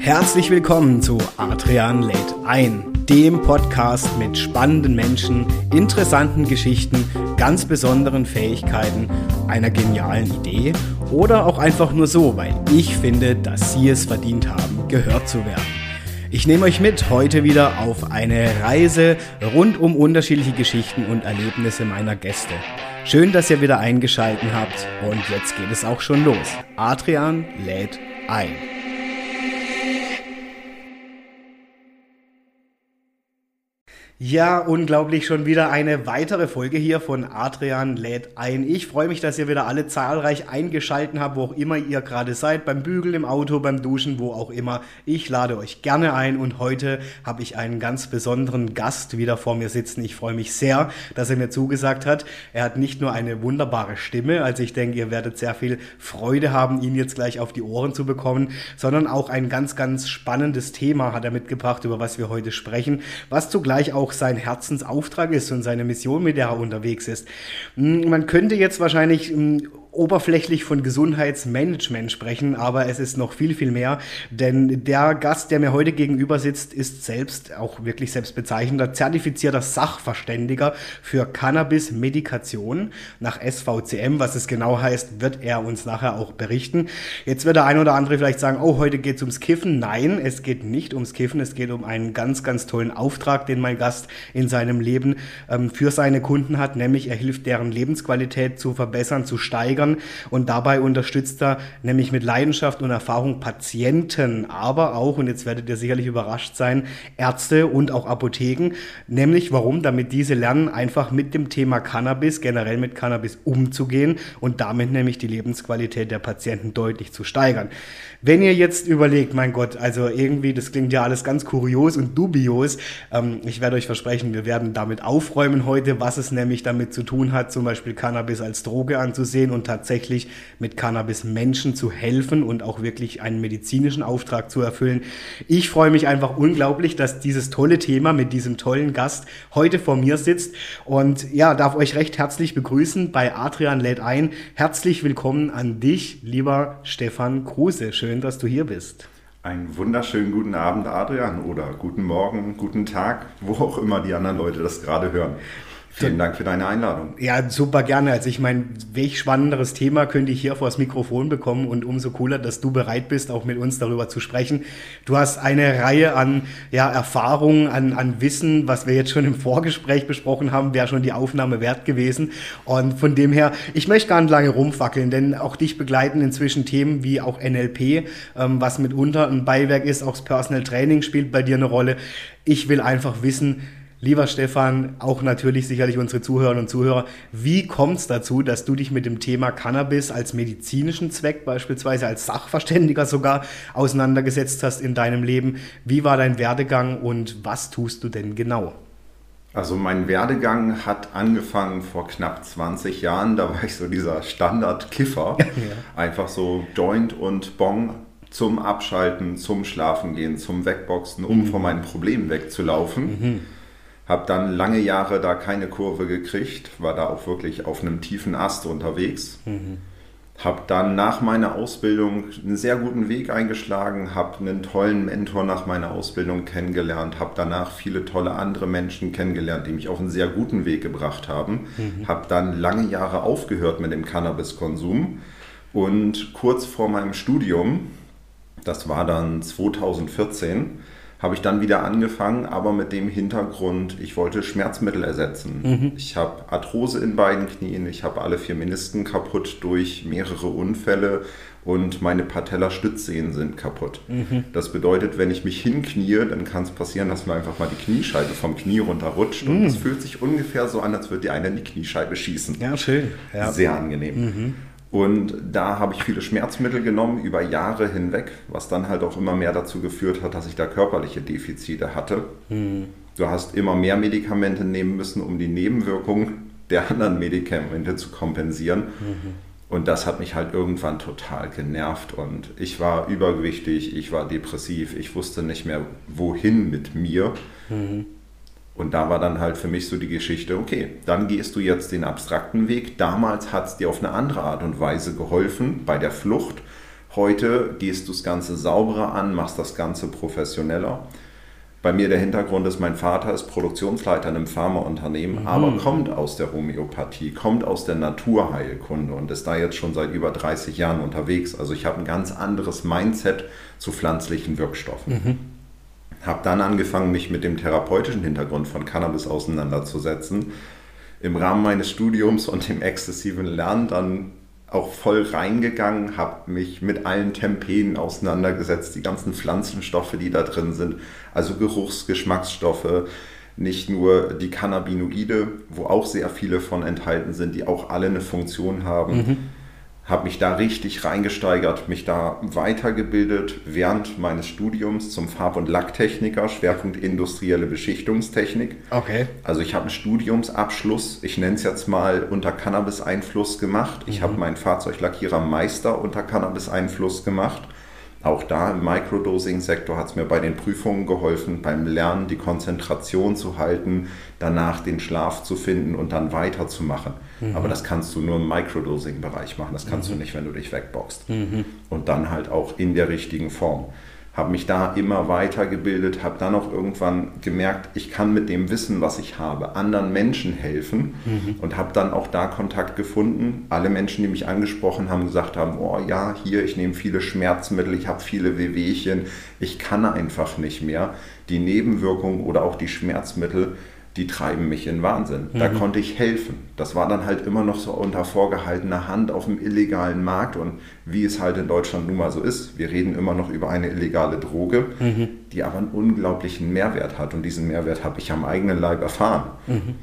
Herzlich willkommen zu Adrian lädt ein, dem Podcast mit spannenden Menschen, interessanten Geschichten, ganz besonderen Fähigkeiten, einer genialen Idee oder auch einfach nur so, weil ich finde, dass Sie es verdient haben, gehört zu werden. Ich nehme euch mit heute wieder auf eine Reise rund um unterschiedliche Geschichten und Erlebnisse meiner Gäste. Schön, dass ihr wieder eingeschalten habt und jetzt geht es auch schon los. Adrian lädt ein. Ja, unglaublich schon wieder eine weitere Folge hier von Adrian lädt ein. Ich freue mich, dass ihr wieder alle zahlreich eingeschalten habt, wo auch immer ihr gerade seid, beim Bügeln, im Auto, beim Duschen, wo auch immer. Ich lade euch gerne ein und heute habe ich einen ganz besonderen Gast wieder vor mir sitzen. Ich freue mich sehr, dass er mir zugesagt hat. Er hat nicht nur eine wunderbare Stimme, also ich denke, ihr werdet sehr viel Freude haben, ihn jetzt gleich auf die Ohren zu bekommen, sondern auch ein ganz, ganz spannendes Thema hat er mitgebracht, über was wir heute sprechen, was zugleich auch auch sein Herzensauftrag ist und seine Mission, mit der er unterwegs ist. Hm, man könnte jetzt wahrscheinlich hm, oberflächlich von Gesundheitsmanagement sprechen, aber es ist noch viel, viel mehr, denn der Gast, der mir heute gegenüber sitzt, ist selbst, auch wirklich selbstbezeichnender, zertifizierter Sachverständiger für Cannabis-Medikation nach SVCM. Was es genau heißt, wird er uns nachher auch berichten. Jetzt wird der ein oder andere vielleicht sagen, oh, heute geht es ums Kiffen. Nein, es geht nicht ums Kiffen, es geht um einen ganz, ganz tollen Auftrag, den mein Gast in seinem Leben ähm, für seine Kunden hat, nämlich er hilft deren Lebensqualität zu verbessern, zu steigern, Kindern und dabei unterstützt er nämlich mit Leidenschaft und Erfahrung Patienten, aber auch, und jetzt werdet ihr sicherlich überrascht sein, Ärzte und auch Apotheken. Nämlich warum? Damit diese lernen, einfach mit dem Thema Cannabis, generell mit Cannabis umzugehen und damit nämlich die Lebensqualität der Patienten deutlich zu steigern. Wenn ihr jetzt überlegt, mein Gott, also irgendwie, das klingt ja alles ganz kurios und dubios, ähm, ich werde euch versprechen, wir werden damit aufräumen heute, was es nämlich damit zu tun hat, zum Beispiel Cannabis als Droge anzusehen und tatsächlich mit Cannabis Menschen zu helfen und auch wirklich einen medizinischen Auftrag zu erfüllen. Ich freue mich einfach unglaublich, dass dieses tolle Thema mit diesem tollen Gast heute vor mir sitzt und ja, darf euch recht herzlich begrüßen bei Adrian lädt ein. Herzlich willkommen an dich, lieber Stefan Kruse. Schön, dass du hier bist. Einen wunderschönen guten Abend, Adrian, oder guten Morgen, guten Tag, wo auch immer die anderen Leute das gerade hören. Vielen Dank für deine Einladung. Ja, super gerne. Also ich meine, welch spannenderes Thema könnte ich hier vor das Mikrofon bekommen und umso cooler, dass du bereit bist, auch mit uns darüber zu sprechen. Du hast eine Reihe an ja, Erfahrungen, an, an Wissen, was wir jetzt schon im Vorgespräch besprochen haben, wäre schon die Aufnahme wert gewesen. Und von dem her, ich möchte gar nicht lange rumfackeln, denn auch dich begleiten inzwischen Themen wie auch NLP, ähm, was mitunter ein Beiwerk ist, auch das Personal Training spielt bei dir eine Rolle. Ich will einfach wissen, Lieber Stefan, auch natürlich sicherlich unsere Zuhörerinnen und Zuhörer, wie kommt es dazu, dass du dich mit dem Thema Cannabis als medizinischen Zweck, beispielsweise als Sachverständiger sogar, auseinandergesetzt hast in deinem Leben? Wie war dein Werdegang und was tust du denn genau? Also mein Werdegang hat angefangen vor knapp 20 Jahren. Da war ich so dieser Standard-Kiffer. ja. Einfach so Joint und Bong zum Abschalten, zum Schlafen gehen, zum Wegboxen, um mhm. von meinen Problemen wegzulaufen. Mhm habe dann lange Jahre da keine Kurve gekriegt, war da auch wirklich auf einem tiefen Ast unterwegs. Mhm. Habe dann nach meiner Ausbildung einen sehr guten Weg eingeschlagen, habe einen tollen Mentor nach meiner Ausbildung kennengelernt, habe danach viele tolle andere Menschen kennengelernt, die mich auf einen sehr guten Weg gebracht haben. Mhm. Habe dann lange Jahre aufgehört mit dem Cannabiskonsum und kurz vor meinem Studium, das war dann 2014, habe ich dann wieder angefangen, aber mit dem Hintergrund, ich wollte Schmerzmittel ersetzen. Mhm. Ich habe Arthrose in beiden Knien, ich habe alle vier Menisken kaputt durch mehrere Unfälle und meine Patellarstützsehnen sind kaputt. Mhm. Das bedeutet, wenn ich mich hinknie, dann kann es passieren, dass mir einfach mal die Kniescheibe vom Knie runterrutscht mhm. und es fühlt sich ungefähr so an, als würde dir einer in die Kniescheibe schießen. Ja, schön. Ja. Sehr angenehm. Und da habe ich viele Schmerzmittel genommen über Jahre hinweg, was dann halt auch immer mehr dazu geführt hat, dass ich da körperliche Defizite hatte. Mhm. Du hast immer mehr Medikamente nehmen müssen, um die Nebenwirkungen der anderen Medikamente zu kompensieren. Mhm. Und das hat mich halt irgendwann total genervt und ich war übergewichtig, ich war depressiv, ich wusste nicht mehr, wohin mit mir. Mhm. Und da war dann halt für mich so die Geschichte, okay, dann gehst du jetzt den abstrakten Weg. Damals hat es dir auf eine andere Art und Weise geholfen bei der Flucht Heute gehst du das Ganze sauberer an, machst das Ganze professioneller. Bei mir der Hintergrund ist, mein Vater ist Produktionsleiter in einem Pharmaunternehmen, mhm. aber kommt aus der Homöopathie, kommt aus der Naturheilkunde und ist da jetzt schon seit über 30 Jahren unterwegs. Also ich habe ein ganz anderes Mindset zu pflanzlichen Wirkstoffen. Mhm. Habe dann angefangen, mich mit dem therapeutischen Hintergrund von Cannabis auseinanderzusetzen. Im Rahmen meines Studiums und dem exzessiven Lernen dann auch voll reingegangen, habe mich mit allen Tempenen auseinandergesetzt, die ganzen Pflanzenstoffe, die da drin sind, also Geruchs-, Geschmacksstoffe, nicht nur die Cannabinoide, wo auch sehr viele von enthalten sind, die auch alle eine Funktion haben. Mhm habe mich da richtig reingesteigert, mich da weitergebildet während meines Studiums zum Farb- und Lacktechniker, Schwerpunkt industrielle Beschichtungstechnik. Okay. Also ich habe einen Studiumsabschluss, ich nenne es jetzt mal unter Cannabis-Einfluss gemacht. Ich mhm. habe meinen Fahrzeuglackierer Meister unter Cannabis-Einfluss gemacht auch da im Microdosing-Sektor hat es mir bei den Prüfungen geholfen, beim Lernen die Konzentration zu halten, danach den Schlaf zu finden und dann weiterzumachen. Mhm. Aber das kannst du nur im Microdosing-Bereich machen, das kannst mhm. du nicht, wenn du dich wegboxst. Mhm. Und dann halt auch in der richtigen Form habe mich da immer weitergebildet, habe dann auch irgendwann gemerkt, ich kann mit dem Wissen, was ich habe, anderen Menschen helfen mhm. und habe dann auch da Kontakt gefunden. Alle Menschen, die mich angesprochen haben, gesagt haben, oh ja, hier, ich nehme viele Schmerzmittel, ich habe viele Wehwehchen, ich kann einfach nicht mehr. Die Nebenwirkungen oder auch die Schmerzmittel die treiben mich in Wahnsinn. Da mhm. konnte ich helfen. Das war dann halt immer noch so unter vorgehaltener Hand auf dem illegalen Markt und wie es halt in Deutschland nun mal so ist. Wir reden immer noch über eine illegale Droge, mhm. die aber einen unglaublichen Mehrwert hat und diesen Mehrwert habe ich am eigenen Leib erfahren. Mhm.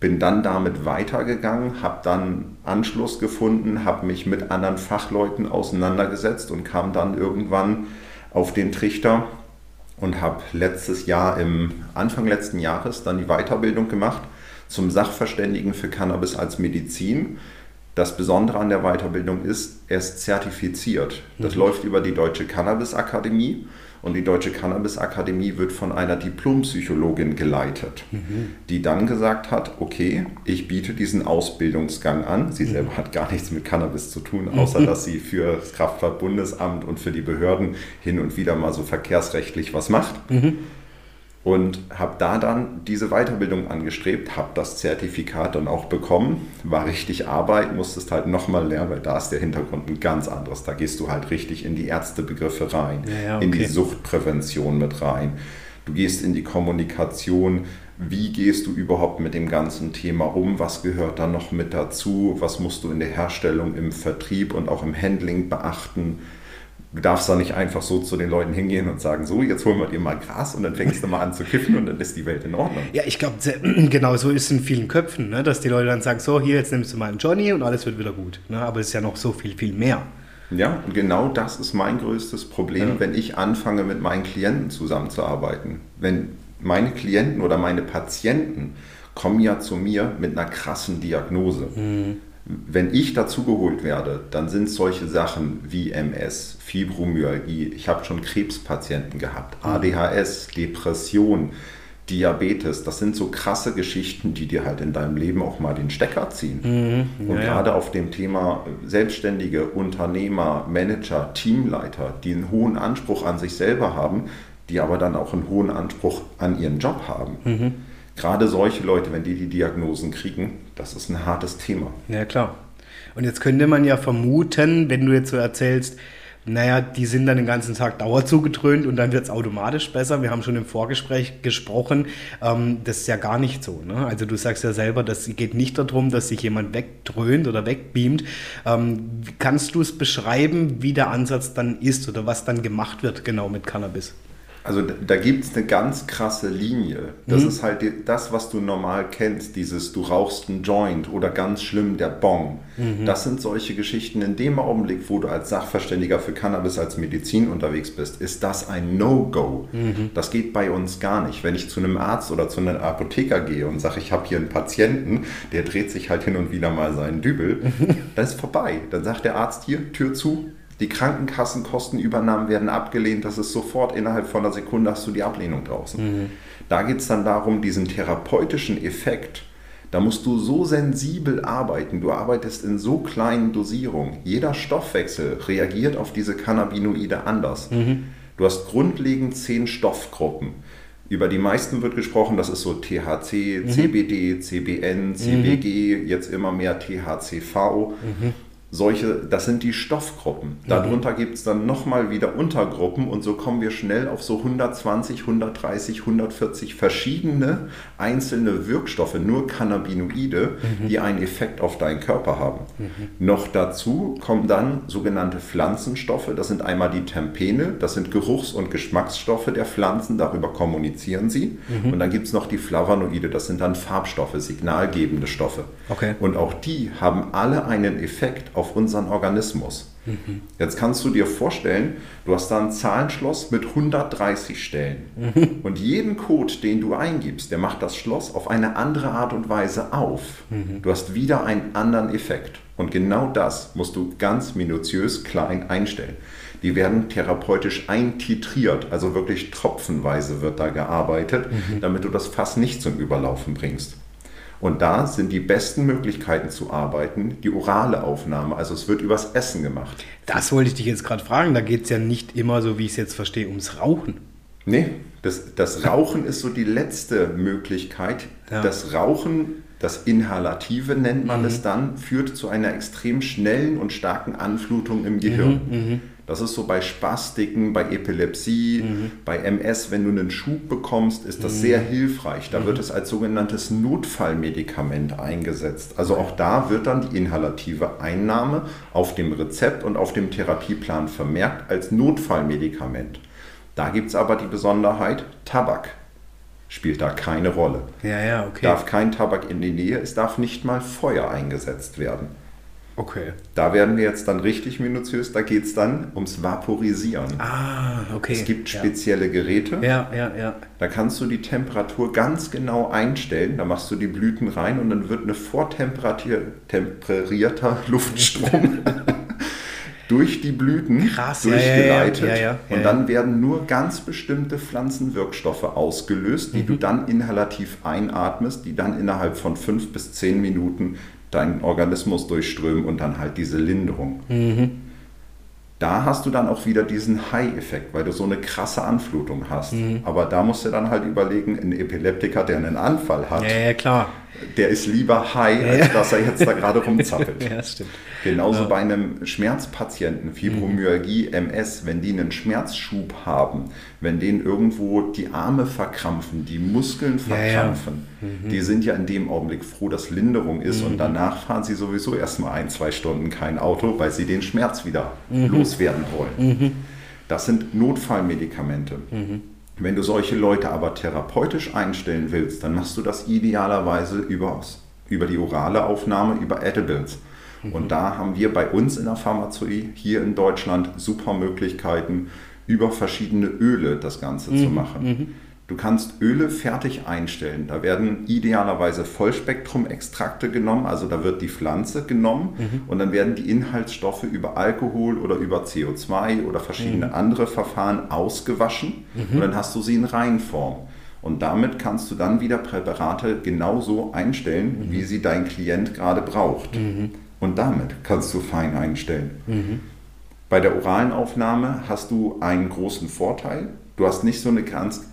Bin dann damit weitergegangen, habe dann Anschluss gefunden, habe mich mit anderen Fachleuten auseinandergesetzt und kam dann irgendwann auf den Trichter, und habe letztes Jahr im Anfang letzten Jahres dann die Weiterbildung gemacht zum Sachverständigen für Cannabis als Medizin. Das Besondere an der Weiterbildung ist, er ist zertifiziert. Das mhm. läuft über die Deutsche Cannabis Akademie und die Deutsche Cannabis-Akademie wird von einer Diplompsychologin geleitet, mhm. die dann gesagt hat, okay, ich biete diesen Ausbildungsgang an. Sie mhm. selber hat gar nichts mit Cannabis zu tun, außer mhm. dass sie für das Kraftfahrtbundesamt und für die Behörden hin und wieder mal so verkehrsrechtlich was macht. Und habe da dann diese Weiterbildung angestrebt, habe das Zertifikat dann auch bekommen, war richtig Arbeit, musstest halt nochmal lernen, weil da ist der Hintergrund ein ganz anderes. Da gehst du halt richtig in die Ärztebegriffe rein, ja, ja, okay. in die Suchtprävention mit rein. Du gehst in die Kommunikation, wie gehst du überhaupt mit dem ganzen Thema um, was gehört da noch mit dazu, was musst du in der Herstellung, im Vertrieb und auch im Handling beachten Du darfst da nicht einfach so zu den Leuten hingehen und sagen, so, jetzt holen wir dir mal Gras und dann fängst du mal an zu kiffen und dann ist die Welt in Ordnung. Ja, ich glaube, genau so ist es in vielen Köpfen, ne? dass die Leute dann sagen, so, hier, jetzt nimmst du mal einen Johnny und alles wird wieder gut. Ne? Aber es ist ja noch so viel, viel mehr. Ja, und genau das ist mein größtes Problem, ja. wenn ich anfange, mit meinen Klienten zusammenzuarbeiten. Wenn meine Klienten oder meine Patienten kommen ja zu mir mit einer krassen Diagnose. Mhm wenn ich dazugeholt werde, dann sind solche Sachen wie MS, Fibromyalgie, ich habe schon Krebspatienten gehabt, mhm. ADHS, Depression, Diabetes, das sind so krasse Geschichten, die dir halt in deinem Leben auch mal den Stecker ziehen. Mhm, ja, Und gerade ja. auf dem Thema Selbstständige, Unternehmer, Manager, Teamleiter, die einen hohen Anspruch an sich selber haben, die aber dann auch einen hohen Anspruch an ihren Job haben. Mhm gerade solche Leute, wenn die die Diagnosen kriegen, das ist ein hartes Thema. Ja, klar. Und jetzt könnte man ja vermuten, wenn du jetzt so erzählst, naja, die sind dann den ganzen Tag Dauer zugedröhnt und dann wird es automatisch besser. Wir haben schon im Vorgespräch gesprochen. Ähm, das ist ja gar nicht so. Ne? Also du sagst ja selber, das geht nicht darum, dass sich jemand wegdröhnt oder wegbeamt. Ähm, kannst du es beschreiben, wie der Ansatz dann ist oder was dann gemacht wird genau mit Cannabis? Also da gibt es eine ganz krasse Linie. Das mhm. ist halt das, was du normal kennst, dieses du rauchst einen Joint oder ganz schlimm der Bong. Mhm. Das sind solche Geschichten. In dem Augenblick, wo du als Sachverständiger für Cannabis als Medizin unterwegs bist, ist das ein No-Go. Mhm. Das geht bei uns gar nicht. Wenn ich zu einem Arzt oder zu einem Apotheker gehe und sage, ich habe hier einen Patienten, der dreht sich halt hin und wieder mal seinen Dübel, dann ist vorbei. Dann sagt der Arzt hier, Tür zu, die Krankenkassenkostenübernahmen werden abgelehnt. Das ist sofort innerhalb von einer Sekunde hast du die Ablehnung draußen. Mhm. Da geht es dann darum, diesen therapeutischen Effekt, Da musst du so sensibel arbeiten. Du arbeitest in so kleinen Dosierungen. Jeder Stoffwechsel reagiert auf diese Cannabinoide anders. Mhm. Du hast grundlegend zehn Stoffgruppen. Über die meisten wird gesprochen, das ist so THC, mhm. CBD, CBN, CBG, mhm. jetzt immer mehr THCV. Mhm solche, das sind die Stoffgruppen. Darunter mhm. gibt es dann nochmal wieder Untergruppen und so kommen wir schnell auf so 120, 130, 140 verschiedene einzelne Wirkstoffe, nur Cannabinoide, mhm. die einen Effekt auf deinen Körper haben. Mhm. Noch dazu kommen dann sogenannte Pflanzenstoffe, das sind einmal die Terpene, das sind Geruchs- und Geschmacksstoffe der Pflanzen, darüber kommunizieren sie. Mhm. Und dann gibt es noch die Flavonoide, das sind dann Farbstoffe, signalgebende Stoffe. Okay. Und auch die haben alle einen Effekt auf auf unseren Organismus. Mhm. Jetzt kannst du dir vorstellen, du hast da ein Zahlenschloss mit 130 Stellen. Mhm. Und jeden Code, den du eingibst, der macht das Schloss auf eine andere Art und Weise auf. Mhm. Du hast wieder einen anderen Effekt. Und genau das musst du ganz minutiös klein einstellen. Die werden therapeutisch eintitriert, also wirklich tropfenweise wird da gearbeitet, damit du das Fass nicht zum Überlaufen bringst. Und da sind die besten Möglichkeiten zu arbeiten die orale Aufnahme. Also es wird übers Essen gemacht. Das wollte ich dich jetzt gerade fragen. Da geht es ja nicht immer, so wie ich es jetzt verstehe, ums Rauchen. Nee, das, das Rauchen ist so die letzte Möglichkeit. Ja. Das Rauchen, das Inhalative nennt man mhm. es dann, führt zu einer extrem schnellen und starken Anflutung im Gehirn. Mhm, mhm. Das ist so bei Spastiken, bei Epilepsie, mhm. bei MS, wenn du einen Schub bekommst, ist das mhm. sehr hilfreich. Da mhm. wird es als sogenanntes Notfallmedikament eingesetzt. Also auch da wird dann die inhalative Einnahme auf dem Rezept und auf dem Therapieplan vermerkt als Notfallmedikament. Da gibt es aber die Besonderheit, Tabak spielt da keine Rolle. Ja, ja, okay. Darf kein Tabak in die Nähe, es darf nicht mal Feuer eingesetzt werden. Okay. Da werden wir jetzt dann richtig minutiös, da geht es dann ums Vaporisieren. Ah, okay. Es gibt spezielle ja. Geräte. Ja, ja, ja. Da kannst du die Temperatur ganz genau einstellen. Da machst du die Blüten rein und dann wird eine vortemperierter Luftstrom durch die Blüten Krass, durchgeleitet. Ja, ja, und dann werden nur ganz bestimmte Pflanzenwirkstoffe ausgelöst, die mhm. du dann inhalativ einatmest, die dann innerhalb von fünf bis zehn Minuten deinen Organismus durchströmen und dann halt diese Linderung. Mhm. Da hast du dann auch wieder diesen High-Effekt, weil du so eine krasse Anflutung hast. Mhm. Aber da musst du dann halt überlegen, ein Epileptiker, der einen Anfall hat, ja, ja, klar der ist lieber high, als ja. dass er jetzt da gerade rumzappelt. ja, stimmt. Genauso ja. bei einem Schmerzpatienten, Fibromyalgie, MS, wenn die einen Schmerzschub haben, wenn denen irgendwo die Arme verkrampfen, die Muskeln verkrampfen, ja, mhm. die sind ja in dem Augenblick froh, dass Linderung ist mhm. und danach fahren sie sowieso erstmal ein, zwei Stunden kein Auto, weil sie den Schmerz wieder mhm. loswerden wollen. Mhm. Das sind Notfallmedikamente. Mhm. Wenn du solche Leute aber therapeutisch einstellen willst, dann machst du das idealerweise übers, über die orale Aufnahme, über Edibles. Mhm. Und da haben wir bei uns in der Pharmazie hier in Deutschland super Möglichkeiten, über verschiedene Öle das Ganze mhm. zu machen. Mhm. Du kannst Öle fertig einstellen. Da werden idealerweise Vollspektrum-Extrakte genommen, also da wird die Pflanze genommen mhm. und dann werden die Inhaltsstoffe über Alkohol oder über CO2 oder verschiedene mhm. andere Verfahren ausgewaschen mhm. und dann hast du sie in Reinform. Und damit kannst du dann wieder Präparate genauso einstellen, mhm. wie sie dein Klient gerade braucht. Mhm. Und damit kannst du fein einstellen. Mhm. Bei der oralen Aufnahme hast du einen großen Vorteil. Du hast nicht so, eine,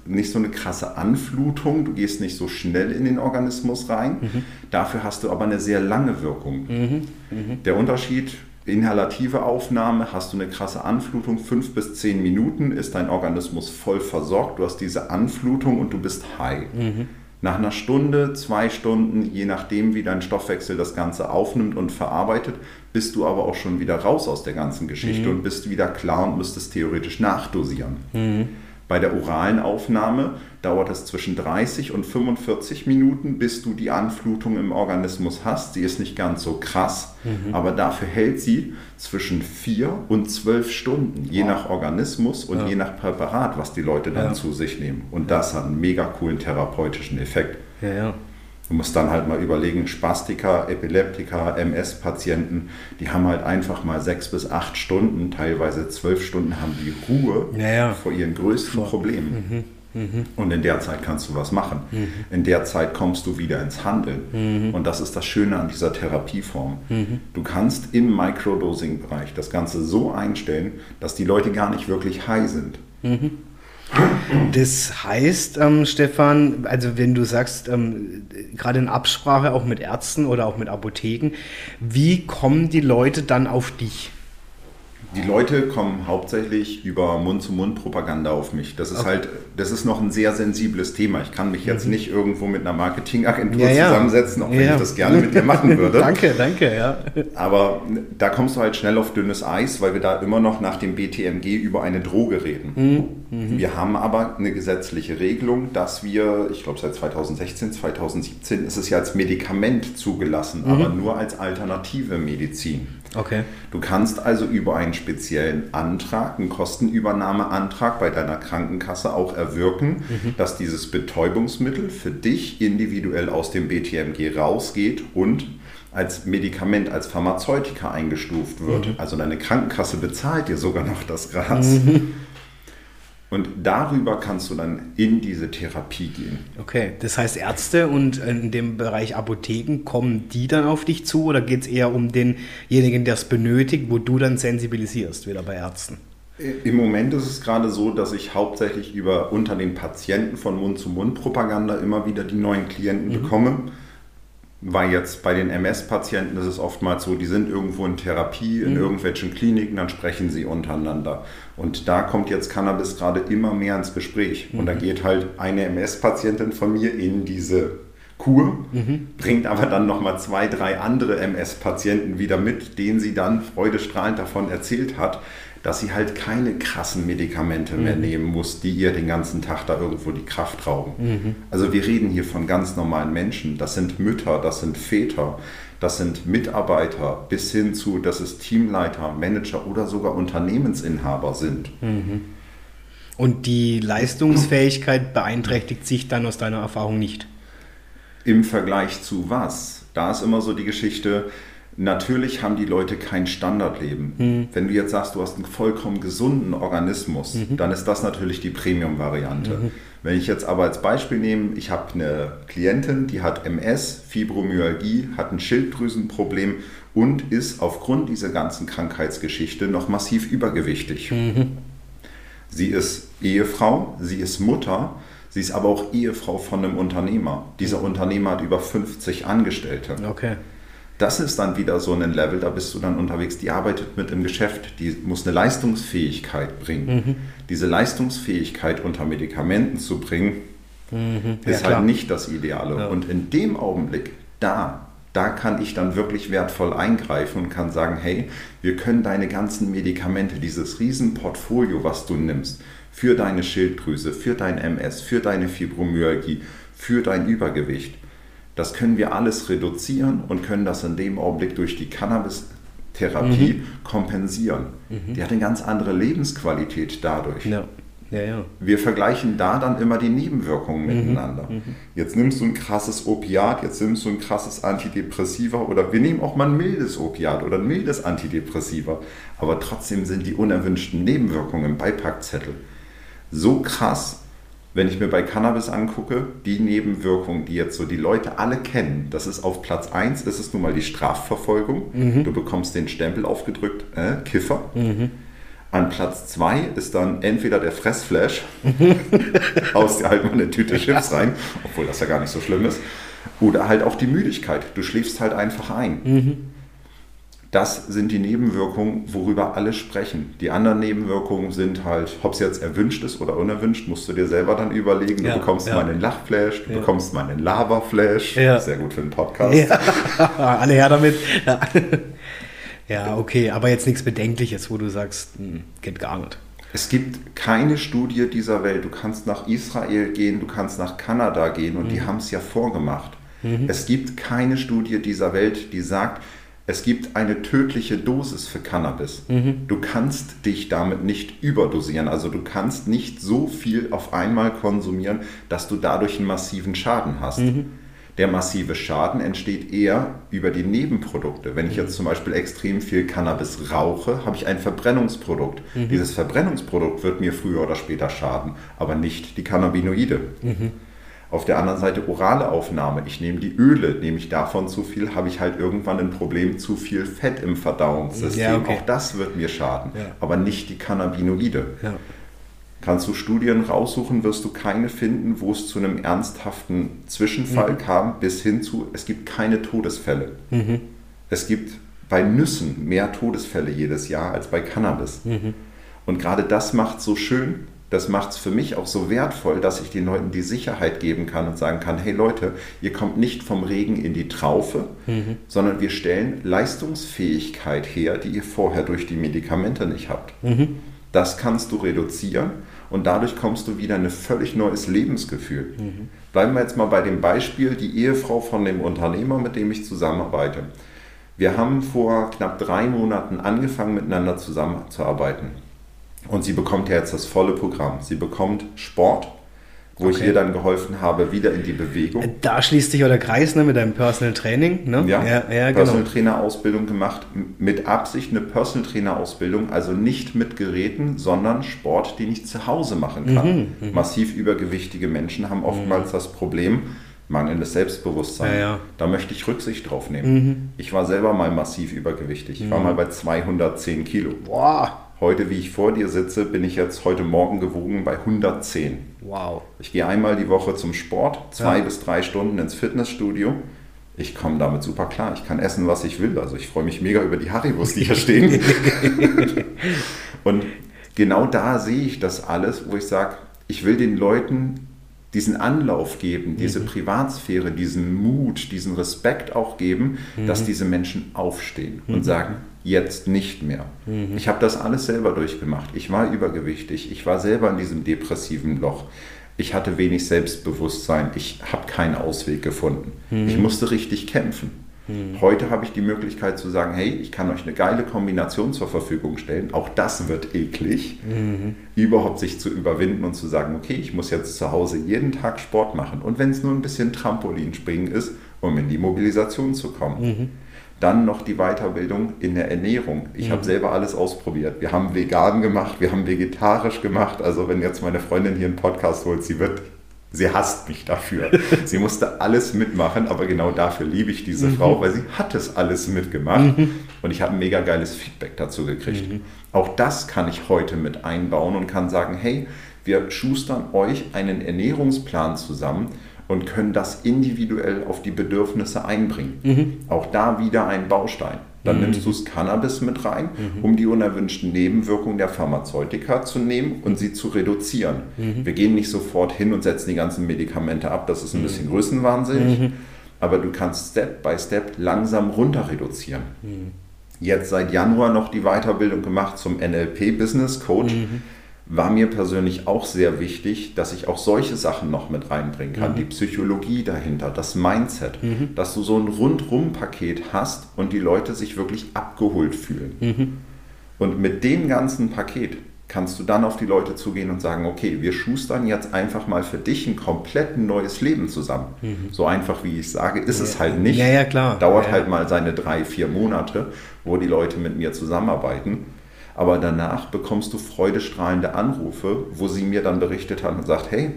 nicht so eine krasse Anflutung, du gehst nicht so schnell in den Organismus rein. Mhm. Dafür hast du aber eine sehr lange Wirkung. Mhm. Mhm. Der Unterschied, inhalative Aufnahme, hast du eine krasse Anflutung, fünf bis zehn Minuten ist dein Organismus voll versorgt, du hast diese Anflutung und du bist high. Mhm. Nach einer Stunde, zwei Stunden, je nachdem, wie dein Stoffwechsel das Ganze aufnimmt und verarbeitet, bist du aber auch schon wieder raus aus der ganzen Geschichte mhm. und bist wieder klar und müsstest theoretisch nachdosieren. Bei der oralen Aufnahme dauert es zwischen 30 und 45 Minuten, bis du die Anflutung im Organismus hast. Sie ist nicht ganz so krass, mhm. aber dafür hält sie zwischen 4 und 12 Stunden, je wow. nach Organismus und ja. je nach Präparat, was die Leute dann ja. zu sich nehmen. Und das hat einen mega coolen therapeutischen Effekt. Ja, ja. Du musst dann halt mal überlegen, Spastiker, Epileptiker, MS-Patienten, die haben halt einfach mal sechs bis acht Stunden, teilweise zwölf Stunden haben die Ruhe ja, ja. vor ihren größten. Problemen. Mhm. Mhm. Und in der Zeit kannst du was machen. Mhm. In der Zeit kommst du wieder ins Handeln. Mhm. Und das ist das Schöne an dieser Therapieform. Mhm. Du kannst im Microdosing-Bereich das Ganze so einstellen, dass die Leute gar nicht wirklich high sind. Das heißt, ähm, Stefan, also wenn du sagst, ähm, gerade in Absprache auch mit Ärzten oder auch mit Apotheken, wie kommen die Leute dann auf dich? Die Leute kommen hauptsächlich über Mund-zu-Mund-Propaganda auf mich. Das ist okay. halt, das ist noch ein sehr sensibles Thema. Ich kann mich jetzt mhm. nicht irgendwo mit einer Marketingagentur ja, ja. zusammensetzen, auch wenn ja. ich das gerne mit dir machen würde. danke, danke, ja. Aber da kommst du halt schnell auf dünnes Eis, weil wir da immer noch nach dem BTMG über eine Droge reden. Mhm. mhm. Wir haben aber eine gesetzliche Regelung, dass wir, ich glaube seit 2016, 2017 ist es ja als Medikament zugelassen, mhm. aber nur als alternative Medizin. Okay. Du kannst also über einen speziellen Antrag, einen Kostenübernahmeantrag bei deiner Krankenkasse auch erwirken, mhm. dass dieses Betäubungsmittel für dich individuell aus dem BTMG rausgeht und als Medikament, als Pharmazeutika eingestuft wird. Mhm. Also deine Krankenkasse bezahlt dir sogar noch das Gras. Mhm. Und darüber kannst du dann in diese Therapie gehen. Okay, das heißt Ärzte und in dem Bereich Apotheken, kommen die dann auf dich zu oder geht es eher um denjenigen, der es benötigt, wo du dann sensibilisierst, wieder bei Ärzten? Im Moment ist es gerade so, dass ich hauptsächlich über unter den Patienten von Mund-zu-Mund-Propaganda immer wieder die neuen Klienten mhm. bekomme weil jetzt bei den MS-Patienten ist es oftmals so, die sind irgendwo in Therapie, in mhm. irgendwelchen Kliniken, dann sprechen sie untereinander. Und da kommt jetzt Cannabis gerade immer mehr ins Gespräch. Mhm. Und da mhm. geht halt eine MS-Patientin von mir in diese Kur, mhm. bringt aber dann nochmal zwei, drei andere MS-Patienten wieder mit, denen sie dann freudestrahlend davon erzählt hat, dass sie halt keine krassen Medikamente mhm. mehr nehmen muss, die ihr den ganzen Tag da irgendwo die Kraft rauben. Mhm. Also wir reden hier von ganz normalen Menschen. Das sind Mütter, das sind Väter, das sind Mitarbeiter bis hin zu, dass es Teamleiter, Manager oder sogar Unternehmensinhaber sind. Mhm. Und die Leistungsfähigkeit beeinträchtigt sich dann aus deiner Erfahrung nicht? Im Vergleich zu was? Da ist immer so die Geschichte, Natürlich haben die Leute kein Standardleben. Mhm. Wenn du jetzt sagst, du hast einen vollkommen gesunden Organismus, mhm. dann ist das natürlich die Premium-Variante. Mhm. Wenn ich jetzt aber als Beispiel nehme, ich habe eine Klientin, die hat MS, Fibromyalgie, hat ein Schilddrüsenproblem und ist aufgrund dieser ganzen Krankheitsgeschichte noch massiv übergewichtig. Mhm. Sie ist Ehefrau, sie ist Mutter, sie ist aber auch Ehefrau von einem Unternehmer. Dieser Unternehmer hat über 50 Angestellte. Okay das ist dann wieder so ein Level, da bist du dann unterwegs, die arbeitet mit im Geschäft, die muss eine Leistungsfähigkeit bringen. Mhm. Diese Leistungsfähigkeit unter Medikamenten zu bringen, mhm. ist ja, halt nicht das Ideale. Ja. Und in dem Augenblick, da, da kann ich dann wirklich wertvoll eingreifen und kann sagen, hey, wir können deine ganzen Medikamente, dieses Riesenportfolio, was du nimmst, für deine Schilddrüse, für dein MS, für deine Fibromyalgie, für dein Übergewicht, das können wir alles reduzieren und können das in dem Augenblick durch die Cannabis-Therapie mhm. kompensieren. Mhm. Die hat eine ganz andere Lebensqualität dadurch. Ja. Ja, ja. Wir vergleichen da dann immer die Nebenwirkungen mhm. miteinander. Mhm. Jetzt nimmst du ein krasses Opiat, jetzt nimmst du ein krasses Antidepressiva oder wir nehmen auch mal ein mildes Opiat oder ein mildes Antidepressiva. Aber trotzdem sind die unerwünschten Nebenwirkungen im Beipackzettel so krass, wenn ich mir bei Cannabis angucke, die Nebenwirkungen, die jetzt so die Leute alle kennen, das ist auf Platz 1, ist es nun mal die Strafverfolgung. Mhm. Du bekommst den Stempel aufgedrückt, äh, Kiffer. Mhm. An Platz 2 ist dann entweder der Fressflash, aus der halt mal eine Tüte Chips rein, obwohl das ja gar nicht so schlimm ist, oder halt auch die Müdigkeit. Du schläfst halt einfach ein. Mhm. Das sind die Nebenwirkungen, worüber alle sprechen. Die anderen Nebenwirkungen sind halt, ob es jetzt erwünscht ist oder unerwünscht, musst du dir selber dann überlegen. Du ja, bekommst ja. mal einen Lachflash, du ja. bekommst mal einen Laberflash. Ja. Sehr gut für einen Podcast. Ja. alle her damit. Ja. okay, aber jetzt nichts Bedenkliches, wo du sagst, hm, geht gar nicht. Es gibt keine Studie dieser Welt. Du kannst nach Israel gehen, du kannst nach Kanada gehen und mhm. die haben es ja vorgemacht. Mhm. Es gibt keine Studie dieser Welt, die sagt, es gibt eine tödliche Dosis für Cannabis. Mhm. Du kannst dich damit nicht überdosieren. Also du kannst nicht so viel auf einmal konsumieren, dass du dadurch einen massiven Schaden hast. Mhm. Der massive Schaden entsteht eher über die Nebenprodukte. Wenn ich jetzt zum Beispiel extrem viel Cannabis rauche, habe ich ein Verbrennungsprodukt. Mhm. Dieses Verbrennungsprodukt wird mir früher oder später schaden, aber nicht die Cannabinoide. Auf der anderen Seite orale Aufnahme. Ich nehme die Öle, nehme ich davon zu viel, habe ich halt irgendwann ein Problem, zu viel Fett im Verdauungssystem. Ja, okay. Auch das wird mir schaden, ja. aber nicht die Cannabinoide. Ja. Kannst du Studien raussuchen, wirst du keine finden, wo es zu einem ernsthaften Zwischenfall mhm. kam, bis hin zu, es gibt keine Todesfälle. Mhm. Es gibt bei Nüssen mehr Todesfälle jedes Jahr als bei Cannabis. Mhm. Und gerade das macht so schön, das macht es für mich auch so wertvoll, dass ich den Leuten die Sicherheit geben kann und sagen kann, hey Leute, ihr kommt nicht vom Regen in die Traufe, mhm. sondern wir stellen Leistungsfähigkeit her, die ihr vorher durch die Medikamente nicht habt. Mhm. Das kannst du reduzieren und dadurch kommst du wieder in ein völlig neues Lebensgefühl. Mhm. Bleiben wir jetzt mal bei dem Beispiel, die Ehefrau von dem Unternehmer, mit dem ich zusammenarbeite. Wir haben vor knapp drei Monaten angefangen, miteinander zusammenzuarbeiten. Und sie bekommt ja jetzt das volle Programm. Sie bekommt Sport, wo okay. ich ihr dann geholfen habe, wieder in die Bewegung. Da schließt sich auch der Kreis ne, mit deinem Personal Training. Ne? Ja, ja, ja genau. Personal Trainer Ausbildung gemacht, mit Absicht eine Personal Trainer Ausbildung, also nicht mit Geräten, sondern Sport, den ich zu Hause machen kann. Mhm, mhm. Massiv übergewichtige Menschen haben oftmals mhm. das Problem, mangelndes Selbstbewusstsein. Ja, ja. Da möchte ich Rücksicht drauf nehmen. Mhm. Ich war selber mal massiv übergewichtig. Ich mhm. war mal bei 210 Kilo. Boah. Heute, wie ich vor dir sitze, bin ich jetzt heute Morgen gewogen bei 110. Wow. Ich gehe einmal die Woche zum Sport, zwei ja. bis drei Stunden ins Fitnessstudio. Ich komme damit super klar. Ich kann essen, was ich will. Also ich freue mich mega über die Haribus, die hier stehen. Und genau da sehe ich das alles, wo ich sage, ich will den Leuten diesen Anlauf geben, diese mhm. Privatsphäre, diesen Mut, diesen Respekt auch geben, mhm. dass diese Menschen aufstehen mhm. und sagen, jetzt nicht mehr. Mhm. Ich habe das alles selber durchgemacht. Ich war übergewichtig, ich war selber in diesem depressiven Loch. Ich hatte wenig Selbstbewusstsein, ich habe keinen Ausweg gefunden. Ich mhm. musste richtig kämpfen. Mhm. Heute habe ich die Möglichkeit zu sagen, hey, ich kann euch eine geile Kombination zur Verfügung stellen. Auch das wird eklig, mhm. überhaupt sich zu überwinden und zu sagen, okay, ich muss jetzt zu Hause jeden Tag Sport machen. Und wenn es nur ein bisschen Trampolinspringen ist, um in die Mobilisation zu kommen. Mhm. Dann noch die Weiterbildung in der Ernährung. Ich mhm. habe selber alles ausprobiert. Wir haben vegan gemacht, wir haben vegetarisch gemacht. Also wenn jetzt meine Freundin hier einen Podcast holt, sie wird, sie hasst mich dafür. sie musste alles mitmachen, aber genau dafür liebe ich diese mhm. Frau, weil sie hat es alles mitgemacht. Mhm. Und ich habe ein mega geiles Feedback dazu gekriegt. Mhm. Auch das kann ich heute mit einbauen und kann sagen, hey, wir schustern euch einen Ernährungsplan zusammen und können das individuell auf die Bedürfnisse einbringen. Mhm. Auch da wieder ein Baustein. Dann mhm. nimmst du das Cannabis mit rein, mhm. um die unerwünschten Nebenwirkungen der Pharmazeutika zu nehmen und sie zu reduzieren. Mhm. Wir gehen nicht sofort hin und setzen die ganzen Medikamente ab, das ist ein bisschen mhm. größenwahnsinnig, mhm. aber du kannst Step by Step langsam runter reduzieren. Jetzt seit Januar noch die Weiterbildung gemacht zum NLP Business Coach war mir persönlich auch sehr wichtig, dass ich auch solche Sachen noch mit reinbringen kann. Mhm. Die Psychologie dahinter, das Mindset, mhm. dass du so ein Rundrum-Paket hast und die Leute sich wirklich abgeholt fühlen. Mhm. Und mit dem ganzen Paket kannst du dann auf die Leute zugehen und sagen, okay, wir schustern jetzt einfach mal für dich ein komplett neues Leben zusammen. Mhm. So einfach wie ich sage, ist ja. es halt nicht. Ja, ja, klar. Dauert ja, halt mal seine drei, vier Monate, wo die Leute mit mir zusammenarbeiten aber danach bekommst du freudestrahlende Anrufe, wo sie mir dann berichtet hat und sagt, hey,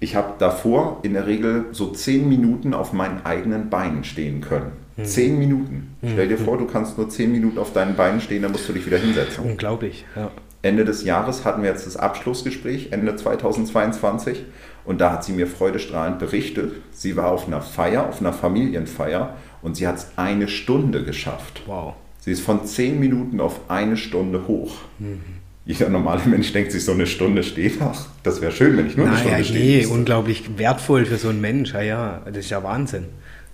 ich habe davor in der Regel so zehn Minuten auf meinen eigenen Beinen stehen können. Mhm. Zehn Minuten. Mhm. Stell dir vor, du kannst nur zehn Minuten auf deinen Beinen stehen, dann musst du dich wieder hinsetzen. Unglaublich, ja. Ende des Jahres hatten wir jetzt das Abschlussgespräch, Ende 2022. Und da hat sie mir freudestrahlend berichtet, sie war auf einer Feier, auf einer Familienfeier und sie hat es eine Stunde geschafft. Wow. Sie ist von zehn Minuten auf eine Stunde hoch. Mhm. Jeder normale Mensch denkt sich, so eine Stunde steht, ach, das wäre schön, wenn ich nur eine naja, Stunde stehe. Nee, unglaublich wertvoll für so einen Mensch, ja, ja, das ist ja Wahnsinn.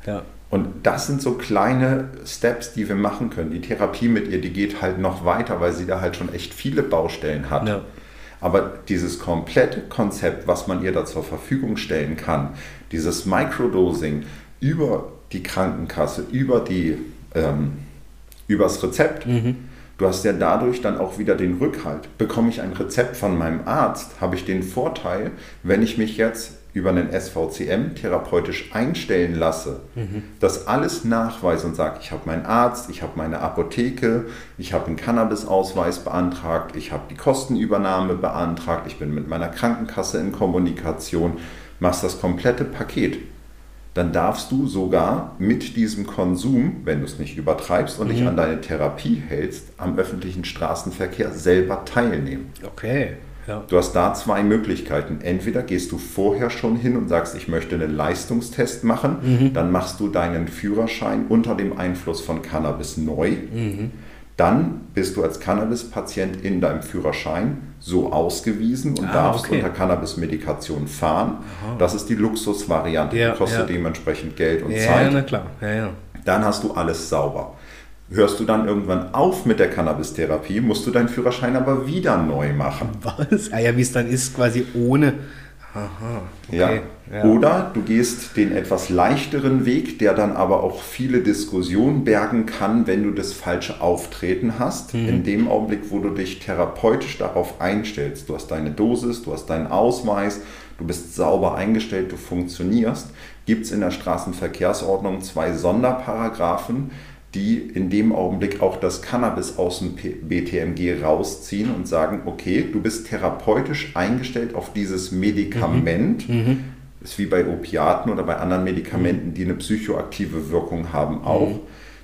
Ja. Und das sind so kleine Steps, die wir machen können. Die Therapie mit ihr, die geht halt noch weiter, weil sie da halt schon echt viele Baustellen hat. Ja. Aber dieses komplette Konzept, was man ihr da zur Verfügung stellen kann, dieses Microdosing über die Krankenkasse, über die ähm, übers Rezept. Mhm. Du hast ja dadurch dann auch wieder den Rückhalt. Bekomme ich ein Rezept von meinem Arzt, habe ich den Vorteil, wenn ich mich jetzt über einen SVCM therapeutisch einstellen lasse, mhm. das alles nachweise und sage, ich habe meinen Arzt, ich habe meine Apotheke, ich habe einen Cannabis-Ausweis beantragt, ich habe die Kostenübernahme beantragt, ich bin mit meiner Krankenkasse in Kommunikation, machst das komplette Paket dann darfst du sogar mit diesem Konsum, wenn du es nicht übertreibst und mhm. dich an deine Therapie hältst, am öffentlichen Straßenverkehr selber teilnehmen. Okay. Ja. Du hast da zwei Möglichkeiten. Entweder gehst du vorher schon hin und sagst, ich möchte einen Leistungstest machen, mhm. dann machst du deinen Führerschein unter dem Einfluss von Cannabis neu. Mhm dann bist du als Cannabis-Patient in deinem Führerschein so ausgewiesen und ah, darfst okay. unter Cannabis-Medikation fahren. Aha. Das ist die Luxusvariante, ja, die kostet ja. dementsprechend Geld und ja, Zeit. Ja, na klar. Dann hast du alles sauber. Hörst du dann irgendwann auf mit der Cannabis-Therapie, musst du deinen Führerschein aber wieder neu machen. Was? Ah ja, wie es dann ist, quasi ohne Aha, okay. ja. Oder du gehst den etwas leichteren Weg, der dann aber auch viele Diskussionen bergen kann, wenn du das falsche Auftreten hast. Mhm. In dem Augenblick, wo du dich therapeutisch darauf einstellst, du hast deine Dosis, du hast deinen Ausweis, du bist sauber eingestellt, du funktionierst, gibt es in der Straßenverkehrsordnung zwei Sonderparagraphen, die in dem Augenblick auch das Cannabis aus dem BTMG rausziehen und sagen, okay, du bist therapeutisch eingestellt auf dieses Medikament. Mhm. Mhm. Ist wie bei Opiaten oder bei anderen Medikamenten, die eine psychoaktive Wirkung haben, auch. Mhm.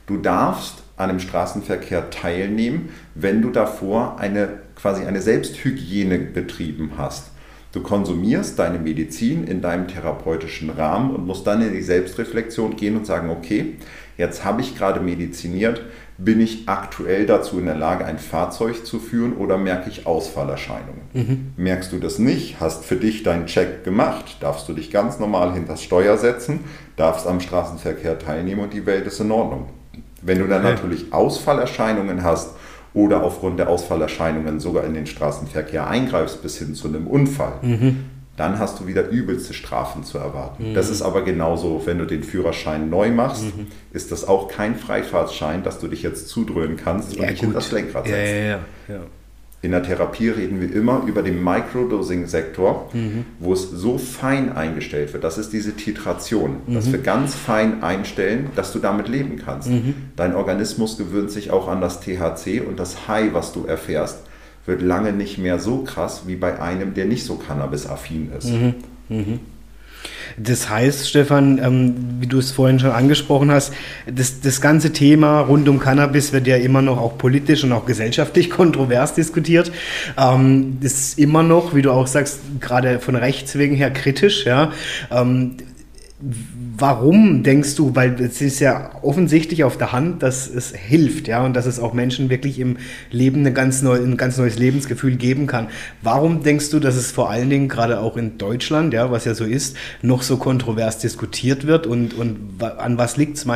Du darfst an dem Straßenverkehr teilnehmen, wenn du davor eine quasi eine Selbsthygiene betrieben hast. Du konsumierst deine Medizin in deinem therapeutischen Rahmen und musst dann in die Selbstreflexion gehen und sagen, okay, jetzt habe ich gerade mediziniert, bin ich aktuell dazu in der Lage, ein Fahrzeug zu führen oder merke ich Ausfallerscheinungen? Mhm. Merkst du das nicht, hast für dich deinen Check gemacht, darfst du dich ganz normal hinter das Steuer setzen, darfst am Straßenverkehr teilnehmen und die Welt ist in Ordnung. Wenn du dann okay. natürlich Ausfallerscheinungen hast oder aufgrund der Ausfallerscheinungen sogar in den Straßenverkehr eingreifst bis hin zu einem Unfall, mhm dann hast du wieder übelste Strafen zu erwarten. Mhm. Das ist aber genauso, wenn du den Führerschein neu machst, mhm. ist das auch kein Freifahrtsschein, dass du dich jetzt zudröhnen kannst und dich in das Lenkrad setzt. Ja, ja, ja, in der Therapie reden wir immer über den Microdosing-Sektor, mhm. wo es so fein eingestellt wird. Das ist diese Titration, mhm. dass wir ganz fein einstellen, dass du damit leben kannst. Mhm. Dein Organismus gewöhnt sich auch an das THC und das High, was du erfährst, wird lange nicht mehr so krass wie bei einem, der nicht so cannabis-affin ist. Mhm. Mhm. Das heißt, Stefan, ähm, wie du es vorhin schon angesprochen hast, das, das ganze Thema rund um Cannabis wird ja immer noch auch politisch und auch gesellschaftlich kontrovers diskutiert. Ähm, das ist immer noch, wie du auch sagst, gerade von Rechts wegen her kritisch. Ja. Ähm, Warum denkst du, weil es ist ja offensichtlich auf der Hand, dass es hilft, ja, und dass es auch Menschen wirklich im Leben eine ganz neu, ein ganz neues Lebensgefühl geben kann. Warum denkst du, dass es vor allen Dingen gerade auch in Deutschland, ja, was ja so ist, noch so kontrovers diskutiert wird und, und an was liegt es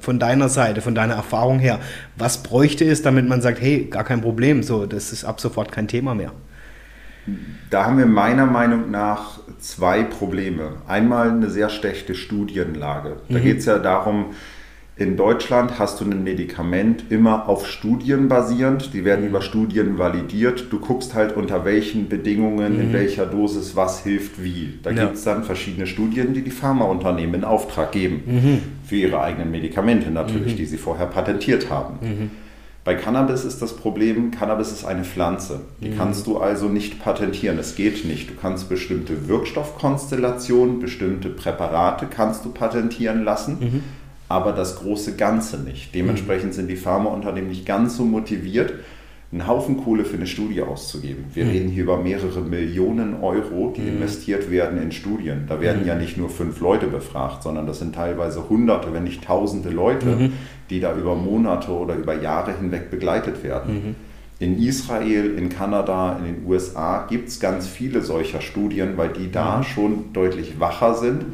von deiner Seite, von deiner Erfahrung her? Was bräuchte es, damit man sagt, hey, gar kein Problem, so, das ist ab sofort kein Thema mehr? Da haben wir meiner Meinung nach zwei Probleme. Einmal eine sehr schlechte Studienlage. Da mhm. geht es ja darum, in Deutschland hast du ein Medikament immer auf Studien basierend. Die werden mhm. über Studien validiert. Du guckst halt unter welchen Bedingungen, mhm. in welcher Dosis was hilft wie. Da ja. gibt es dann verschiedene Studien, die die Pharmaunternehmen in Auftrag geben. Mhm. Für ihre eigenen Medikamente natürlich, mhm. die sie vorher patentiert haben. Bei Cannabis ist das Problem, Cannabis ist eine Pflanze. Die mhm. kannst du also nicht patentieren. Es geht nicht. Du kannst bestimmte Wirkstoffkonstellationen, bestimmte Präparate kannst du patentieren lassen, mhm. aber das große Ganze nicht. Dementsprechend mhm. sind die Pharmaunternehmen nicht ganz so motiviert, einen Haufen Kohle für eine Studie auszugeben. Wir mhm. reden hier über mehrere Millionen Euro, die mhm. investiert werden in Studien. Da werden mhm. ja nicht nur fünf Leute befragt, sondern das sind teilweise Hunderte, wenn nicht Tausende Leute, mhm. die da über Monate oder über Jahre hinweg begleitet werden. Mhm. In Israel, in Kanada, in den USA gibt es ganz viele solcher Studien, weil die da mhm. schon deutlich wacher sind.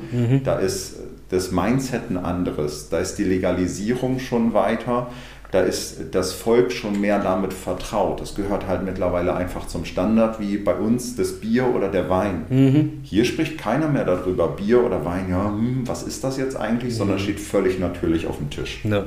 Da ist das Mindset ein anderes, da ist die Legalisierung schon weiter da ist das Volk schon mehr damit vertraut. Das gehört halt mittlerweile einfach zum Standard, wie bei uns das Bier oder der Wein. Mhm. Hier spricht keiner mehr darüber, Bier oder Wein, ja, hm, was ist das jetzt eigentlich, mhm. sondern steht völlig natürlich auf dem Tisch. Ja.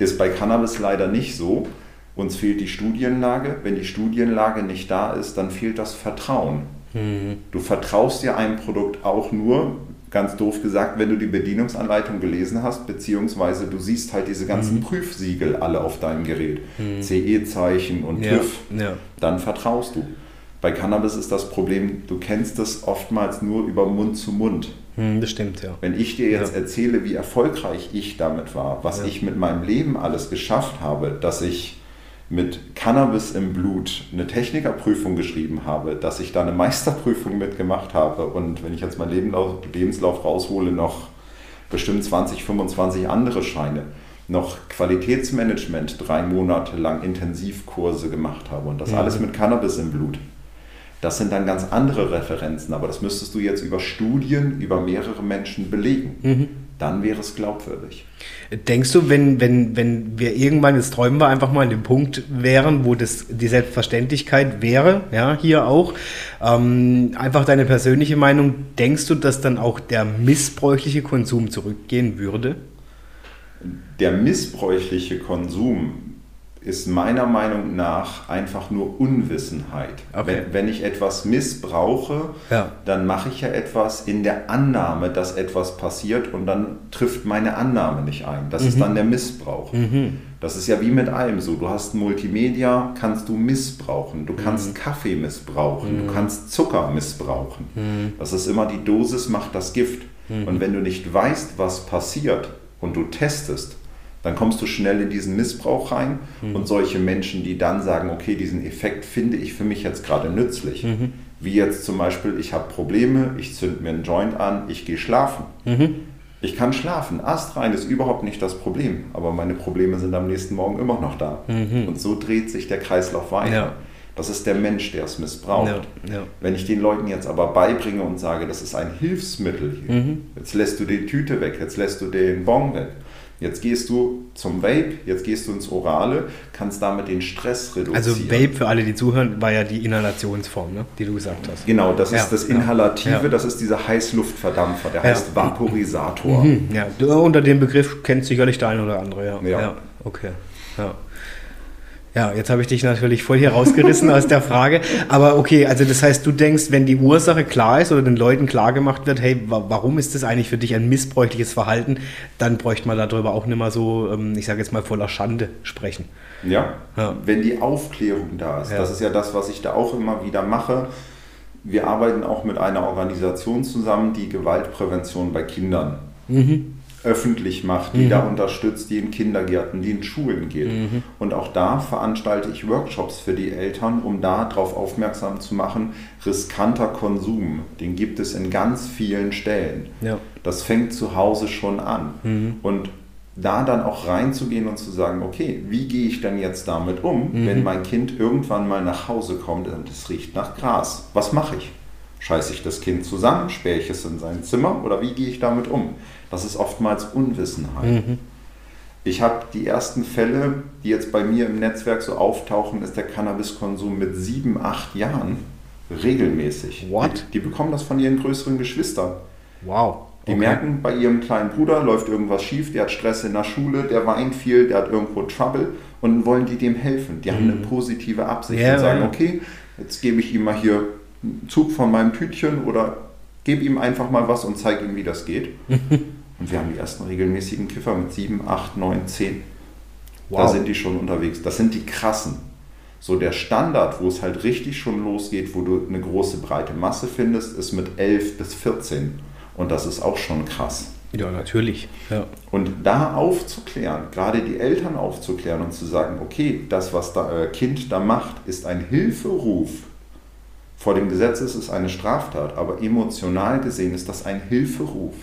Ist bei Cannabis leider nicht so. Uns fehlt die Studienlage. Wenn die Studienlage nicht da ist, dann fehlt das Vertrauen. Mhm. Du vertraust ja einem Produkt auch nur, ganz doof gesagt, wenn du die Bedienungsanleitung gelesen hast, beziehungsweise du siehst halt diese ganzen mhm. Prüfsiegel alle auf deinem Gerät, mhm. CE-Zeichen und TÜV, ja. dann vertraust du. Bei Cannabis ist das Problem, du kennst es oftmals nur über Mund zu Mund. Mhm, das stimmt, ja. Wenn ich dir jetzt ja. erzähle, wie erfolgreich ich damit war, was ja. ich mit meinem Leben alles geschafft habe, dass ich mit Cannabis im Blut eine Technikerprüfung geschrieben habe, dass ich da eine Meisterprüfung mitgemacht habe und wenn ich jetzt meinen Lebenslauf raushole, noch bestimmt 20, 25 andere Scheine, noch Qualitätsmanagement drei Monate lang Intensivkurse gemacht habe und das mhm. alles mit Cannabis im Blut. Das sind dann ganz andere Referenzen, aber das müsstest du jetzt über Studien, über mehrere Menschen belegen. Mhm dann wäre es glaubwürdig. Denkst du, wenn, wenn, wenn wir irgendwann, jetzt träumen wir einfach mal an dem Punkt wären, wo das die Selbstverständlichkeit wäre, ja, hier auch, ähm, einfach deine persönliche Meinung, denkst du, dass dann auch der missbräuchliche Konsum zurückgehen würde? Der missbräuchliche Konsum ist meiner Meinung nach einfach nur Unwissenheit. Okay. Wenn, wenn, ich etwas missbrauche, ja. dann mache ich ja etwas in der Annahme, dass etwas passiert und dann trifft meine Annahme nicht ein. Das mhm. ist dann der Missbrauch. Mhm. Das ist ja wie mit allem so. Du hast Multimedia, kannst du missbrauchen. Du kannst mhm. Kaffee missbrauchen. Du mhm. kannst Zucker missbrauchen. Mhm. Das ist immer die Dosis macht das Gift. Mhm. Und wenn du nicht weißt, was passiert und du testest, dann kommst du schnell in diesen Missbrauch rein mhm. und solche Menschen, die dann sagen, okay, diesen Effekt finde ich für mich jetzt gerade nützlich. Mhm. Wie jetzt zum Beispiel, ich habe Probleme, ich zünde mir einen Joint an, ich gehe schlafen. Mhm. Ich kann schlafen, astrein ist überhaupt nicht das Problem, aber meine Probleme sind am nächsten Morgen immer noch da. Mhm. Und so dreht sich der Kreislauf weiter. Ja. Das ist der Mensch, der es missbraucht. Ja, ja. Wenn ich den Leuten jetzt aber beibringe und sage, das ist ein Hilfsmittel hier, mhm. jetzt lässt du die Tüte weg, jetzt lässt du den Bon weg, Jetzt gehst du zum Vape, jetzt gehst du ins Orale, kannst damit den Stress reduzieren. Also Vape, für alle, die zuhören, war ja die Inhalationsform, ne? die du gesagt hast. Genau, das ja, ist das Inhalative, ja. das ist dieser Heißluftverdampfer, der ja. heißt Vaporisator. Mhm, ja, unter dem Begriff kennt sicherlich der eine oder andere, ja. Ja, okay. Ja. Ja, jetzt habe ich dich natürlich voll hier rausgerissen aus der Frage. Aber okay, also das heißt, du denkst, wenn die Ursache klar ist oder den Leuten klar gemacht wird, hey, warum ist das eigentlich für dich ein missbräuchliches Verhalten, dann bräuchte man darüber auch nicht mal so, ähm, ich sage jetzt mal, voller Schande sprechen. Ja, ja. wenn die Aufklärung da ist. Ja. Das ist ja das, was ich da auch immer wieder mache. Wir arbeiten auch mit einer Organisation zusammen, die Gewaltprävention bei Kindern mhm öffentlich macht, die mhm. da unterstützt, die in Kindergärten, die in Schulen geht. Mhm. Und auch da veranstalte ich Workshops für die Eltern, um da darauf aufmerksam zu machen, riskanter Konsum, den gibt es in ganz vielen Stellen. Ja. Das fängt zu Hause schon an. Mhm. Und da dann auch reinzugehen und zu sagen, okay, wie gehe ich denn jetzt damit um, mhm. wenn mein Kind irgendwann mal nach Hause kommt und es riecht nach Gras? Was mache ich? Scheiße ich das Kind zusammen? Sperre ich es in sein Zimmer? Oder wie gehe ich damit um? Das ist oftmals Unwissenheit. Mhm. Ich habe die ersten Fälle, die jetzt bei mir im Netzwerk so auftauchen, ist der Cannabiskonsum mit sieben, acht Jahren regelmäßig. What? Die, die bekommen das von ihren größeren Geschwistern. Wow. Die okay. merken, bei ihrem kleinen Bruder läuft irgendwas schief, der hat Stress in der Schule, der weint viel, der hat irgendwo Trouble und wollen die dem helfen. Die mhm. haben eine positive Absicht yeah, und sagen, okay, jetzt gebe ich ihm mal hier Zug von meinem Tütchen oder gebe ihm einfach mal was und zeige ihm, wie das geht. Und wir haben die ersten regelmäßigen Kiffer mit 7, 8, 9, 10. Wow. Da sind die schon unterwegs. Das sind die krassen. So der Standard, wo es halt richtig schon losgeht, wo du eine große breite Masse findest, ist mit 11 bis 14. Und das ist auch schon krass. Ja, natürlich. Ja. Und da aufzuklären, gerade die Eltern aufzuklären und zu sagen, okay, das, was das äh, Kind da macht, ist ein Hilferuf. Vor dem Gesetz ist es eine Straftat, aber emotional gesehen ist das ein Hilferuf.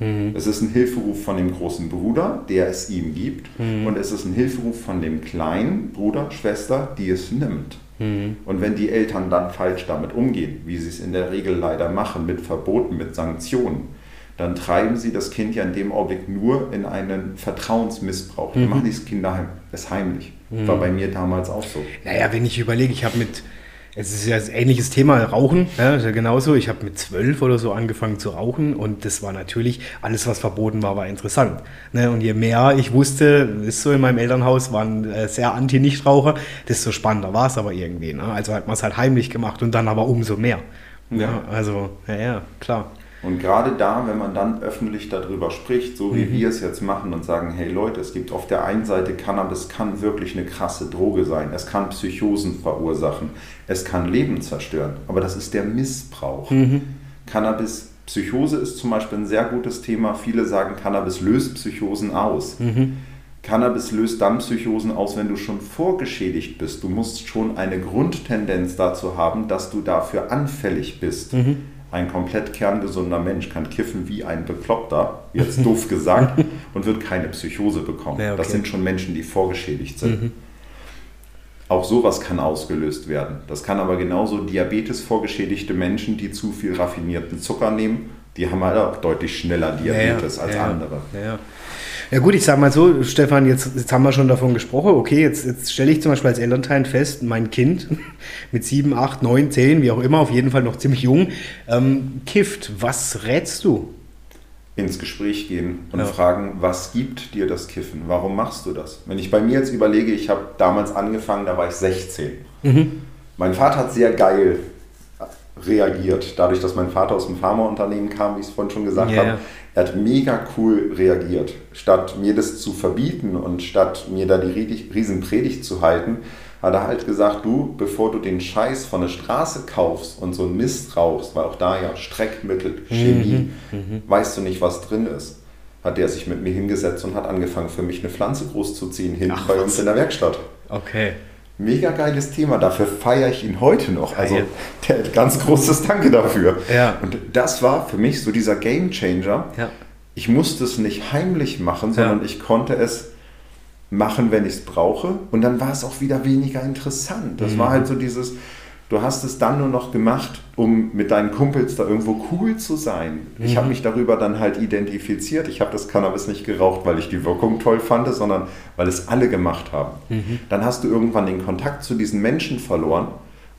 Mhm. Es ist ein Hilferuf von dem großen Bruder, der es ihm gibt, mhm. und es ist ein Hilferuf von dem kleinen Bruder, Schwester, die es nimmt. Mhm. Und wenn die Eltern dann falsch damit umgehen, wie sie es in der Regel leider machen, mit Verboten, mit Sanktionen, dann treiben sie das Kind ja in dem Augenblick nur in einen Vertrauensmissbrauch. Dann machen die das Kind daheim, das heimlich. War bei mir damals auch so. Naja, wenn ich überlege, ich habe mit es ist ja ein ähnliches Thema, Rauchen, ja, ist ja genauso. Ich habe mit zwölf oder so angefangen zu rauchen und das war natürlich, alles was verboten war, war interessant. Ne? Und je mehr ich wusste, ist so in meinem Elternhaus, waren äh, sehr Anti-Nichtraucher, desto spannender war es aber irgendwie. Ne? Also hat man es halt heimlich gemacht und dann aber umso mehr. Ja, also, ja, ja, klar. Und gerade da, wenn man dann öffentlich darüber spricht, so wie mhm. wir es jetzt machen und sagen, hey Leute, es gibt auf der einen Seite Cannabis kann wirklich eine krasse Droge sein, es kann Psychosen verursachen, es kann Leben zerstören, aber das ist der Missbrauch. Mhm. Cannabis, Psychose ist zum Beispiel ein sehr gutes Thema. Viele sagen, Cannabis löst Psychosen aus. Mhm. Cannabis löst dann Psychosen aus, wenn du schon vorgeschädigt bist. Du musst schon eine Grundtendenz dazu haben, dass du dafür anfällig bist. Mhm ein komplett kerngesunder Mensch kann kiffen wie ein Bekloppter, jetzt doof gesagt, und wird keine Psychose bekommen. Ja, okay. Das sind schon Menschen, die vorgeschädigt sind. Mhm. Auch sowas kann ausgelöst werden. Das kann aber genauso Diabetes vorgeschädigte Menschen, die zu viel raffinierten Zucker nehmen, die haben halt auch deutlich schneller Diabetes ja, als andere. Ja, gut, ich sage mal so, Stefan, jetzt, jetzt haben wir schon davon gesprochen. Okay, jetzt, jetzt stelle ich zum Beispiel als Elternteil fest, mein Kind mit sieben, acht, neun, zehn, wie auch immer, auf jeden Fall noch ziemlich jung, ähm, kifft. Was rätst du? ins Gespräch gehen und ja. fragen, was gibt dir das Kiffen? Warum machst du das? Wenn ich bei mir jetzt überlege, ich habe damals angefangen, da war ich 16. Mhm. Mein Vater hat sehr geil reagiert, dadurch, dass mein Vater aus dem Pharmaunternehmen kam, wie ich es vorhin schon gesagt yeah. habe. Er hat mega cool reagiert. Statt mir das zu verbieten und statt mir da die Riesenpredigt zu halten, hat er halt gesagt, du, bevor du den Scheiß von der Straße kaufst und so ein Mist rauchst, weil auch da ja Streckmittel, Chemie, mhm, mhm. weißt du nicht, was drin ist, hat er sich mit mir hingesetzt und hat angefangen, für mich eine Pflanze großzuziehen, hinten Ach, bei uns in der Werkstatt. Okay. Mega geiles Thema, dafür feiere ich ihn heute noch. Also der ganz großes Danke dafür. Ja. Und das war für mich so dieser Game Changer. Ja. Ich musste es nicht heimlich machen, sondern ja. ich konnte es machen, wenn ich es brauche. Und dann war es auch wieder weniger interessant. Das mhm. war halt so dieses, du hast es dann nur noch gemacht, um mit deinen Kumpels da irgendwo cool zu sein. Mhm. Ich habe mich darüber dann halt identifiziert. Ich habe das Cannabis nicht geraucht, weil ich die Wirkung toll fand, sondern weil es alle gemacht haben. Mhm. Dann hast du irgendwann den Kontakt zu diesen Menschen verloren.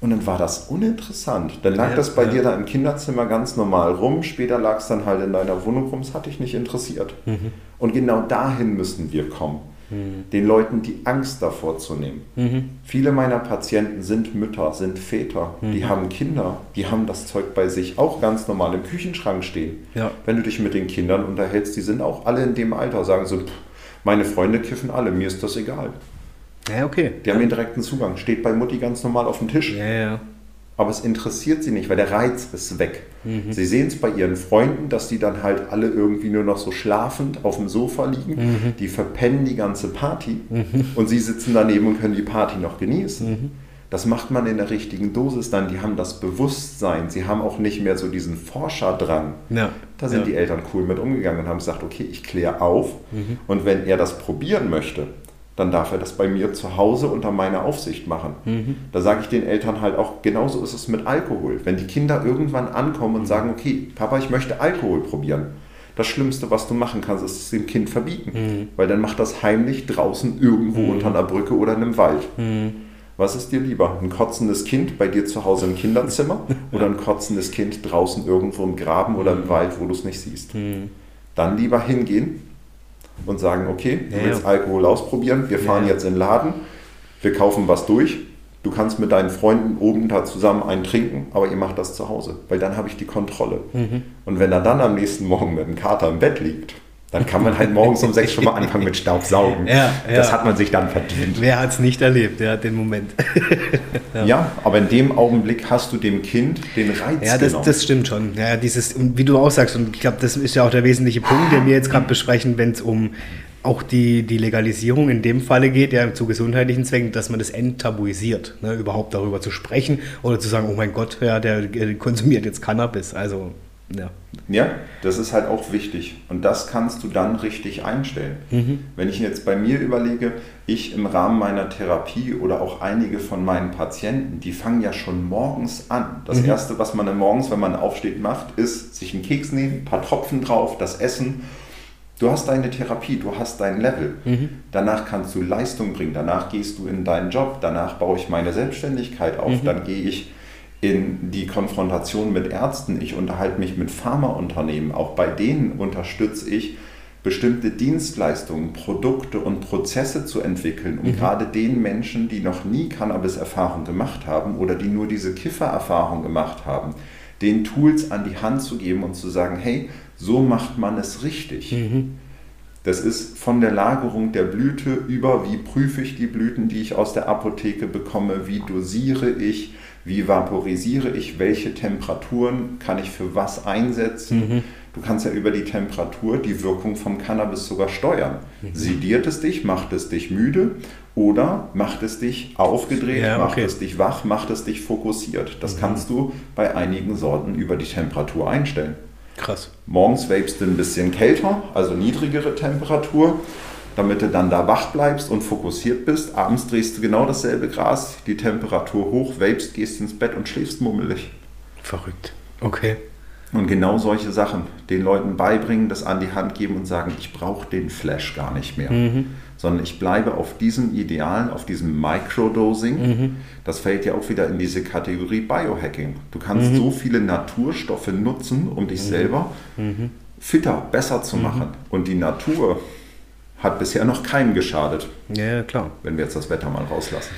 Und dann war das uninteressant. Dann lag ja, das bei ja. dir da im Kinderzimmer ganz normal rum. Später lag es dann halt in deiner Wohnung rum. Es hat dich nicht interessiert. Mhm. Und genau dahin müssen wir kommen mhm. den Leuten die Angst davor zu nehmen. Mhm. Viele meiner Patienten sind Mütter, sind Väter, mhm. die haben Kinder, die haben das Zeug bei sich auch ganz normal im Küchenschrank stehen. Ja. Wenn du dich mit den Kindern unterhältst, die sind auch alle in dem Alter, sagen so, meine Freunde kiffen alle, mir ist das egal. Ja, okay. Die haben den direkten Zugang, steht bei Mutti ganz normal auf dem Tisch. Ja, ja aber es interessiert sie nicht, weil der Reiz ist weg. Mhm. Sie sehen es bei ihren Freunden, dass die dann halt alle irgendwie nur noch so schlafend auf dem Sofa liegen. Mhm. Die verpennen die ganze Party mhm. und sie sitzen daneben und können die Party noch genießen. Mhm. Das macht man in der richtigen Dosis dann. Die haben das Bewusstsein. Sie haben auch nicht mehr so diesen Forscherdrang. Ja. Da sind ja. die Eltern cool mit umgegangen und haben gesagt, okay, ich kläre auf. Mhm. Und wenn er das probieren möchte, dann darf er das bei mir zu Hause unter meiner Aufsicht machen. Mhm. Da sage ich den Eltern halt auch, genauso ist es mit Alkohol. Wenn die Kinder irgendwann ankommen und sagen, okay, Papa, ich möchte Alkohol probieren. Das Schlimmste, was du machen kannst, ist es dem Kind verbieten. Mhm. Weil dann macht das heimlich draußen irgendwo mhm. unter einer Brücke oder in einem Wald. Mhm. Was ist dir lieber? Ein kotzendes Kind bei dir zu Hause im Kinderzimmer oder ein kotzendes Kind draußen irgendwo im Graben oder im mhm. Wald, wo du es nicht siehst? Mhm. Dann lieber hingehen, und sagen, okay, du ja, willst ja. Alkohol ausprobieren, wir fahren ja. jetzt in den Laden, wir kaufen was durch, du kannst mit deinen Freunden oben da zusammen einen trinken, aber ihr macht das zu Hause, weil dann habe ich die Kontrolle. Mhm. Und wenn er dann am nächsten Morgen mit dem Kater im Bett liegt, dann kann man halt morgens um sechs schon mal anfangen mit Staubsaugen. Ja, ja. Das hat man sich dann verdient. Wer hat es nicht erlebt, ja, den Moment. ja. ja. aber in dem Augenblick hast du dem Kind den Reiz Ja, das, das stimmt schon. Ja, dieses, wie du auch sagst, und ich glaube, das ist ja auch der wesentliche Punkt, den wir jetzt gerade besprechen, wenn es um auch die, die Legalisierung in dem Falle geht, ja zu gesundheitlichen Zwecken, dass man das enttabuisiert, ne, überhaupt darüber zu sprechen oder zu sagen, oh mein Gott, ja, der, der konsumiert jetzt Cannabis. Also ja. ja, das ist halt auch wichtig. Und das kannst du dann richtig einstellen. Mhm. Wenn ich jetzt bei mir überlege, ich im Rahmen meiner Therapie oder auch einige von meinen Patienten, die fangen ja schon morgens an. Das mhm. Erste, was man morgens, wenn man aufsteht, macht, ist sich einen Keks nehmen, ein paar Tropfen drauf, das Essen. Du hast deine Therapie, du hast dein Level. Mhm. Danach kannst du Leistung bringen, danach gehst du in deinen Job, danach baue ich meine Selbstständigkeit auf, mhm. dann gehe ich in die Konfrontation mit Ärzten, ich unterhalte mich mit Pharmaunternehmen, auch bei denen unterstütze ich, bestimmte Dienstleistungen, Produkte und Prozesse zu entwickeln, um mhm. gerade den Menschen, die noch nie Cannabis-Erfahrung gemacht haben oder die nur diese Kiffer-Erfahrung gemacht haben, den Tools an die Hand zu geben und zu sagen, hey, so macht man es richtig. Mhm. Das ist von der Lagerung der Blüte über, wie prüfe ich die Blüten, die ich aus der Apotheke bekomme, wie dosiere ich, wie vaporisiere ich, welche Temperaturen kann ich für was einsetzen. Mhm. Du kannst ja über die Temperatur die Wirkung vom Cannabis sogar steuern. Mhm. Sediert es dich, macht es dich müde oder macht es dich aufgedreht, ja, okay. macht es dich wach, macht es dich fokussiert. Das mhm. kannst du bei einigen Sorten über die Temperatur einstellen. Krass. Morgens vapest du ein bisschen kälter, also niedrigere Temperatur, damit du dann da wach bleibst und fokussiert bist. Abends drehst du genau dasselbe Gras, die Temperatur hoch, vapest, gehst ins Bett und schläfst mummelig. Verrückt. Okay. Und genau solche Sachen den Leuten beibringen, das an die Hand geben und sagen, ich brauche den Flash gar nicht mehr. Mhm sondern ich bleibe auf diesen Idealen, auf diesem Microdosing. Mhm. Das fällt ja auch wieder in diese Kategorie Biohacking. Du kannst mhm. so viele Naturstoffe nutzen, um dich mhm. selber mhm. fitter, besser zu mhm. machen. Und die Natur hat bisher noch keinem geschadet. Ja, klar. Wenn wir jetzt das Wetter mal rauslassen.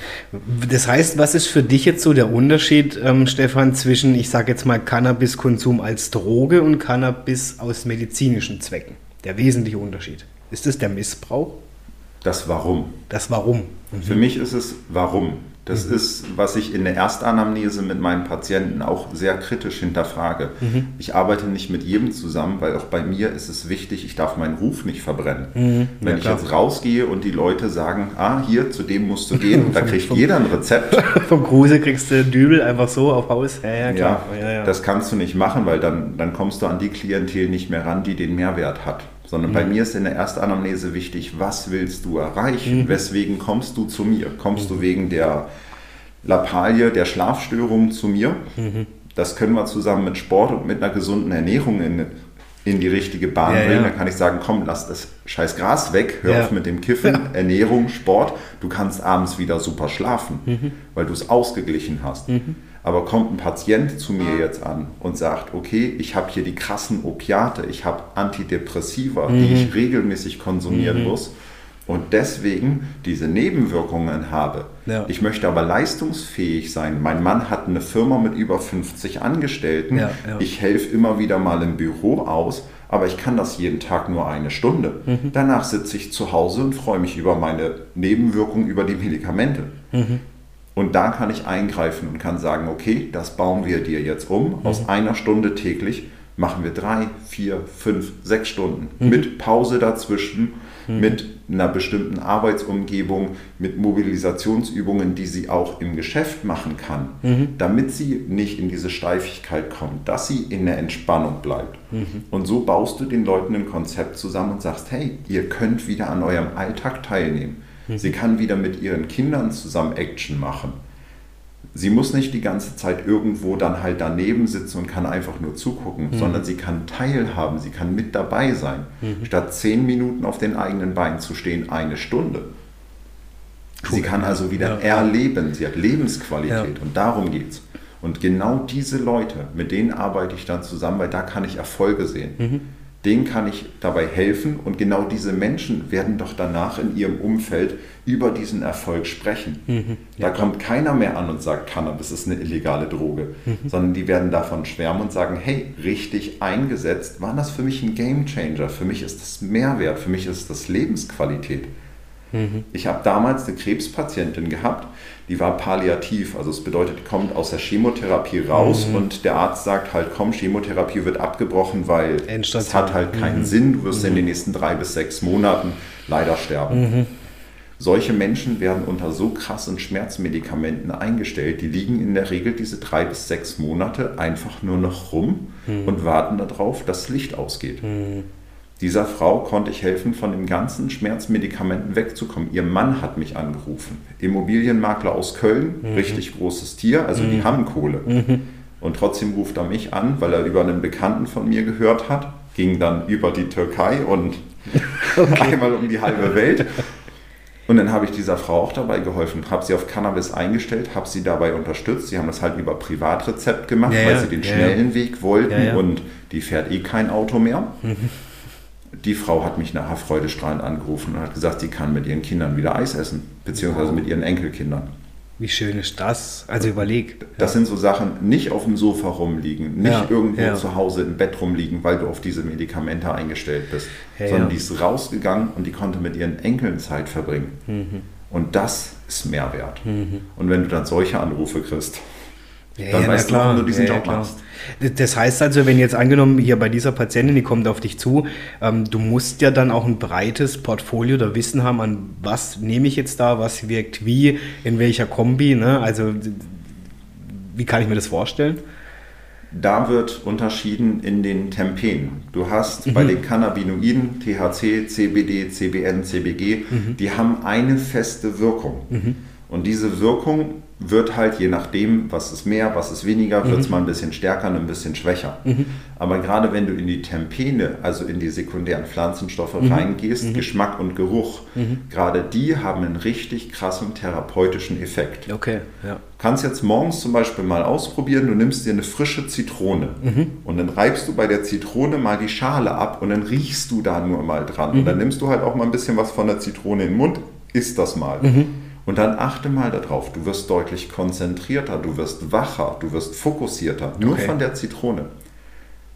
Das heißt, was ist für dich jetzt so der Unterschied, ähm, Stefan, zwischen, ich sage jetzt mal, Cannabiskonsum als Droge und Cannabis aus medizinischen Zwecken? Der wesentliche Unterschied. Ist es der Missbrauch? das Warum. Das Warum. Mhm. Für mich ist es Warum. Das mhm. ist, was ich in der Erstanamnese mit meinen Patienten auch sehr kritisch hinterfrage. Mhm. Ich arbeite nicht mit jedem zusammen, weil auch bei mir ist es wichtig, ich darf meinen Ruf nicht verbrennen. Mhm. Wenn ja, ich jetzt rausgehe und die Leute sagen, ah, hier, zu dem musst du gehen, da kriegt jeder ein Rezept. Vom Kruse kriegst du Dübel einfach so auf Haus. Ja, ja, klar. Ja, ja, das kannst du nicht machen, weil dann, dann kommst du an die Klientel nicht mehr ran, die den Mehrwert hat sondern mhm. bei mir ist in der Erstanamnese wichtig, was willst du erreichen? Mhm. Weswegen kommst du zu mir? Kommst mhm. du wegen der Lappalie, der Schlafstörung zu mir? Mhm. Das können wir zusammen mit Sport und mit einer gesunden Ernährung in, in die richtige Bahn ja, bringen. Ja. Da kann ich sagen, komm, lass das scheiß Gras weg, hör ja. auf mit dem Kiffen, Ernährung, Sport. Du kannst abends wieder super schlafen, mhm. weil du es ausgeglichen hast. Mhm. Aber kommt ein Patient zu mir jetzt an und sagt, okay, ich habe hier die krassen Opiate, ich habe Antidepressiva, mhm. die ich regelmäßig konsumieren mhm. muss und deswegen diese Nebenwirkungen habe. Ja. Ich möchte aber leistungsfähig sein. Mein Mann hat eine Firma mit über 50 Angestellten. Ja, ja. Ich helfe immer wieder mal im Büro aus, aber ich kann das jeden Tag nur eine Stunde. Mhm. Danach sitze ich zu Hause und freue mich über meine Nebenwirkungen, über die Medikamente. Mhm. Und da kann ich eingreifen und kann sagen, okay, das bauen wir dir jetzt um. Mhm. Aus einer Stunde täglich machen wir drei, vier, fünf, sechs Stunden. Mhm. Mit Pause dazwischen, mhm. mit einer bestimmten Arbeitsumgebung, mit Mobilisationsübungen, die sie auch im Geschäft machen kann, mhm. damit sie nicht in diese Steifigkeit kommt, dass sie in der Entspannung bleibt. Mhm. Und so baust du den Leuten ein Konzept zusammen und sagst, hey, ihr könnt wieder an eurem Alltag teilnehmen. Mhm. Sie kann wieder mit ihren Kindern zusammen Action machen. Sie muss nicht die ganze Zeit irgendwo dann halt daneben sitzen und kann einfach nur zugucken, mhm. sondern sie kann teilhaben, sie kann mit dabei sein. Mhm. Statt zehn Minuten auf den eigenen Beinen zu stehen, eine Stunde. Cool. Sie kann also wieder ja. erleben, sie hat Lebensqualität ja. und darum geht es. Und genau diese Leute, mit denen arbeite ich dann zusammen, weil da kann ich Erfolge sehen. Mhm denen kann ich dabei helfen und genau diese Menschen werden doch danach in ihrem Umfeld über diesen Erfolg sprechen. Mhm, ja, da kommt keiner mehr an und sagt, Cannabis ist eine illegale Droge, mhm. sondern die werden davon schwärmen und sagen, hey, richtig eingesetzt, war das für mich ein Game Changer, für mich ist das Mehrwert, für mich ist das Lebensqualität. Mhm. Ich habe damals eine Krebspatientin gehabt, die war palliativ. Also es bedeutet, kommt aus der Chemotherapie raus mhm. und der Arzt sagt halt, komm, Chemotherapie wird abgebrochen, weil es hat halt keinen mhm. Sinn. Du wirst mhm. in den nächsten drei bis sechs Monaten leider sterben. Mhm. Solche Menschen werden unter so krassen Schmerzmedikamenten eingestellt, die liegen in der Regel diese drei bis sechs Monate einfach nur noch rum mhm. und warten darauf, dass das Licht ausgeht. Mhm. Dieser Frau konnte ich helfen, von den ganzen Schmerzmedikamenten wegzukommen. Ihr Mann hat mich angerufen. Immobilienmakler aus Köln, mhm. richtig großes Tier, also mhm. die haben Kohle. Mhm. Und trotzdem ruft er mich an, weil er über einen Bekannten von mir gehört hat, ging dann über die Türkei und okay. einmal um die halbe Welt. Und dann habe ich dieser Frau auch dabei geholfen, habe sie auf Cannabis eingestellt, habe sie dabei unterstützt. Sie haben das halt über Privatrezept gemacht, ja, weil sie den ja, schnellen ja. Weg wollten und die fährt eh kein Auto mehr. Die Frau hat mich nachher freudestrahlend angerufen und hat gesagt, sie kann mit ihren Kindern wieder Eis essen, beziehungsweise mit ihren Enkelkindern. Wie schön ist das? Also überleg. Das ja. sind so Sachen, nicht auf dem Sofa rumliegen, nicht ja, irgendwo ja. zu Hause im Bett rumliegen, weil du auf diese Medikamente eingestellt bist, sondern die ist rausgegangen und die konnte mit ihren Enkeln Zeit verbringen. Mhm. Und das ist Mehrwert. Mhm. Und wenn du dann solche Anrufe kriegst, ja, dann ja, weißt du, warum du diesen ja, Job machst. Das heißt also, wenn jetzt angenommen hier bei dieser Patientin, die kommt auf dich zu, ähm, du musst ja dann auch ein breites Portfolio oder Wissen haben, an was nehme ich jetzt da, was wirkt wie, in welcher Kombi. Ne? Also wie kann ich mir das vorstellen? Da wird unterschieden in den Tempenen. Du hast mhm. bei den Cannabinoiden THC, CBD, CBN, CBG, mhm. die haben eine feste Wirkung. Mhm. Und diese Wirkung wird halt je nachdem, was ist mehr, was ist weniger, wird es mhm. mal ein bisschen stärker und ein bisschen schwächer. Mhm. Aber gerade wenn du in die Tempene, also in die sekundären Pflanzenstoffe mhm. reingehst, mhm. Geschmack und Geruch, mhm. gerade die haben einen richtig krassen therapeutischen Effekt. Okay, ja. Kannst jetzt morgens zum Beispiel mal ausprobieren, du nimmst dir eine frische Zitrone mhm. und dann reibst du bei der Zitrone mal die Schale ab und dann riechst du da nur mal dran. Und dann nimmst du halt auch mal ein bisschen was von der Zitrone in den Mund, isst das mal. Und dann achte mal darauf, du wirst deutlich konzentrierter, du wirst wacher, du wirst fokussierter, nur okay. von der Zitrone.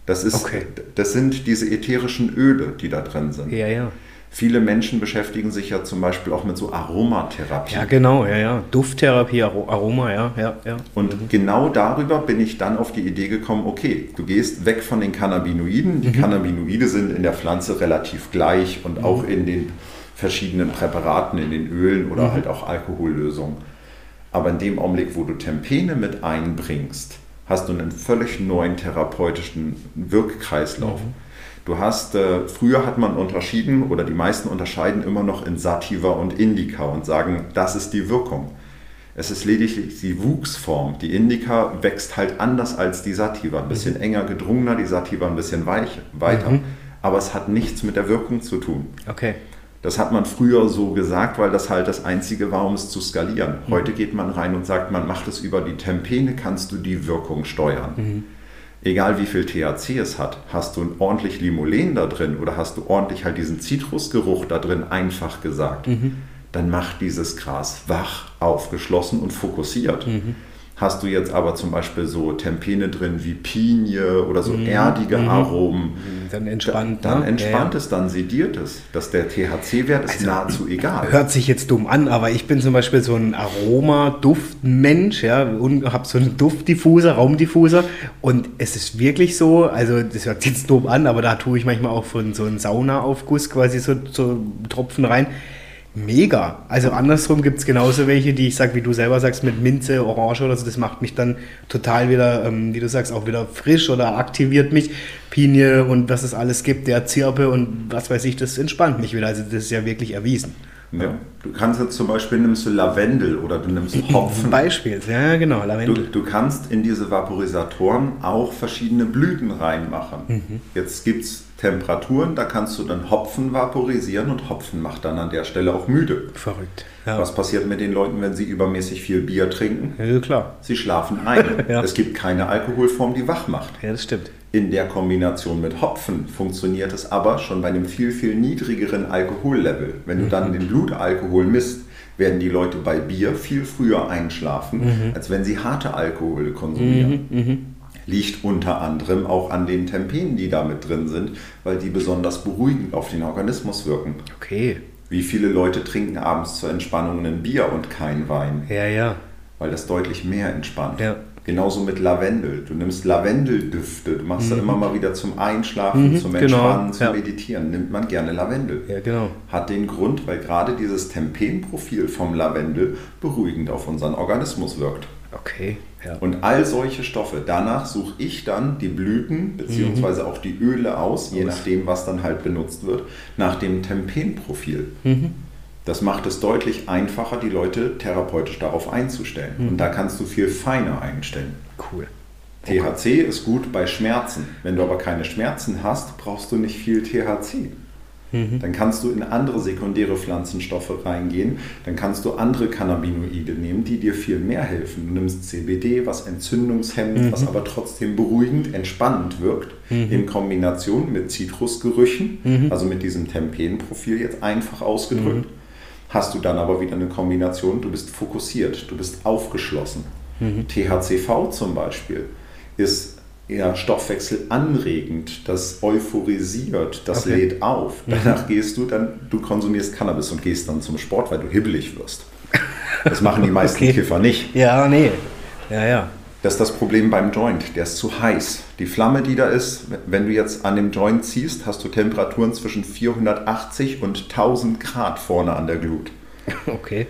Das, ist, okay. das sind diese ätherischen Öle, die da drin sind. Ja, ja. Viele Menschen beschäftigen sich ja zum Beispiel auch mit so Aromatherapie. Ja, genau, ja, ja. Dufttherapie, Aroma, ja, ja, ja. Und mhm. genau darüber bin ich dann auf die Idee gekommen, okay, du gehst weg von den Cannabinoiden. Die mhm. Cannabinoide sind in der Pflanze relativ gleich und mhm. auch in den verschiedenen Präparaten, in den Ölen oder mhm. halt auch Alkohollösungen. Aber in dem Augenblick, wo du Tempene mit einbringst, hast du einen völlig neuen therapeutischen Wirkkreislauf. Mhm. Du hast, äh, früher hat man unterschieden oder die meisten unterscheiden immer noch in Sativa und Indica und sagen, das ist die Wirkung. Es ist lediglich die Wuchsform. Die Indica wächst halt anders als die Sativa. Ein bisschen mhm. enger gedrungener, die Sativa ein bisschen weich, weiter. Mhm. Aber es hat nichts mit der Wirkung zu tun. Okay. Das hat man früher so gesagt, weil das halt das Einzige war, um es zu skalieren. Mhm. Heute geht man rein und sagt, man macht es über die Tempene, kannst du die Wirkung steuern. Mhm. Egal wie viel THC es hat, hast du ordentlich Limolen da drin oder hast du ordentlich halt diesen Zitrusgeruch da drin, einfach gesagt, mhm. dann macht dieses Gras wach, aufgeschlossen und fokussiert. Hast du jetzt aber zum Beispiel so Tempene drin wie Pinie oder so mhm. erdige mhm. Aromen, dann entspannt, dann, dann ne? entspannt ja. es, dann sediert es. Dass der THC-Wert ist also, nahezu egal. Hört sich jetzt dumm an, aber ich bin zum Beispiel so ein Aroma-Duftmensch, ja, und habe so einen Duftdiffuser, Raumdiffuser und es ist wirklich so, also das hört sich jetzt dumm an, aber da tue ich manchmal auch von so einem Saunaaufguss quasi so, so Tropfen rein mega. Also andersrum gibt es genauso welche, die ich sage, wie du selber sagst, mit Minze, Orange oder so, das macht mich dann total wieder, ähm, wie du sagst, auch wieder frisch oder aktiviert mich. Pinie und was es alles gibt, der Zirpe und was weiß ich, das entspannt mich wieder. Also das ist ja wirklich erwiesen. Ja. Du kannst jetzt zum Beispiel nimmst du Lavendel oder du nimmst Hopfen. Beispiel, ja genau, Lavendel. Du, du, kannst in diese Vaporisatoren auch verschiedene Blüten reinmachen. Mhm. Jetzt gibt es Temperaturen, da kannst du dann Hopfen vaporisieren und Hopfen macht dann an der Stelle auch müde. Verrückt. Ja. Was passiert mit den Leuten, wenn sie übermäßig viel Bier trinken? Ja, klar. Sie schlafen ein. ja. Es gibt keine Alkoholform, die wach macht. Ja, das stimmt. In der Kombination mit Hopfen funktioniert es aber schon bei einem viel, viel niedrigeren Alkohollevel. Wenn du dann mhm. den Blutalkohol misst, werden die Leute bei Bier viel früher einschlafen, mhm. als wenn sie harte Alkohole konsumieren. Mhm. mhm. Liegt unter anderem auch an den Tempenen, die da mit drin sind, weil die besonders beruhigend auf den Organismus wirken. Okay. Wie viele Leute trinken abends zur Entspannung ein Bier und kein Wein? Ja, ja. Weil das deutlich mehr entspannt. Ja. Genauso mit Lavendel. Du nimmst Lavendeldüfte, du machst mhm. da immer mal wieder zum Einschlafen, mhm, zum genau. Entspannen, genau. zum ja. Meditieren, nimmt man gerne Lavendel. Ja, genau. Hat den Grund, weil gerade dieses Tempenprofil vom Lavendel beruhigend auf unseren Organismus wirkt. Okay. Ja. Und all solche Stoffe, danach suche ich dann die Blüten bzw. Mhm. auch die Öle aus, je nachdem, was dann halt benutzt wird, nach dem Tempenprofil. Mhm. Das macht es deutlich einfacher, die Leute therapeutisch darauf einzustellen. Mhm. Und da kannst du viel feiner einstellen. Cool. THC okay. ist gut bei Schmerzen. Wenn du aber keine Schmerzen hast, brauchst du nicht viel THC. Mhm. Dann kannst du in andere sekundäre Pflanzenstoffe reingehen. Dann kannst du andere Cannabinoide nehmen, die dir viel mehr helfen. Du nimmst CBD, was entzündungshemmend, mhm. was aber trotzdem beruhigend, entspannend wirkt, mhm. in Kombination mit Zitrusgerüchen, mhm. also mit diesem Tempenprofil jetzt einfach ausgedrückt. Hast du dann aber wieder eine Kombination, du bist fokussiert, du bist aufgeschlossen. Mhm. THCV zum Beispiel ist eher stoffwechselanregend, das euphorisiert, das okay. lädt auf. Mhm. Danach gehst du dann, du konsumierst Cannabis und gehst dann zum Sport, weil du hibbelig wirst. Das machen die meisten okay. Kiffer nicht. Ja, nee. Ja, ja. Das ist das Problem beim Joint. Der ist zu heiß. Die Flamme, die da ist, wenn du jetzt an dem Joint ziehst, hast du Temperaturen zwischen 480 und 1000 Grad vorne an der Glut. Okay.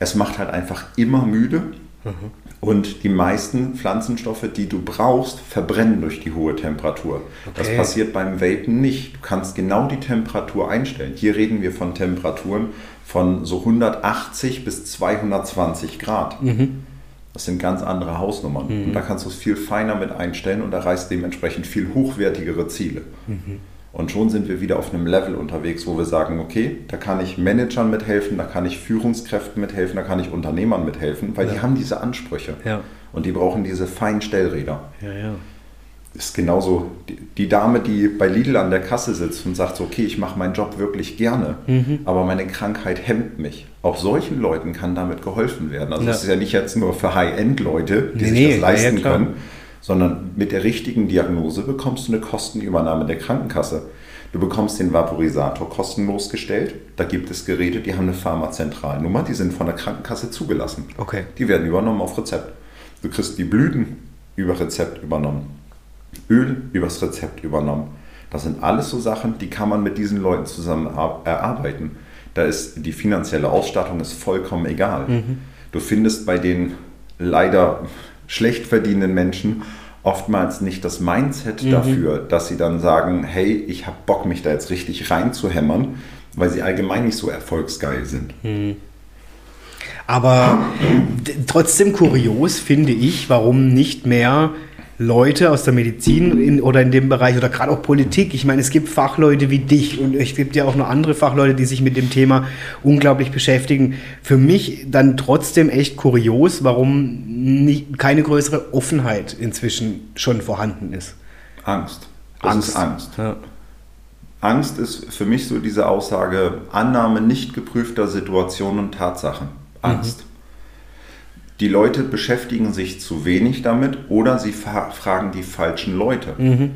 Es macht halt einfach immer müde. Mhm. Und die meisten Pflanzenstoffe, die du brauchst, verbrennen durch die hohe Temperatur. Okay. Das passiert beim Vapen nicht. Du kannst genau die Temperatur einstellen. Hier reden wir von Temperaturen von so 180 bis 220 Grad. Mhm. Das sind ganz andere Hausnummern. Mhm. Und da kannst du es viel feiner mit einstellen und erreichst dementsprechend viel hochwertigere Ziele. Mhm. Und schon sind wir wieder auf einem Level unterwegs, wo wir sagen, okay, da kann ich Managern mithelfen, da kann ich Führungskräften mithelfen, da kann ich Unternehmern mithelfen, weil ja. die haben diese Ansprüche. Ja. Und die brauchen diese feinen Stellräder. Ja, ja. Ist genauso die, die, Dame, die bei Lidl an der Kasse sitzt und sagt, so, okay, ich mache meinen Job wirklich gerne, mhm. aber meine Krankheit hemmt mich. Auch solchen Leuten kann damit geholfen werden. Also es ist ja nicht jetzt nur für High-End-Leute, die nee, sich das leisten können sondern mit der richtigen Diagnose bekommst du eine Kostenübernahme der Krankenkasse. Du bekommst den Vaporisator kostenlos gestellt. Da gibt es Geräte, die haben eine Pharmazentralnummer, die sind von der Krankenkasse zugelassen. Okay. Die werden übernommen auf Rezept. Du kriegst die Blüten über Rezept übernommen. Öl übers Rezept übernommen. Das sind alles so Sachen, die kann man mit diesen Leuten zusammen erarbeiten. Da ist die finanzielle Ausstattung ist vollkommen egal. Mhm. Du findest bei den leider schlecht verdienenden Menschen oftmals nicht das Mindset mhm. dafür, dass sie dann sagen, hey, ich habe Bock, mich da jetzt richtig reinzuhämmern, weil sie allgemein nicht so erfolgsgeil sind. Mhm. Aber trotzdem kurios finde ich, warum nicht mehr Leute aus der Medizin in, oder in dem Bereich oder gerade auch Politik. Ich meine, es gibt Fachleute wie dich und es gibt ja auch noch andere Fachleute, die sich mit dem Thema unglaublich beschäftigen. Für mich dann trotzdem echt kurios, warum nicht, keine größere Offenheit inzwischen schon vorhanden ist. Angst. Das Angst. ist Angst. Ja. Angst ist für mich so diese Aussage, Annahme nicht geprüfter Situationen und Tatsachen. Angst. Mhm. Die Leute beschäftigen sich zu wenig damit oder sie fragen die falschen Leute. Mhm.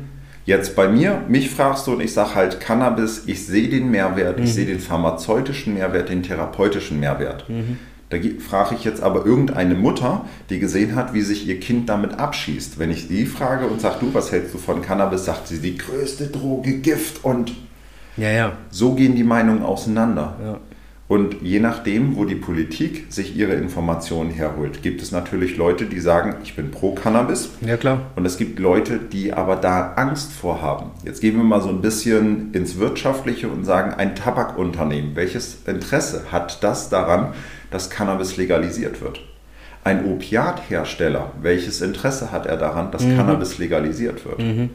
Jetzt bei mir, mich fragst du und ich sage halt Cannabis, ich sehe den Mehrwert, mhm. ich sehe den pharmazeutischen Mehrwert, den therapeutischen Mehrwert. Mhm. Da frage ich jetzt aber irgendeine Mutter, die gesehen hat, wie sich ihr Kind damit abschießt. Wenn ich die frage und sage, du, was hältst du von Cannabis, sagt sie, die größte Droge, Gift und ja, ja. so gehen die Meinungen auseinander. Ja. Und je nachdem, wo die Politik sich ihre Informationen herholt, gibt es natürlich Leute, die sagen, ich bin pro Cannabis. Ja, klar. Und es gibt Leute, die aber da Angst vorhaben. Jetzt gehen wir mal so ein bisschen ins Wirtschaftliche und sagen, ein Tabakunternehmen, welches Interesse hat das daran, dass Cannabis legalisiert wird? Ein Opiathersteller, welches Interesse hat er daran, dass mhm. Cannabis legalisiert wird? Mhm.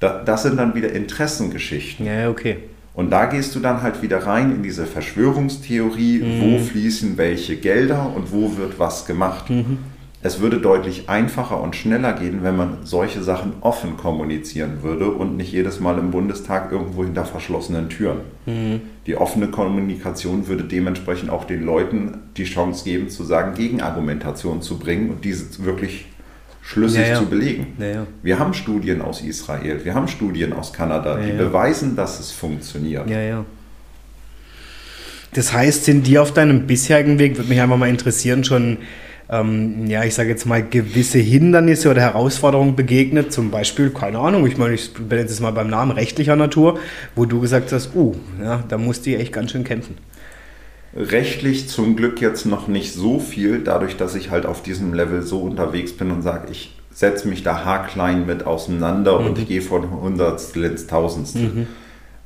das sind dann wieder Interessengeschichten. Ja, okay. Und da gehst du dann halt wieder rein in diese Verschwörungstheorie, mhm. wo fließen welche Gelder und wo wird was gemacht. Mhm. Es würde deutlich einfacher und schneller gehen, wenn man solche Sachen offen kommunizieren würde und nicht jedes Mal im Bundestag irgendwo hinter verschlossenen Türen. Mhm. Die offene Kommunikation würde dementsprechend auch den Leuten die Chance geben, zu sagen, Gegenargumentation zu bringen und diese wirklich schlüssig ja, ja. zu belegen. Ja, wir haben Studien aus Israel, wir haben Studien aus Kanada, die beweisen, dass es funktioniert. Das heißt, sind die auf deinem bisherigen Weg, würde mich einfach mal interessieren, schon, ähm, ja, ich sage jetzt mal, gewisse Hindernisse oder Herausforderungen begegnet? Zum Beispiel, keine Ahnung, ich meine, ich bin jetzt mal beim Namen rechtlicher Natur, wo du gesagt hast, uh, ja, da musst du echt ganz schön kämpfen. Rechtlich zum Glück jetzt noch nicht so viel, dadurch, dass ich halt auf diesem Level so unterwegs bin und sage, ich setze mich da haarklein mit auseinander mhm. und ich gehe von Hundertstel ins Tausendstel. Mhm.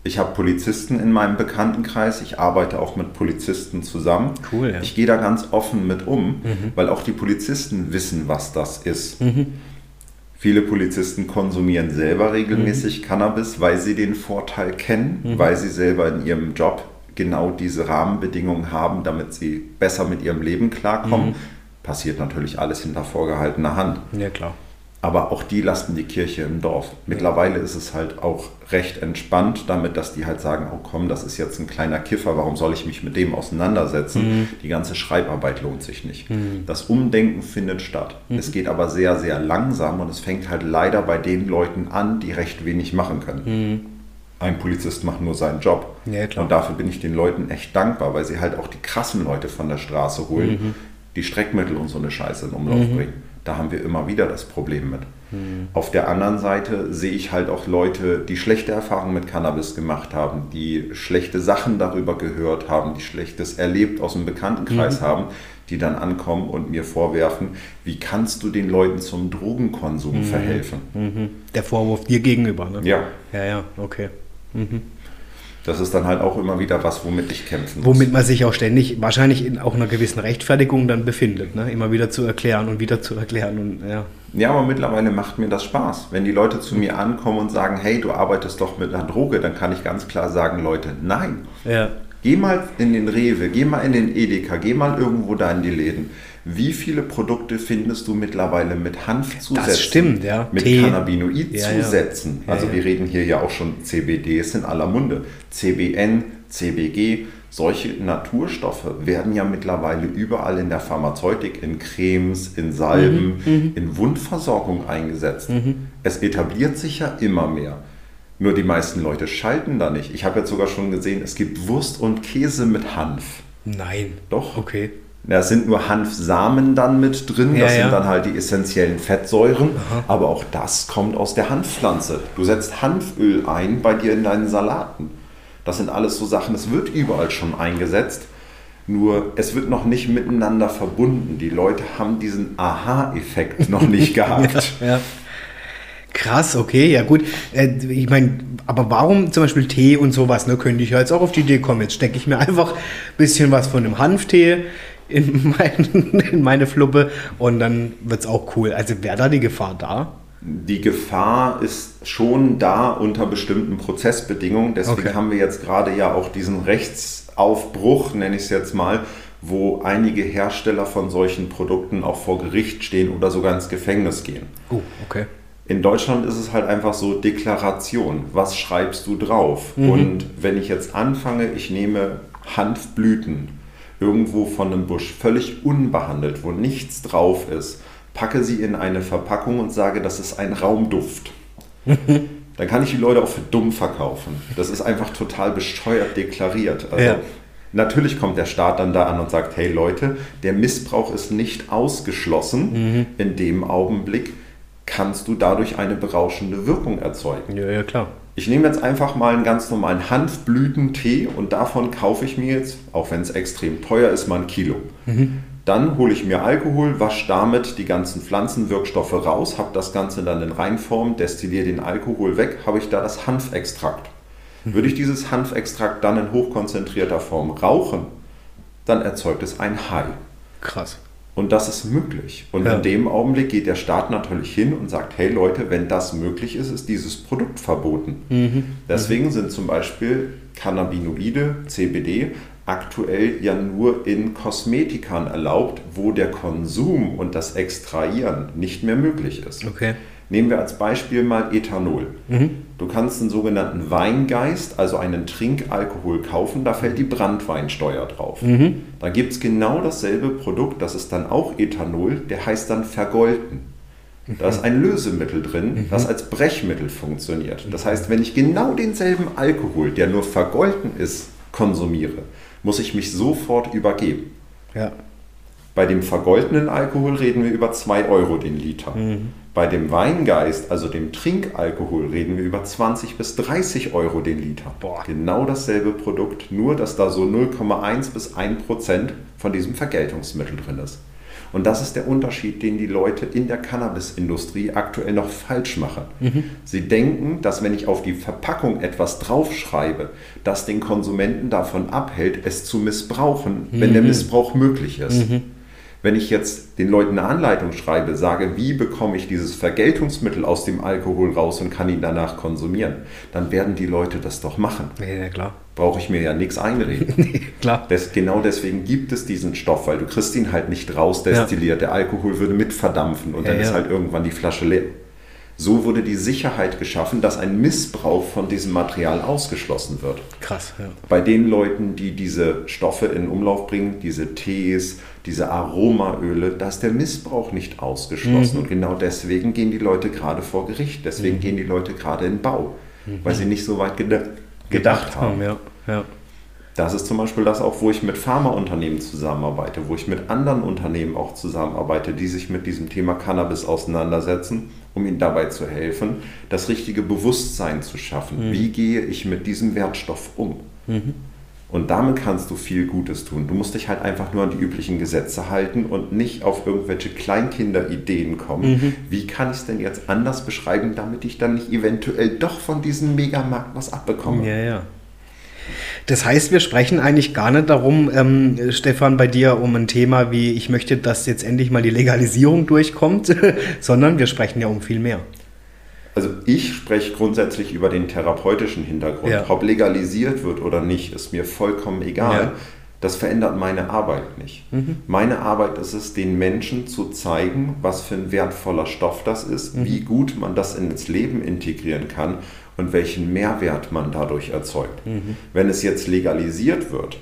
Ich habe Polizisten in meinem Bekanntenkreis, ich arbeite auch mit Polizisten zusammen. Cool, ja. Ich gehe da ganz offen mit um, mhm. weil auch die Polizisten wissen, was das ist. Mhm. Viele Polizisten konsumieren selber regelmäßig mhm. Cannabis, weil sie den Vorteil kennen, mhm. weil sie selber in ihrem Job genau diese Rahmenbedingungen haben, damit sie besser mit ihrem Leben klarkommen. Mhm. Passiert natürlich alles hinter vorgehaltener Hand. Ja, klar. Aber auch die lassen die Kirche im Dorf. Mittlerweile ist es halt auch recht entspannt damit, dass die halt sagen, oh komm, das ist jetzt ein kleiner Kiffer, warum soll ich mich mit dem auseinandersetzen? Mhm. Die ganze Schreibarbeit lohnt sich nicht. Mhm. Das Umdenken findet statt. Mhm. Es geht aber sehr, sehr langsam und es fängt halt leider bei den Leuten an, die recht wenig machen können. Ein Polizist macht nur seinen Job. Ja, und dafür bin ich den Leuten echt dankbar, weil sie halt auch die krassen Leute von der Straße holen, mhm. die Streckmittel und so eine Scheiße in Umlauf mhm. bringen. Da haben wir immer wieder das Problem mit. Mhm. Auf der anderen Seite sehe ich halt auch Leute, die schlechte Erfahrungen mit Cannabis gemacht haben, die schlechte Sachen darüber gehört haben, die Schlechtes erlebt aus dem Bekanntenkreis mhm. haben, die dann ankommen und mir vorwerfen, wie kannst du den Leuten zum Drogenkonsum mhm. verhelfen? Mhm. Der Vorwurf dir gegenüber, ne? Ja. Ja, ja, okay. Mhm das ist dann halt auch immer wieder was, womit ich kämpfen muss. Womit man sich auch ständig, wahrscheinlich in auch einer gewissen Rechtfertigung dann befindet, ne? immer wieder zu erklären und wieder zu erklären. Und, ja. ja, aber mittlerweile macht mir das Spaß. Wenn die Leute zu mir ankommen und sagen, hey, du arbeitest doch mit einer Droge, dann kann ich ganz klar sagen, Leute, nein. Ja. Geh mal in den Rewe, geh mal in den Edeka, geh mal irgendwo da in die Läden. Wie viele Produkte findest du mittlerweile mit Hanfzusätzen? Das stimmt, ja. Mit Tee. Cannabinoidzusätzen. Ja, ja. Also wir reden hier ja auch schon CBD, ist in aller Munde. CBN, CBG, solche Naturstoffe werden ja mittlerweile überall in der Pharmazeutik, in Cremes, in Salben, mhm, mhm. in Wundversorgung eingesetzt. Mhm. Es etabliert sich ja immer mehr. Nur die meisten Leute schalten da nicht. Ich habe jetzt sogar schon gesehen, es gibt Wurst und Käse mit Hanf. Nein. Doch. Okay. Da sind nur Hanfsamen dann mit drin, das ja, sind dann halt die essentiellen Fettsäuren, Aha. aber auch das kommt aus der Hanfpflanze. Du setzt Hanföl ein bei dir in deinen Salaten. Das sind alles so Sachen, es wird überall schon eingesetzt, nur es wird noch nicht miteinander verbunden. Die Leute haben diesen Aha-Effekt noch nicht gehabt. ja, ja. Krass, okay, ja gut. Äh, ich meine, aber warum zum Beispiel Tee und sowas, ne, könnte ich ja jetzt auch auf die Idee kommen. Jetzt stecke ich mir einfach ein bisschen was von einem Hanftee in, mein, in meine Fluppe und dann wird es auch cool. Also wäre da die Gefahr da? Die Gefahr ist schon da unter bestimmten Prozessbedingungen. Deswegen okay. haben wir jetzt gerade ja auch diesen Rechtsaufbruch, nenne ich es jetzt mal, wo einige Hersteller von solchen Produkten auch vor Gericht stehen oder sogar ins Gefängnis gehen. Oh, okay. In Deutschland ist es halt einfach so Deklaration. Was schreibst du drauf? Mhm. Und wenn ich jetzt anfange, ich nehme Hanfblüten irgendwo von einem Busch, völlig unbehandelt, wo nichts drauf ist, packe sie in eine Verpackung und sage, das ist ein Raumduft. Dann kann ich die Leute auch für dumm verkaufen. Das ist einfach total besteuert deklariert. Also, ja. Natürlich kommt der Staat dann da an und sagt, hey Leute, der Missbrauch ist nicht ausgeschlossen. Mhm. In dem Augenblick kannst du dadurch eine berauschende Wirkung erzeugen. Ja, ja, klar. Ich nehme jetzt einfach mal einen ganz normalen Hanfblütentee und davon kaufe ich mir jetzt, auch wenn es extrem teuer ist, mal ein Kilo. Mhm. Dann hole ich mir Alkohol, wasche damit die ganzen Pflanzenwirkstoffe raus, habe das Ganze dann in Reinform, destilliere den Alkohol weg, habe ich da das Hanfextrakt. Mhm. Würde ich dieses Hanfextrakt dann in hochkonzentrierter Form rauchen, dann erzeugt es ein High. Krass. Und das ist möglich. Und ja. in dem Augenblick geht der Staat natürlich hin und sagt, hey Leute, wenn das möglich ist, ist dieses Produkt verboten. Mhm. Deswegen mhm. sind zum Beispiel Cannabinoide, CBD, aktuell ja nur in Kosmetikern erlaubt, wo der Konsum und das Extrahieren nicht mehr möglich ist. Okay. Nehmen wir als Beispiel mal Ethanol. Mhm. Du kannst einen sogenannten Weingeist, also einen Trinkalkohol kaufen, da fällt die Brandweinsteuer drauf. Mhm. Da gibt es genau dasselbe Produkt, das ist dann auch Ethanol, der heißt dann vergolten. Da ist ein Lösemittel drin, mhm. das als Brechmittel funktioniert. Das heißt, wenn ich genau denselben Alkohol, der nur vergolten ist, konsumiere, muss ich mich sofort übergeben. Ja. Bei dem vergoldenen Alkohol reden wir über 2 Euro den Liter. Mhm. Bei dem Weingeist, also dem Trinkalkohol, reden wir über 20 bis 30 Euro den Liter. Boah. Genau dasselbe Produkt, nur dass da so 0,1 bis 1 Prozent von diesem Vergeltungsmittel drin ist. Und das ist der Unterschied, den die Leute in der Cannabisindustrie aktuell noch falsch machen. Mhm. Sie denken, dass wenn ich auf die Verpackung etwas draufschreibe, das den Konsumenten davon abhält, es zu missbrauchen, mhm. wenn der Missbrauch möglich ist. Mhm. Wenn ich jetzt den Leuten eine Anleitung schreibe, sage, wie bekomme ich dieses Vergeltungsmittel aus dem Alkohol raus und kann ihn danach konsumieren, dann werden die Leute das doch machen. Ja, klar. Brauche ich mir ja nichts einreden. nee, klar. Das, genau deswegen gibt es diesen Stoff, weil du kriegst ihn halt nicht rausdestilliert. Ja. Der Alkohol würde mit verdampfen und ja, dann ist halt irgendwann die Flasche leer. So wurde die Sicherheit geschaffen, dass ein Missbrauch von diesem Material ausgeschlossen wird. Krass, ja. Bei den Leuten, die diese Stoffe in Umlauf bringen, diese Tees, diese Aromaöle, da ist der Missbrauch nicht ausgeschlossen. Mhm. Und genau deswegen gehen die Leute gerade vor Gericht. Deswegen mhm. gehen die Leute gerade in Bau, mhm. weil sie nicht so weit gedacht, gedacht haben. Ja. Ja. Das ist zum Beispiel das auch, wo ich mit Pharmaunternehmen zusammenarbeite, wo ich mit anderen Unternehmen auch zusammenarbeite, die sich mit diesem Thema Cannabis auseinandersetzen, um ihnen dabei zu helfen, das richtige Bewusstsein zu schaffen. Mhm. Wie gehe ich mit diesem Wertstoff um? Und damit kannst du viel Gutes tun. Du musst dich halt einfach nur an die üblichen Gesetze halten und nicht auf irgendwelche Kleinkinderideen kommen. Mhm. Wie kann ich es denn jetzt anders beschreiben, damit ich dann nicht eventuell doch von diesem Megamarkt was abbekomme? Ja, ja. Das heißt, wir sprechen eigentlich gar nicht darum, ähm, Stefan, bei dir um ein Thema wie, ich möchte, dass jetzt endlich mal die Legalisierung durchkommt, sondern wir sprechen ja um viel mehr. Also ich spreche grundsätzlich über den therapeutischen Hintergrund. Ja. Ob legalisiert wird oder nicht, ist mir vollkommen egal. Ja. Das verändert meine Arbeit nicht. Mhm. Meine Arbeit ist es, den Menschen zu zeigen, was für ein wertvoller Stoff das ist, mhm. wie gut man das ins Leben integrieren kann und welchen Mehrwert man dadurch erzeugt. Mhm. Wenn es jetzt legalisiert wird,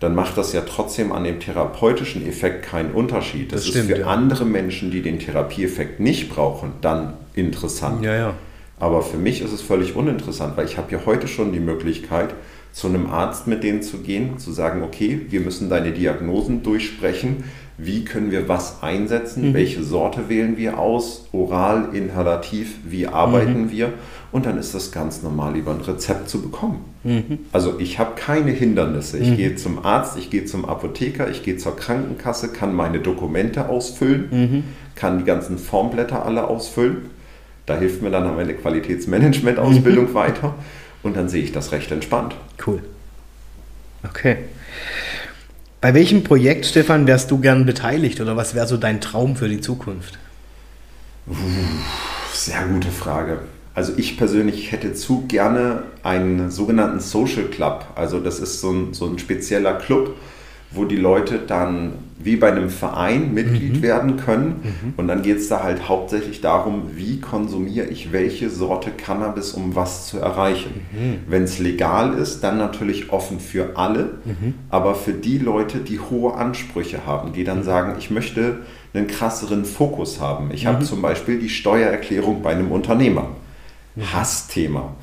dann macht das ja trotzdem an dem therapeutischen Effekt keinen Unterschied. Das, das stimmt, ist für ja. andere Menschen, die den Therapieeffekt nicht brauchen, dann interessant. Ja, ja. Aber für mich ist es völlig uninteressant, weil ich habe ja heute schon die Möglichkeit, zu einem Arzt mit denen zu gehen, zu sagen, okay, wir müssen deine Diagnosen durchsprechen, wie können wir was einsetzen, mhm. welche Sorte wählen wir aus, oral, inhalativ, wie arbeiten mhm. wir und dann ist das ganz normal über ein Rezept zu bekommen. Mhm. Also ich habe keine Hindernisse. Ich mhm. gehe zum Arzt, ich gehe zum Apotheker, ich gehe zur Krankenkasse, kann meine Dokumente ausfüllen, mhm. kann die ganzen Formblätter alle ausfüllen. Da hilft mir dann meine Qualitätsmanagement-Ausbildung mhm. weiter und dann sehe ich das recht entspannt. Cool. Okay. Bei welchem Projekt, Stefan, wärst du gern beteiligt oder was wäre so dein Traum für die Zukunft? Sehr gute Frage. Also ich persönlich hätte zu gerne einen sogenannten Social Club. Also das ist so ein, so ein spezieller Club, wo die Leute dann wie bei einem Verein Mitglied mhm. werden können. Mhm. Und dann geht es da halt hauptsächlich darum, wie konsumiere ich welche Sorte Cannabis, um was zu erreichen. Mhm. Wenn es legal ist, dann natürlich offen für alle, mhm. aber für die Leute, die hohe Ansprüche haben, die dann mhm. sagen, ich möchte einen krasseren Fokus haben. Ich habe mhm. zum Beispiel die Steuererklärung bei einem Unternehmer. Hassthema.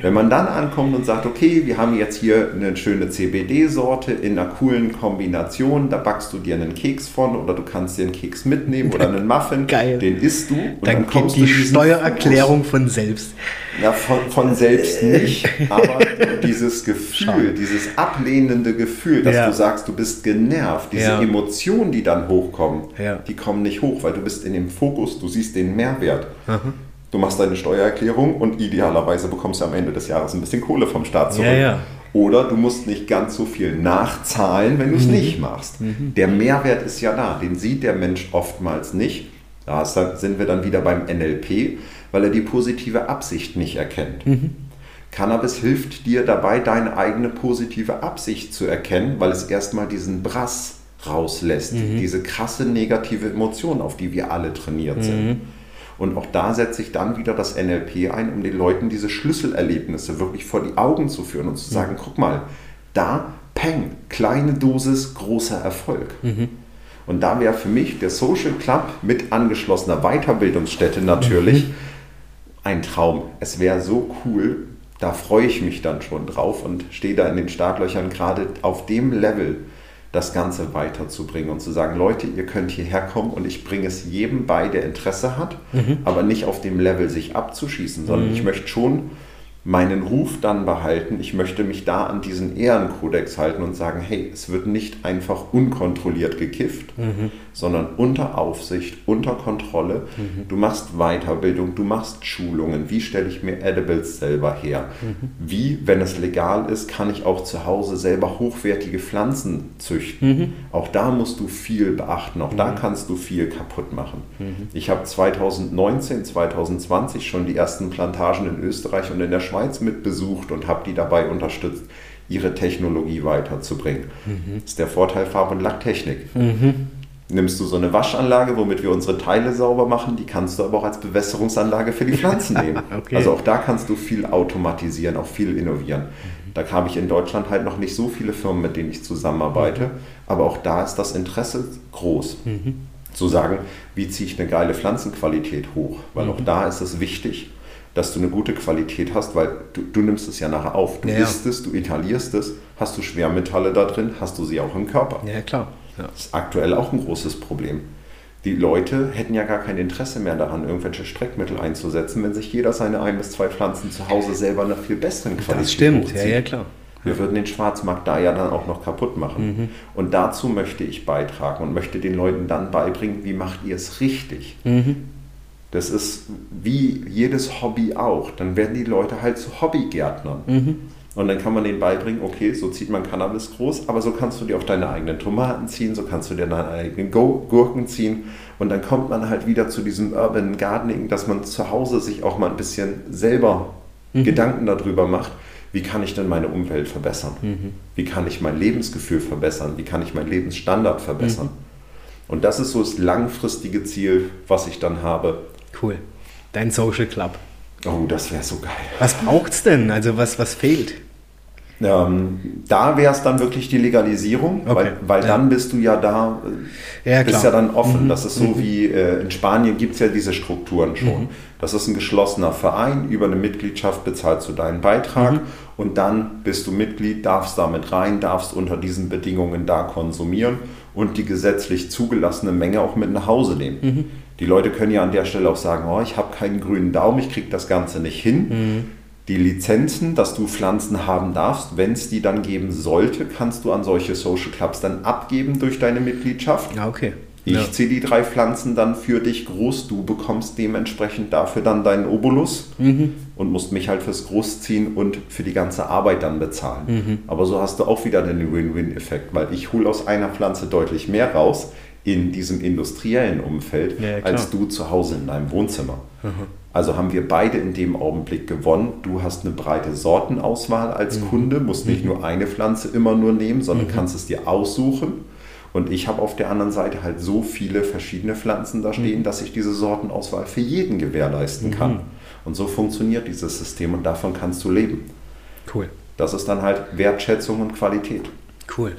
Wenn man dann ankommt und sagt, okay, wir haben jetzt hier eine schöne CBD-Sorte in einer coolen Kombination, da backst du dir einen Keks von oder du kannst dir einen Keks mitnehmen oder einen Muffin, Geil. den isst du und dann, dann kommt die Steuererklärung Fokus. von selbst. Ja, von, von selbst nicht, aber dieses Gefühl, Schau. dieses ablehnende Gefühl, dass ja. du sagst, du bist genervt, diese ja. Emotionen, die dann hochkommen, ja. die kommen nicht hoch, weil du bist in dem Fokus, du siehst den Mehrwert. Mhm. Du machst deine Steuererklärung und idealerweise bekommst du am Ende des Jahres ein bisschen Kohle vom Staat zurück. Ja, ja. Oder du musst nicht ganz so viel nachzahlen, wenn du es mhm. nicht machst. Mhm. Der Mehrwert ist ja da, den sieht der Mensch oftmals nicht. Da sind wir dann wieder beim NLP, weil er die positive Absicht nicht erkennt. Mhm. Cannabis hilft dir dabei, deine eigene positive Absicht zu erkennen, weil es erstmal diesen Brass rauslässt, mhm. diese krasse negative Emotion, auf die wir alle trainiert sind. Und auch da setze ich dann wieder das NLP ein, um den Leuten diese Schlüsselerlebnisse wirklich vor die Augen zu führen und zu sagen, mhm. guck mal, da, Peng, kleine Dosis, großer Erfolg. Mhm. Und da wäre für mich der Social Club mit angeschlossener Weiterbildungsstätte natürlich mhm. ein Traum. Es wäre so cool, da freue ich mich dann schon drauf und stehe da in den Startlöchern gerade auf dem Level, das Ganze weiterzubringen und zu sagen, Leute, ihr könnt hierher kommen und ich bringe es jedem bei, der Interesse hat, mhm. aber nicht auf dem Level sich abzuschießen, sondern mhm. ich möchte schon meinen Ruf dann behalten. Ich möchte mich da an diesen Ehrenkodex halten und sagen, hey, es wird nicht einfach unkontrolliert gekifft, mhm. Sondern unter Aufsicht, unter Kontrolle. Mhm. Du machst Weiterbildung, du machst Schulungen. Wie stelle ich mir Edibles selber her? Mhm. Wie, wenn es legal ist, kann ich auch zu Hause selber hochwertige Pflanzen züchten? Mhm. Auch da musst du viel beachten, auch da mhm. kannst du viel kaputt machen. Mhm. Ich habe 2019, 2020 schon die ersten Plantagen in Österreich und in der Schweiz mitbesucht und habe die dabei unterstützt ihre Technologie weiterzubringen. Mhm. Das ist der Vorteil Farb- und Lacktechnik. Nimmst du so eine Waschanlage, womit wir unsere Teile sauber machen, die kannst du aber auch als Bewässerungsanlage für die Pflanzen nehmen. okay. Also auch da kannst du viel automatisieren, auch viel innovieren. Da habe ich in Deutschland halt noch nicht so viele Firmen, mit denen ich zusammenarbeite, mhm. aber auch da ist das Interesse groß. Mhm. Zu sagen, wie ziehe ich eine geile Pflanzenqualität hoch, weil mhm. auch da ist es wichtig, dass du eine gute Qualität hast, weil du, du nimmst es ja nachher auf. Du ja. isst es, du inhalierst es, hast du Schwermetalle da drin, hast du sie auch im Körper. Ja, klar. Ja. Das ist aktuell auch ein großes Problem. Die Leute hätten ja gar kein Interesse mehr daran, irgendwelche Streckmittel einzusetzen, wenn sich jeder seine ein bis zwei Pflanzen zu Hause selber einer viel besseren Qualität Das stimmt, hochzieht. ja, ja, klar. Wir würden den Schwarzmarkt da ja dann auch noch kaputt machen. Mhm. Und dazu möchte ich beitragen und möchte den Leuten dann beibringen, wie macht ihr es richtig. Mhm. Das ist wie jedes Hobby auch. Dann werden die Leute halt zu Hobbygärtnern. Mhm. Und dann kann man denen beibringen, okay, so zieht man Cannabis groß, aber so kannst du dir auch deine eigenen Tomaten ziehen, so kannst du dir deine eigenen Gurken ziehen. Und dann kommt man halt wieder zu diesem Urban Gardening, dass man zu Hause sich auch mal ein bisschen selber mhm. Gedanken darüber macht, wie kann ich denn meine Umwelt verbessern? Mhm. Wie kann ich mein Lebensgefühl verbessern? Wie kann ich meinen Lebensstandard verbessern? Mhm. Und das ist so das langfristige Ziel, was ich dann habe. Cool. Dein Social Club. Oh, das wäre so geil. Was braucht es denn? Also was, was fehlt? Ähm, da wäre es dann wirklich die Legalisierung, okay. weil, weil ja. dann bist du ja da, ja, bist ja dann offen. Mhm. Das ist so mhm. wie äh, in Spanien gibt es ja diese Strukturen schon. Mhm. Das ist ein geschlossener Verein, über eine Mitgliedschaft bezahlst du deinen Beitrag mhm. und dann bist du Mitglied, darfst damit rein, darfst unter diesen Bedingungen da konsumieren und die gesetzlich zugelassene Menge auch mit nach Hause nehmen. Die Leute können ja an der Stelle auch sagen, oh, ich habe keinen grünen Daumen, ich kriege das Ganze nicht hin mhm die Lizenzen, dass du Pflanzen haben darfst, wenn es die dann geben sollte, kannst du an solche Social Clubs dann abgeben durch deine Mitgliedschaft. Ja, okay. Ich ja. ziehe die drei Pflanzen dann für dich groß. Du bekommst dementsprechend dafür dann deinen Obolus mhm. und musst mich halt fürs Großziehen und für die ganze Arbeit dann bezahlen. Mhm. Aber so hast du auch wieder den Win-Win-Effekt, weil ich hole aus einer Pflanze deutlich mehr raus in diesem industriellen Umfeld, ja, als du zu Hause in deinem Wohnzimmer. Mhm. Also haben wir beide in dem Augenblick gewonnen. Du hast eine breite Sortenauswahl als mhm. Kunde, musst nicht mhm. nur eine Pflanze immer nur nehmen, sondern mhm. kannst es dir aussuchen. Und ich habe auf der anderen Seite halt so viele verschiedene Pflanzen da stehen, mhm. dass ich diese Sortenauswahl für jeden gewährleisten kann. Mhm. Und so funktioniert dieses System und davon kannst du leben. Cool. Das ist dann halt Wertschätzung und Qualität. Cool.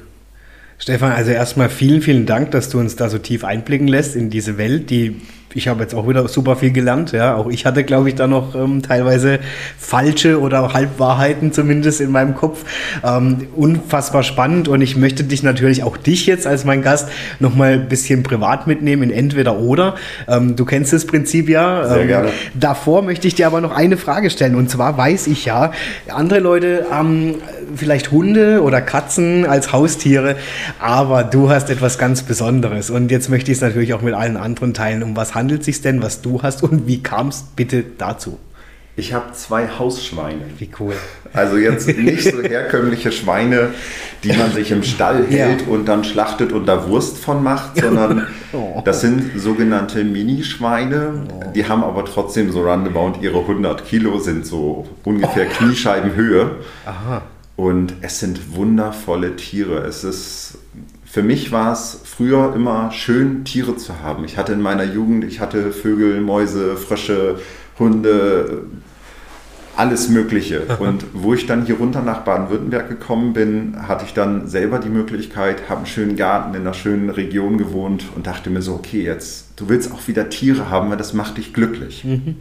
Stefan, also erstmal vielen, vielen Dank, dass du uns da so tief einblicken lässt in diese Welt, die ich habe jetzt auch wieder super viel gelernt. Ja, auch ich hatte, glaube ich, da noch ähm, teilweise falsche oder Halbwahrheiten zumindest in meinem Kopf. Ähm, unfassbar spannend und ich möchte dich natürlich auch dich jetzt als mein Gast noch mal ein bisschen privat mitnehmen in entweder oder. Ähm, du kennst das Prinzip ja. Sehr ähm, gerne. Davor möchte ich dir aber noch eine Frage stellen und zwar weiß ich ja, andere Leute haben vielleicht Hunde oder Katzen als Haustiere, aber du hast etwas ganz Besonderes und jetzt möchte ich es natürlich auch mit allen anderen teilen. Um was handelt es sich denn, was du hast und wie kam es bitte dazu? Ich habe zwei Hausschweine. Wie cool. Also jetzt nicht so herkömmliche Schweine, die man sich im Stall hält ja. und dann schlachtet und da Wurst von macht, sondern oh. das sind sogenannte Minischweine. Oh. Die haben aber trotzdem so roundabout ihre 100 Kilo, sind so ungefähr oh. Kniescheibenhöhe. Aha. Und es sind wundervolle Tiere. Es ist für mich war es früher immer schön, Tiere zu haben. Ich hatte in meiner Jugend, ich hatte Vögel, Mäuse, Frösche, Hunde, alles Mögliche. Und wo ich dann hier runter nach Baden-Württemberg gekommen bin, hatte ich dann selber die Möglichkeit, habe einen schönen Garten in einer schönen Region gewohnt und dachte mir so, okay, jetzt, du willst auch wieder Tiere haben, weil das macht dich glücklich. Mhm.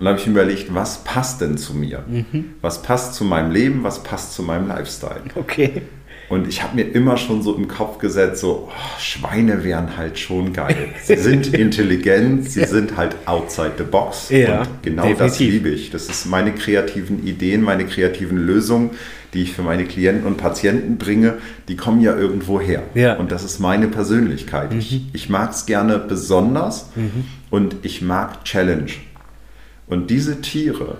Und dann habe ich mir überlegt, was passt denn zu mir? Mhm. Was passt zu meinem Leben, was passt zu meinem Lifestyle? Okay. Und ich habe mir immer schon so im Kopf gesetzt, so oh, Schweine wären halt schon geil. Sie sind intelligent, sie ja. sind halt outside the box. Ja, und genau definitiv. das liebe ich. Das ist meine kreativen Ideen, meine kreativen Lösungen, die ich für meine Klienten und Patienten bringe, die kommen ja irgendwo her. Ja. Und das ist meine Persönlichkeit. Mhm. Ich, ich mag es gerne besonders mhm. und ich mag Challenge. Und diese Tiere,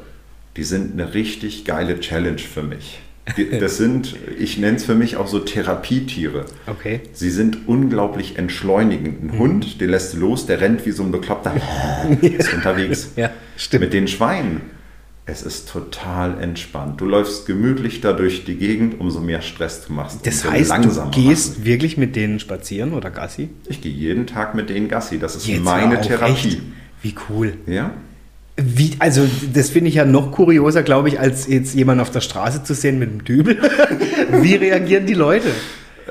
die sind eine richtig geile Challenge für mich. Das sind, ich nenne es für mich auch so Therapietiere. Okay. Sie sind unglaublich entschleunigend. Ein mhm. Hund, den lässt du los, der rennt wie so ein Bekloppter, ist unterwegs. Ja, stimmt. Mit den Schweinen, es ist total entspannt. Du läufst gemütlich da durch die Gegend, umso mehr Stress du machst. Das heißt, du gehst machen. wirklich mit denen spazieren oder Gassi? Ich gehe jeden Tag mit denen Gassi. Das ist Jetzt meine Therapie. Echt? Wie cool. Ja. Wie, also das finde ich ja noch kurioser, glaube ich, als jetzt jemand auf der Straße zu sehen mit einem Dübel. Wie reagieren die Leute?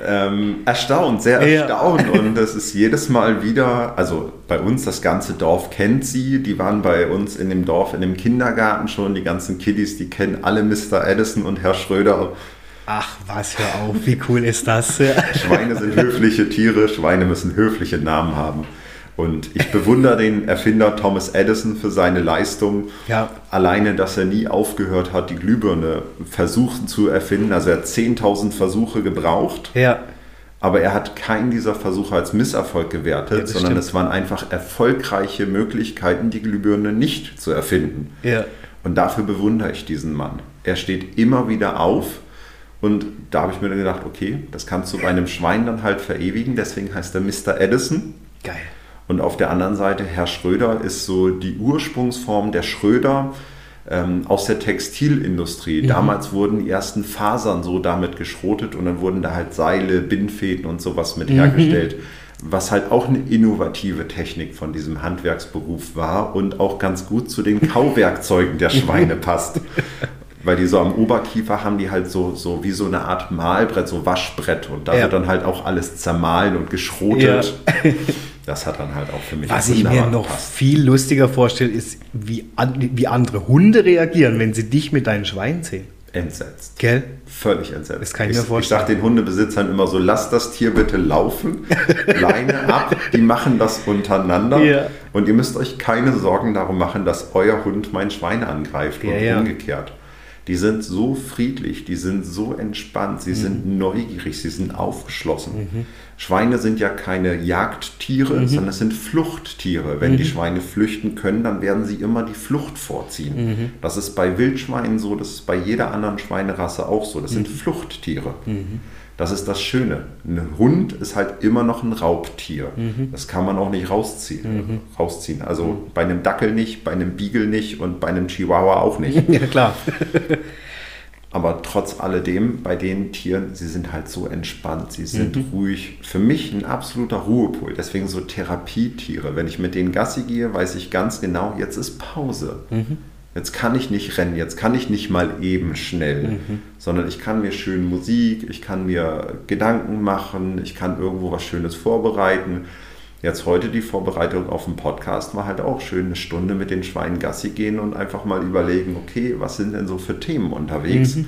Ähm, erstaunt, sehr erstaunt. Ja. Und das ist jedes Mal wieder, also bei uns, das ganze Dorf kennt sie. Die waren bei uns in dem Dorf, in dem Kindergarten schon. Die ganzen Kiddies, die kennen alle Mr. Edison und Herr Schröder. Ach, was, hör auf, wie cool ist das? Schweine sind höfliche Tiere, Schweine müssen höfliche Namen haben. Und ich bewundere den Erfinder Thomas Edison für seine Leistung. Ja. Alleine, dass er nie aufgehört hat, die Glühbirne versuchen zu erfinden. Also er hat 10.000 Versuche gebraucht. Ja. Aber er hat keinen dieser Versuche als Misserfolg gewertet, ja, sondern stimmt. es waren einfach erfolgreiche Möglichkeiten, die Glühbirne nicht zu erfinden. Ja. Und dafür bewundere ich diesen Mann. Er steht immer wieder auf. Und da habe ich mir dann gedacht, okay, das kannst du bei einem Schwein dann halt verewigen. Deswegen heißt er Mr. Edison. Geil. Und auf der anderen Seite, Herr Schröder ist so die Ursprungsform der Schröder ähm, aus der Textilindustrie. Mhm. Damals wurden die ersten Fasern so damit geschrotet und dann wurden da halt Seile, Bindfäden und sowas mit mhm. hergestellt. Was halt auch eine innovative Technik von diesem Handwerksberuf war und auch ganz gut zu den Kauwerkzeugen der Schweine passt weil die so am Oberkiefer haben die halt so, so wie so eine Art Malbrett, so Waschbrett und da ja. wird dann halt auch alles zermahlen und geschrotet. Ja. das hat dann halt auch für mich Was ich mir noch gepasst. viel lustiger vorstelle, ist, wie, an, wie andere Hunde reagieren, wenn sie dich mit deinen Schweinen sehen. Entsetzt. Gell? Völlig entsetzt. Das kann ich, ich mir vorstellen. Ich sage den Hundebesitzern immer so, lass das Tier bitte laufen, Leine ab, die machen das untereinander ja. und ihr müsst euch keine Sorgen darum machen, dass euer Hund mein Schwein angreift ja, und ja. umgekehrt die sind so friedlich, die sind so entspannt, sie mhm. sind neugierig, sie sind aufgeschlossen. Mhm. Schweine sind ja keine Jagdtiere, mhm. sondern es sind Fluchttiere. Wenn die mhm. Schweine flüchten können, dann werden sie immer die Flucht vorziehen. Mhm. Das ist bei Wildschweinen so, das ist bei jeder anderen Schweinerasse auch so. Das sind mhm. Fluchttiere. Das ist das Schöne. Ein Hund ist halt immer noch ein Raubtier. Mhm. Das kann man auch nicht rausziehen. Mhm. rausziehen. Also mhm. bei einem Dackel nicht, bei einem Beagle nicht und bei einem Chihuahua auch nicht. Ja, klar. Aber trotz alledem, bei den Tieren, sie sind halt so entspannt, sie sind mhm. ruhig. Für mich ein absoluter Ruhepol. Deswegen so Therapietiere. Wenn ich mit denen Gassi gehe, weiß ich ganz genau, jetzt ist Pause. Mhm. Jetzt kann ich nicht rennen, jetzt kann ich nicht mal eben schnell, mhm. sondern ich kann mir schön Musik, ich kann mir Gedanken machen, ich kann irgendwo was Schönes vorbereiten. Jetzt heute die Vorbereitung auf den Podcast war halt auch schön, eine Stunde mit den Schweinen Gassi gehen und einfach mal überlegen, okay, was sind denn so für Themen unterwegs? Mhm.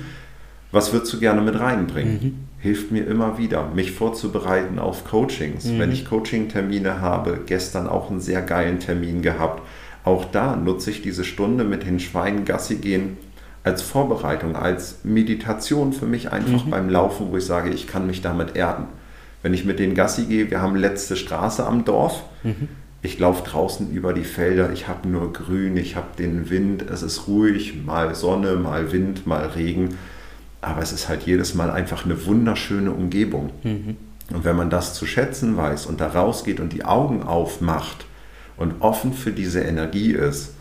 Was würdest du gerne mit reinbringen? Mhm. Hilft mir immer wieder, mich vorzubereiten auf Coachings. Wenn mhm. ich Coaching-Termine habe, gestern auch einen sehr geilen Termin gehabt, auch da nutze ich diese Stunde mit den Schweinen Gassi gehen als Vorbereitung, als Meditation für mich einfach mhm. beim Laufen, wo ich sage, ich kann mich damit erden. Wenn ich mit den Gassi gehe, wir haben letzte Straße am Dorf. Mhm. Ich laufe draußen über die Felder, ich habe nur Grün, ich habe den Wind, es ist ruhig, mal Sonne, mal Wind, mal Regen. Aber es ist halt jedes Mal einfach eine wunderschöne Umgebung. Mhm. Und wenn man das zu schätzen weiß und da rausgeht und die Augen aufmacht, und offen für diese Energie ist,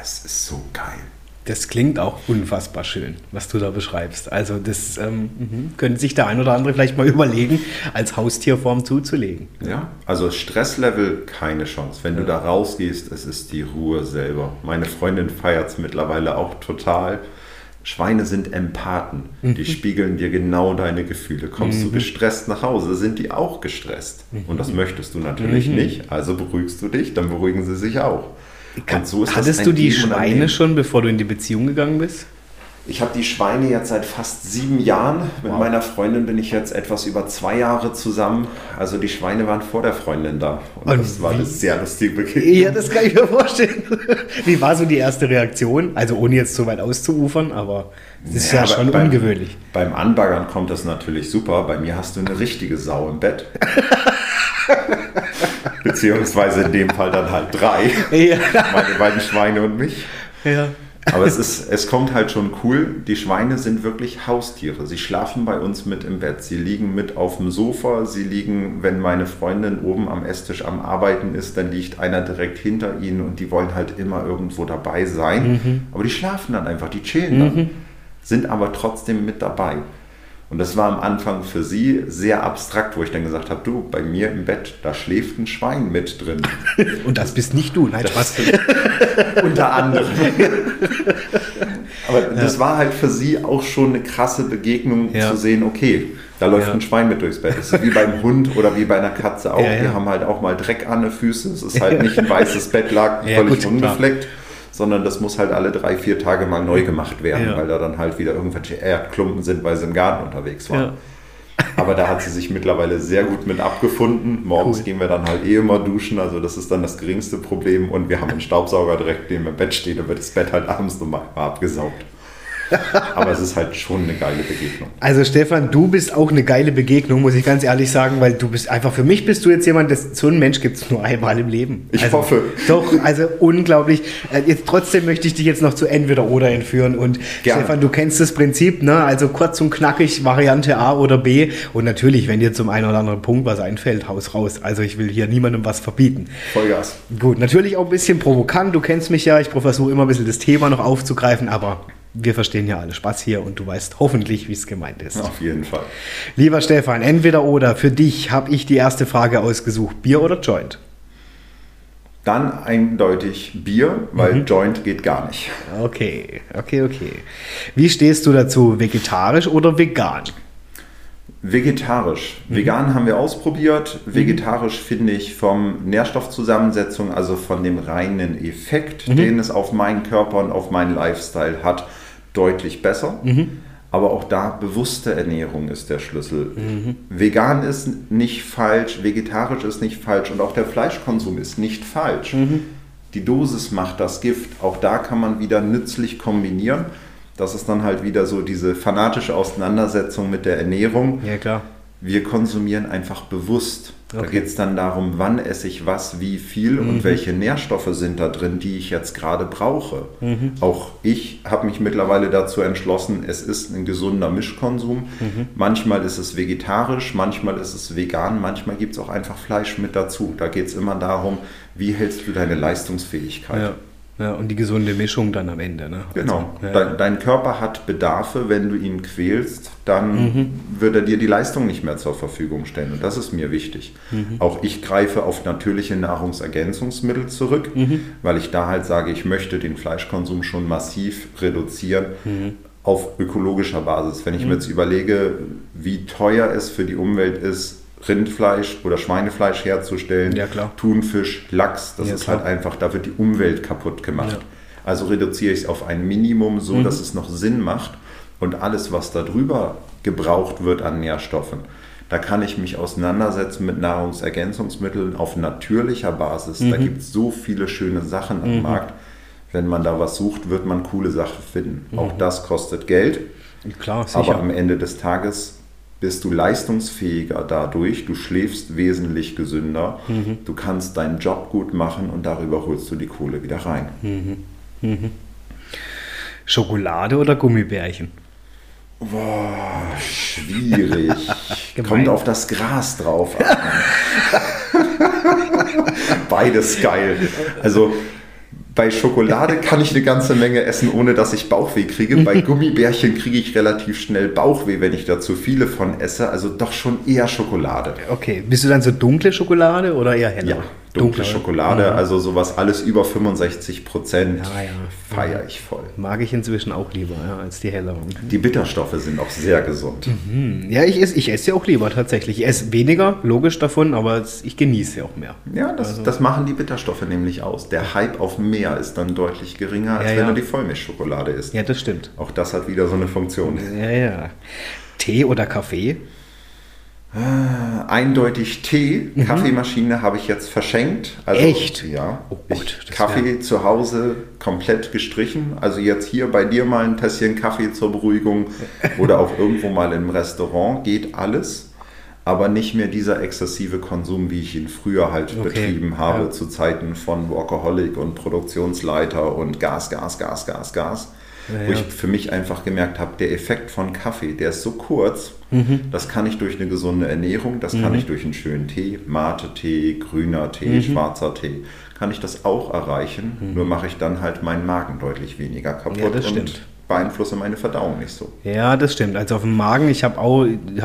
es ist so geil. Das klingt auch unfassbar schön, was du da beschreibst. Also das ähm, mhm, könnte sich der ein oder andere vielleicht mal überlegen, als Haustierform zuzulegen. Ja, also Stresslevel keine Chance. Wenn ja. du da rausgehst, es ist die Ruhe selber. Meine Freundin feiert es mittlerweile auch total. Schweine sind Empathen. Mhm. Die spiegeln dir genau deine Gefühle. Kommst mhm. du gestresst nach Hause, sind die auch gestresst. Mhm. Und das möchtest du natürlich mhm. nicht. Also beruhigst du dich, dann beruhigen sie sich auch. Kann, so hattest du die Schweine schon, bevor du in die Beziehung gegangen bist? Ich habe die Schweine jetzt seit fast sieben Jahren. Mit wow. meiner Freundin bin ich jetzt etwas über zwei Jahre zusammen. Also die Schweine waren vor der Freundin da. Und, Und das war eine sehr lustige Begegnung. Ja, das kann ich mir vorstellen. Wie war so die erste Reaktion? Also ohne jetzt so weit auszuufern, aber es ist ja, ja schon beim, ungewöhnlich. Beim Anbaggern kommt das natürlich super. Bei mir hast du eine richtige Sau im Bett. Beziehungsweise in dem Fall dann halt drei. Ja. Meine beiden Schweine und mich. Ja. Aber es, ist, es kommt halt schon cool. Die Schweine sind wirklich Haustiere. Sie schlafen bei uns mit im Bett. Sie liegen mit auf dem Sofa. Sie liegen, wenn meine Freundin oben am Esstisch am Arbeiten ist, dann liegt einer direkt hinter ihnen und die wollen halt immer irgendwo dabei sein. Mhm. Aber die schlafen dann einfach, die chillen dann, mhm. sind aber trotzdem mit dabei. Und das war am Anfang für sie sehr abstrakt, wo ich dann gesagt habe, du, bei mir im Bett, da schläft ein Schwein mit drin. Und das bist nicht du, nein, Spaß. unter anderem. Aber ja. das war halt für sie auch schon eine krasse Begegnung ja. zu sehen, okay, da läuft ja. ein Schwein mit durchs Bett. Das ist wie beim Hund oder wie bei einer Katze auch. Die haben halt auch mal Dreck an den Füßen. Es ist halt nicht ein weißes Bettlaken, völlig gut, unbefleckt. Klar sondern das muss halt alle drei, vier Tage mal neu gemacht werden, ja. weil da dann halt wieder irgendwelche Erdklumpen sind, weil sie im Garten unterwegs waren. Ja. Aber da hat sie sich mittlerweile sehr gut mit abgefunden. Morgens cool. gehen wir dann halt eh immer duschen, also das ist dann das geringste Problem. Und wir haben einen Staubsauger direkt neben dem Bett stehen, da wird das Bett halt abends nochmal abgesaugt. Aber es ist halt schon eine geile Begegnung. Also Stefan, du bist auch eine geile Begegnung, muss ich ganz ehrlich sagen, weil du bist einfach, für mich bist du jetzt jemand, das, so ein Mensch gibt es nur einmal im Leben. Ich also, hoffe. Doch, also unglaublich. Äh, jetzt, trotzdem möchte ich dich jetzt noch zu entweder oder entführen. Und Gerne. Stefan, du kennst das Prinzip, ne? Also kurz und knackig, Variante A oder B. Und natürlich, wenn dir zum einen oder anderen Punkt was einfällt, haus raus. Also ich will hier niemandem was verbieten. Vollgas. Gut, natürlich auch ein bisschen provokant. Du kennst mich ja. Ich versuche immer ein bisschen das Thema noch aufzugreifen, aber wir verstehen ja alle Spaß hier und du weißt hoffentlich, wie es gemeint ist. Auf jeden Fall. Lieber Stefan, entweder oder, für dich habe ich die erste Frage ausgesucht, Bier oder Joint? Dann eindeutig Bier, weil mhm. Joint geht gar nicht. Okay, okay, okay. Wie stehst du dazu, vegetarisch oder vegan? Vegetarisch. Mhm. Vegan haben wir ausprobiert. Mhm. Vegetarisch finde ich vom Nährstoffzusammensetzung, also von dem reinen Effekt, mhm. den es auf meinen Körper und auf meinen Lifestyle hat, deutlich besser. Mhm. Aber auch da bewusste Ernährung ist der Schlüssel. Mhm. Vegan ist nicht falsch, vegetarisch ist nicht falsch und auch der Fleischkonsum ist nicht falsch. Mhm. Die Dosis macht das Gift. Auch da kann man wieder nützlich kombinieren. Das ist dann halt wieder so diese fanatische Auseinandersetzung mit der Ernährung. Ja, klar. Wir konsumieren einfach bewusst. Okay. Da geht es dann darum, wann esse ich was, wie viel mhm. und welche Nährstoffe sind da drin, die ich jetzt gerade brauche. Mhm. Auch ich habe mich mittlerweile dazu entschlossen, es ist ein gesunder Mischkonsum. Mhm. Manchmal ist es vegetarisch, manchmal ist es vegan, manchmal gibt es auch einfach Fleisch mit dazu. Da geht es immer darum, wie hältst du deine Leistungsfähigkeit. Ja. Ja, und die gesunde Mischung dann am Ende. Ne? Genau. Also, ja. dein, dein, Körper hat Bedarfe, wenn du ihn quälst, dann mhm. wird er dir die Leistung nicht mehr zur Verfügung stellen. Und das ist mir wichtig. Mhm. Auch ich greife auf natürliche Nahrungsergänzungsmittel zurück, mhm. weil ich da halt sage, ich möchte den Fleischkonsum schon massiv reduzieren mhm. auf ökologischer Basis. Wenn ich mir mhm. jetzt überlege, wie teuer es für die Umwelt ist, Rindfleisch oder Schweinefleisch herzustellen. Ja. Thunfisch, Lachs, das ja, ist halt klar. halt einfach, da wird die Umwelt kaputt gemacht. Ja. Also reduziere ich es auf ein Minimum, so mhm. dass es noch Sinn macht. Und alles, was da drüber gebraucht wird an Nährstoffen, da kann ich mich auseinandersetzen mit Nahrungsergänzungsmitteln auf natürlicher Basis. Mhm. Da gibt es so viele schöne Sachen am mhm. Markt. Wenn man da was sucht, wird man coole Sachen finden. Mhm. Auch das kostet Geld. Klar, sicher. Aber am Ende des Tages bist du leistungsfähiger dadurch, du schläfst wesentlich gesünder, mhm. du kannst deinen Job gut machen und darüber holst du die Kohle wieder rein. Mhm. Mhm. Schokolade oder Gummibärchen? Boah, schwierig. Kommt auf das Gras drauf an. Beides geil. Also bei Schokolade kann ich eine ganze Menge essen, ohne dass ich Bauchweh kriege. Bei Gummibärchen kriege ich relativ schnell Bauchweh, wenn ich da zu viele von esse. Also doch schon eher Schokolade. Okay. Bist du dann so dunkle Schokolade oder eher helle? Ja, dunkle Schokolade, mhm. also sowas alles über 65 Prozent ja, ja. feiere ich voll. Mag ich inzwischen auch lieber ja, als die helleren. Die Bitterstoffe sind auch sehr gesund. Mhm. Ja, ich esse, ich esse ja auch lieber tatsächlich. Ich esse weniger, logisch davon, aber ich genieße ja auch mehr. Ja, das, also. das machen die Bitterstoffe nämlich aus. Der Hype auf mehr ist dann deutlich geringer, als wenn du die Vollmilchschokolade isst. Ja, das stimmt. Auch das hat wieder so eine Funktion. Ja, ja. Tee oder Kaffee? Äh, eindeutig Tee. Mhm. Kaffeemaschine habe ich jetzt verschenkt. Also, Echt? Ja. Oh Gott, Kaffee zu Hause komplett gestrichen. Also jetzt hier bei dir mal ein Tässchen Kaffee zur Beruhigung oder auch irgendwo mal im Restaurant geht alles. Aber nicht mehr dieser exzessive Konsum, wie ich ihn früher halt okay. betrieben habe, ja. zu Zeiten von Workaholic und Produktionsleiter und Gas, Gas, Gas, Gas, Gas. Ja, wo ich für mich einfach gemerkt habe, der Effekt von Kaffee, der ist so kurz, mhm. das kann ich durch eine gesunde Ernährung, das mhm. kann ich durch einen schönen Tee, Mate-Tee, grüner Tee, mhm. schwarzer Tee, kann ich das auch erreichen, mhm. nur mache ich dann halt meinen Magen deutlich weniger kaputt. Ja, das stimmt beeinflusse meine Verdauung nicht so. Ja, das stimmt. Also auf dem Magen, ich habe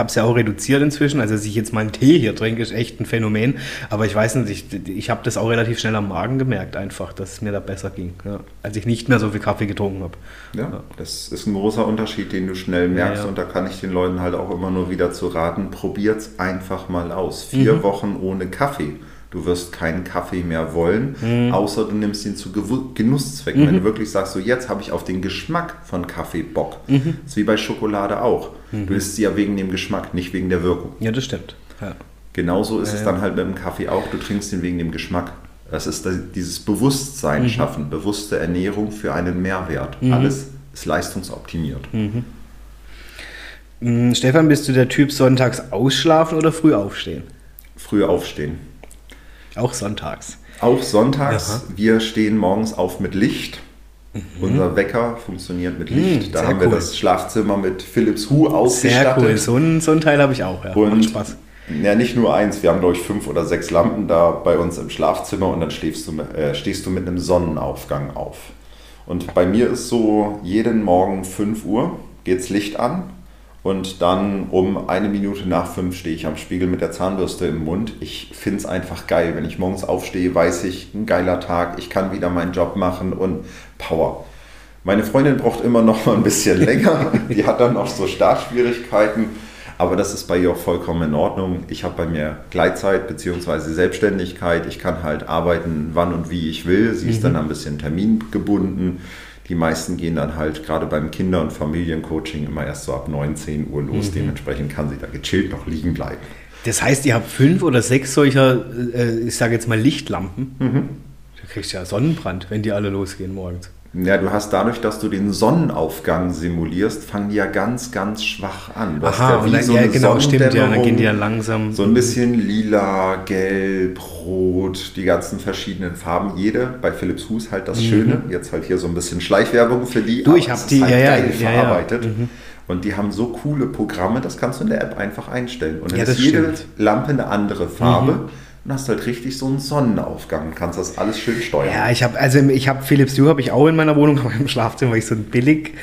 es ja auch reduziert inzwischen. Also dass ich jetzt meinen Tee hier trinke, ist echt ein Phänomen. Aber ich weiß nicht, ich, ich habe das auch relativ schnell am Magen gemerkt, einfach, dass es mir da besser ging, ja, als ich nicht mehr so viel Kaffee getrunken habe. Ja, ja, das ist ein großer Unterschied, den du schnell merkst. Ja, und da kann ich den Leuten halt auch immer nur wieder zu raten: Probiert es einfach mal aus. Vier mhm. Wochen ohne Kaffee Du wirst keinen Kaffee mehr wollen, mhm. außer du nimmst ihn zu Genusszwecken. Mhm. Wenn du wirklich sagst, so jetzt habe ich auf den Geschmack von Kaffee Bock. Mhm. Das ist wie bei Schokolade auch. Mhm. Du isst sie ja wegen dem Geschmack, nicht wegen der Wirkung. Ja, das stimmt. Ja. Genauso ist ja, es dann halt mit dem Kaffee auch. Du trinkst ihn wegen dem Geschmack. Das ist dieses Bewusstsein mhm. schaffen, bewusste Ernährung für einen Mehrwert. Mhm. Alles ist leistungsoptimiert. Mhm. Mm, Stefan, bist du der Typ sonntags ausschlafen oder früh aufstehen? Früh aufstehen. Auch sonntags. Auch sonntags. Aha. Wir stehen morgens auf mit Licht. Mhm. Unser Wecker funktioniert mit Licht. Mhm, da haben cool. wir das Schlafzimmer mit Philips Hue ausgestattet. Sehr cool. So ein, so ein Teil habe ich auch. Ja. Und Macht Spaß. Ja, nicht nur eins. Wir haben, glaube ich, fünf oder sechs Lampen da bei uns im Schlafzimmer und dann stehst du, äh, stehst du mit einem Sonnenaufgang auf. Und bei mir ist so, jeden Morgen 5 Uhr geht's Licht an und dann um eine Minute nach fünf stehe ich am Spiegel mit der Zahnbürste im Mund. Ich finde es einfach geil. Wenn ich morgens aufstehe, weiß ich, ein geiler Tag, ich kann wieder meinen Job machen und Power. Meine Freundin braucht immer noch mal ein bisschen länger. Die hat dann noch so Startschwierigkeiten. Aber das ist bei ihr auch vollkommen in Ordnung. Ich habe bei mir Gleitzeit bzw. Selbstständigkeit. Ich kann halt arbeiten, wann und wie ich will. Sie ist mhm. dann ein bisschen termingebunden. Die meisten gehen dann halt gerade beim Kinder- und Familiencoaching immer erst so ab 19 Uhr los. Mhm. Dementsprechend kann sie da gechillt noch liegen bleiben. Das heißt, ihr habt fünf oder sechs solcher, äh, ich sage jetzt mal Lichtlampen. Mhm. Da kriegst du ja Sonnenbrand, wenn die alle losgehen morgens. Ja, du hast dadurch, dass du den Sonnenaufgang simulierst, fangen die ja ganz, ganz schwach an. Du Aha, ja, wie dann, so ja genau, stimmt, ja, dann gehen die ja langsam. So ein bisschen lila, gelb, rot, die ganzen verschiedenen Farben. Jede, bei Philips Hus halt das mhm. Schöne. Jetzt halt hier so ein bisschen Schleichwerbung für die. Du, ich habe die, halt ja, geil ja, verarbeitet. Ja, mhm. Und die haben so coole Programme, das kannst du in der App einfach einstellen. Und dann ist jede stimmt. Lampe eine andere Farbe. Mhm und hast halt richtig so einen Sonnenaufgang und kannst das alles schön steuern. Ja, ich habe also ich habe Philips Hue habe ich auch in meiner Wohnung, aber im Schlafzimmer habe ich so ein billig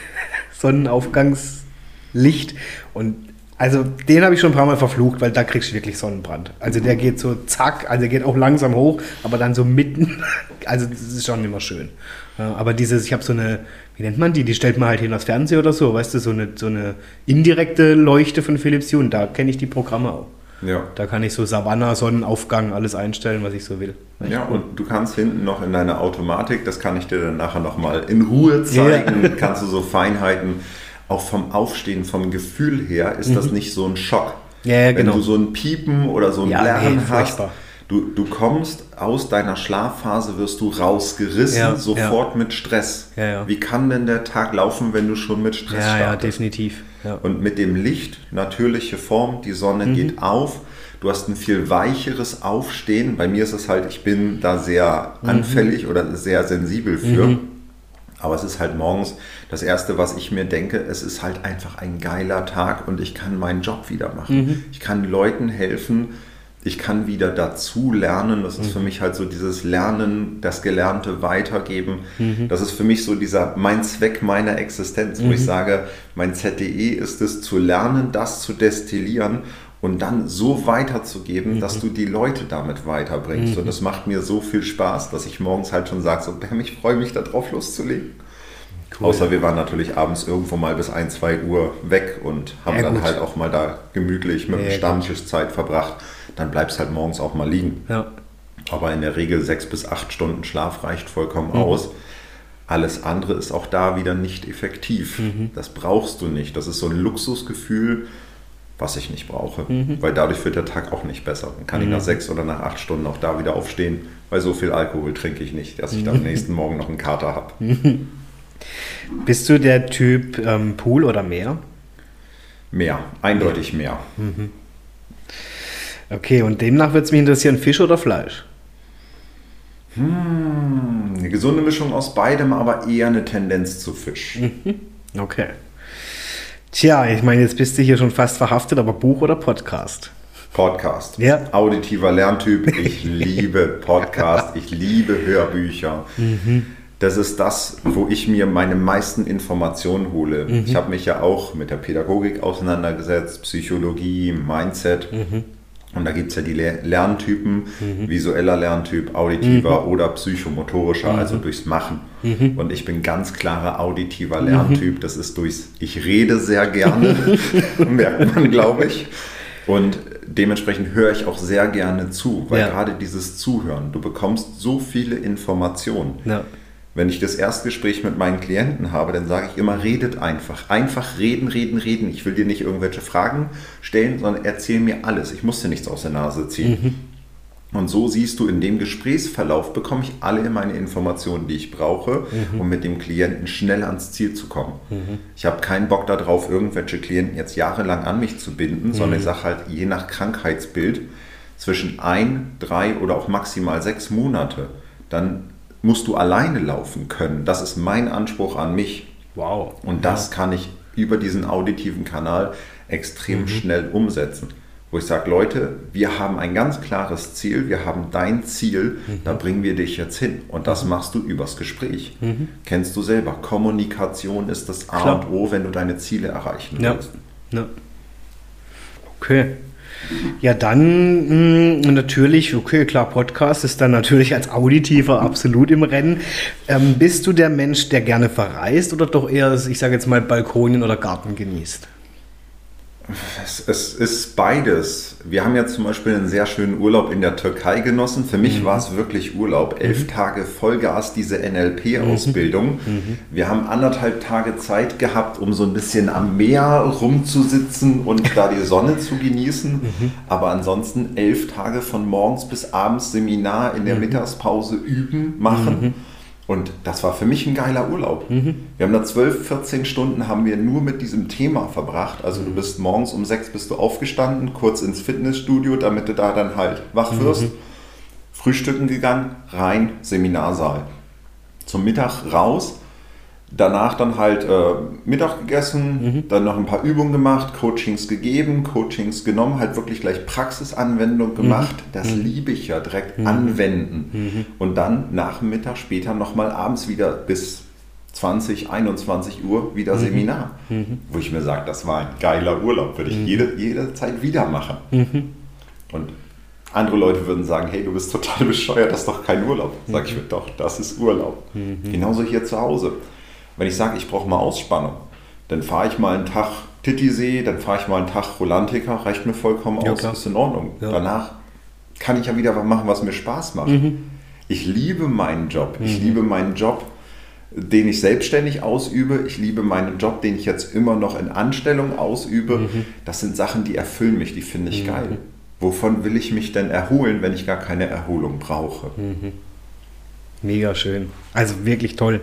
Sonnenaufgangslicht und also den habe ich schon ein paar Mal verflucht, weil da kriegst du wirklich Sonnenbrand. Also der geht so zack, also der geht auch langsam hoch, aber dann so mitten. Also das ist schon immer schön. Aber dieses, ich habe so eine, wie nennt man die? Die stellt man halt hin das Fernseher oder so, weißt du, so eine, so eine indirekte Leuchte von Philips Hue und da kenne ich die Programme auch. Ja. Da kann ich so Savanna, Sonnenaufgang, alles einstellen, was ich so will. Ja, und du kannst hinten noch in deiner Automatik, das kann ich dir dann nachher nochmal in Ruhe zeigen, ja. kannst du so Feinheiten, auch vom Aufstehen, vom Gefühl her, ist mhm. das nicht so ein Schock. Ja, ja, genau. Wenn du so ein Piepen oder so ein ja, Blären hast, Du, du kommst aus deiner Schlafphase, wirst du rausgerissen, ja, sofort ja. mit Stress. Ja, Wie kann denn der Tag laufen, wenn du schon mit Stress ja, startest? Ja, definitiv. Und mit dem Licht, natürliche Form, die Sonne mhm. geht auf. Du hast ein viel weicheres Aufstehen. Bei mir ist es halt, ich bin da sehr mhm. anfällig oder sehr sensibel für. Mhm. Aber es ist halt morgens das Erste, was ich mir denke, es ist halt einfach ein geiler Tag und ich kann meinen Job wieder machen. Mhm. Ich kann Leuten helfen, ich kann wieder dazu lernen. Das ist mhm. für mich halt so dieses Lernen, das Gelernte weitergeben. Mhm. Das ist für mich so dieser mein Zweck meiner Existenz, wo ich mhm. sage, mein ZDE ist es zu lernen, das zu destillieren und dann so weiterzugeben, mhm. dass du die Leute damit weiterbringst. Mhm. Und es macht mir so viel Spaß, dass ich morgens halt schon sage, so, Bam, ich freue mich darauf loszulegen. Cool. Außer wir waren natürlich abends irgendwo mal bis 1, 2 Uhr weg und haben ja, dann halt auch mal da gemütlich mit dem ja, Stammtisch Zeit verbracht. Dann bleibst halt morgens auch mal liegen. Ja. Aber in der Regel sechs bis acht Stunden Schlaf reicht vollkommen mhm. aus. Alles andere ist auch da wieder nicht effektiv. Mhm. Das brauchst du nicht. Das ist so ein Luxusgefühl, was ich nicht brauche. Mhm. Weil dadurch wird der Tag auch nicht besser. Dann kann ich nach mhm. sechs oder nach acht Stunden auch da wieder aufstehen, weil so viel Alkohol trinke ich nicht, dass ich dann am nächsten Morgen noch einen Kater habe. Bist du der Typ ähm, Pool oder Meer? Mehr, eindeutig mehr. Mhm. Okay, und demnach würde es mich interessieren, Fisch oder Fleisch? Hm, eine gesunde Mischung aus beidem, aber eher eine Tendenz zu Fisch. Mhm. Okay. Tja, ich meine, jetzt bist du hier schon fast verhaftet, aber Buch oder Podcast? Podcast. Ja. Auditiver Lerntyp. Ich liebe Podcast. Ich liebe Hörbücher. Mhm. Das ist das, wo ich mir meine meisten Informationen hole. Mhm. Ich habe mich ja auch mit der Pädagogik auseinandergesetzt, Psychologie, Mindset. Mhm. Und da gibt es ja die Lerntypen, mhm. visueller Lerntyp, auditiver mhm. oder psychomotorischer, mhm. also durchs Machen. Mhm. Und ich bin ganz klarer auditiver Lerntyp. Das ist durchs, ich rede sehr gerne, merkt man, glaube ich. Und dementsprechend höre ich auch sehr gerne zu, weil ja. gerade dieses Zuhören, du bekommst so viele Informationen. Ja. Wenn ich das Erstgespräch mit meinen Klienten habe, dann sage ich immer, redet einfach. Einfach reden, reden, reden. Ich will dir nicht irgendwelche Fragen stellen, sondern erzähl mir alles. Ich muss dir nichts aus der Nase ziehen. Mhm. Und so siehst du, in dem Gesprächsverlauf bekomme ich alle meine Informationen, die ich brauche, mhm. um mit dem Klienten schnell ans Ziel zu kommen. Mhm. Ich habe keinen Bock darauf, irgendwelche Klienten jetzt jahrelang an mich zu binden, sondern ich sage halt, je nach Krankheitsbild, zwischen ein, drei oder auch maximal sechs Monate, dann musst du alleine laufen können. Das ist mein Anspruch an mich. Wow. Und das ja. kann ich über diesen auditiven Kanal extrem mhm. schnell umsetzen. Wo ich sage, Leute, wir haben ein ganz klares Ziel, wir haben dein Ziel, mhm. da bringen wir dich jetzt hin. Und das mhm. machst du übers Gespräch. Mhm. Kennst du selber. Kommunikation ist das A Klar. und O, wenn du deine Ziele erreichen willst. Ja. Okay. Ja, dann mh, hm, natürlich, okay, klar, Podcast ist dann natürlich als Auditiver absolut im Rennen. Ähm, bist du der Mensch, der gerne verreist oder doch eher, ich sage jetzt mal, Balkonien oder Garten genießt? Es, es, ist beides. Wir haben ja zum Beispiel einen sehr schönen Urlaub in der Türkei genossen. Für mich mhm. war es wirklich Urlaub. Elf mhm. Tage Vollgas, diese NLP-Ausbildung. Mhm. mhm. Wir haben anderthalb Tage Zeit gehabt, um so ein bisschen am Meer rumzusitzen und da die Sonne zu genießen. Mhm. Aber ansonsten elf Tage von morgens bis abends Seminar in der mhm. Mittagspause üben, machen. Und das war für mich ein geiler Urlaub. Mhm. Wir haben da 12, 14 Stunden haben wir nur mit diesem Thema verbracht. Also du bist morgens um sechs bist du aufgestanden, kurz ins Fitnessstudio, damit du da dann halt wach wirst. Mhm. Frühstücken gegangen, rein, Seminarsaal. Zum Mittag raus, Danach dann halt äh, Mittag gegessen, mhm. dann noch ein paar Übungen gemacht, Coachings gegeben, Coachings genommen, halt wirklich gleich Praxisanwendung mhm. gemacht. Mhm. Das liebe ich ja, direkt mhm. anwenden. Mhm. Und dann nach dem Mittag später nochmal abends wieder bis 20, 21 Uhr wieder mhm. Seminar. Wo ich mir sage, das war ein geiler Urlaub, würde ich jede, jederzeit wieder machen. Und andere Leute würden sagen, hey, du bist total bescheuert, das ist doch kein Urlaub. Sag ich mir, doch, das ist Urlaub. Genauso hier zu Hause. Wenn ich sage, ich brauche mal Ausspannung, dann fahre ich mal einen Tag Titisee, dann fahre ich mal einen Tag Rolantica, reicht mir vollkommen ja, aus, klar. ist in Ordnung. Ja. Danach kann ich ja wieder machen, was mir Spaß macht. Mhm. Ich liebe meinen Job. Ich mhm. liebe meinen Job, den ich selbstständig ausübe. Ich liebe meinen Job, den ich jetzt immer noch in Anstellung ausübe. Mhm. Das sind Sachen, die erfüllen mich, die finde ich mhm. geil. Wovon will ich mich denn erholen, wenn ich gar keine Erholung brauche? Mega schön. Also wirklich toll.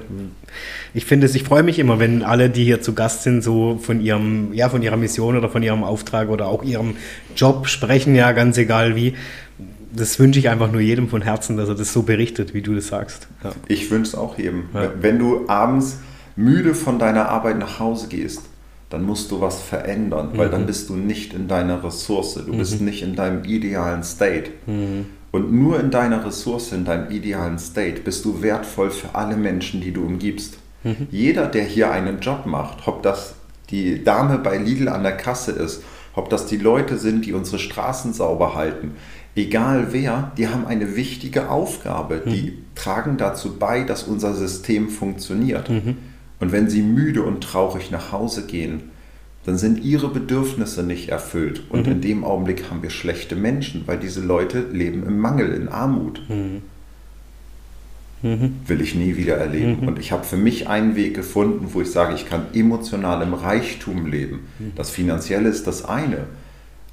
Ich finde es, ich freue mich immer, wenn alle, die hier zu Gast sind, so von ihrem, ja, von ihrer Mission oder von ihrem Auftrag oder auch ihrem Job sprechen, ja, ganz egal wie. Das wünsche ich einfach nur jedem von Herzen, dass er das so berichtet, wie du das sagst. Ja. Ich wünsche es auch jedem. Ja. Wenn du abends müde von deiner Arbeit nach Hause gehst, dann musst du was verändern, weil mhm. dann bist du nicht in deiner Ressource, du mhm. bist nicht in deinem idealen State. Mhm. Und nur in deiner Ressource, in deinem idealen State, bist du wertvoll für alle Menschen, die du umgibst. Mhm. Jeder, der hier einen Job macht, ob das die Dame bei Lidl an der Kasse ist, ob das die Leute sind, die unsere Straßen sauber halten, egal wer, die haben eine wichtige Aufgabe. Mhm. Die tragen dazu bei, dass unser System funktioniert. Mhm. Und wenn sie müde und traurig nach Hause gehen, dann sind ihre Bedürfnisse nicht erfüllt. Und mhm. in dem Augenblick haben wir schlechte Menschen, weil diese Leute leben im Mangel, in Armut. Mhm. Mhm. Will ich nie wieder erleben. Mhm. Und ich habe für mich einen Weg gefunden, wo ich sage, ich kann emotional im Reichtum leben. Mhm. Das Finanzielle ist das eine.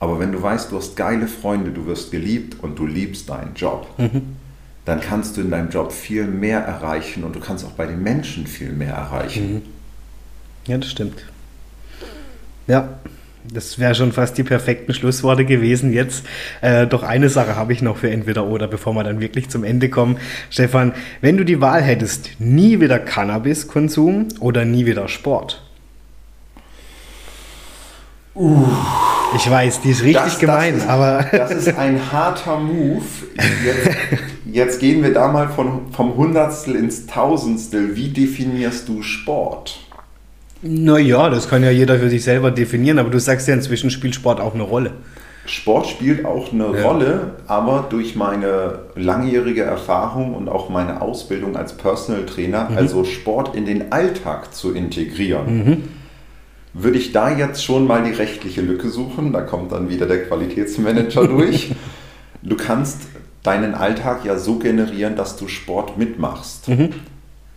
Aber wenn du weißt, du hast geile Freunde, du wirst geliebt und du liebst deinen Job, mhm. dann kannst du in deinem Job viel mehr erreichen und du kannst auch bei den Menschen viel mehr erreichen. Ja, das stimmt. Ja, das wäre schon fast die perfekten Schlussworte gewesen jetzt. Äh, doch eine Sache habe ich noch für entweder oder, bevor wir dann wirklich zum Ende kommen. Stefan, wenn du die Wahl hättest, nie wieder Cannabiskonsum oder nie wieder Sport? Uh. Ich weiß, die ist richtig das, gemein, das ist, aber. Das ist ein harter Move. Jetzt, jetzt gehen wir da mal von, vom Hundertstel ins Tausendstel. Wie definierst du Sport? Naja, das kann ja jeder für sich selber definieren, aber du sagst ja inzwischen spielt Sport auch eine Rolle. Sport spielt auch eine ja. Rolle, aber durch meine langjährige Erfahrung und auch meine Ausbildung als Personal Trainer, mhm. also Sport in den Alltag zu integrieren. Mhm würde ich da jetzt schon mal die rechtliche Lücke suchen. Da kommt dann wieder der Qualitätsmanager durch. Du kannst deinen Alltag ja so generieren, dass du Sport mitmachst. Mhm.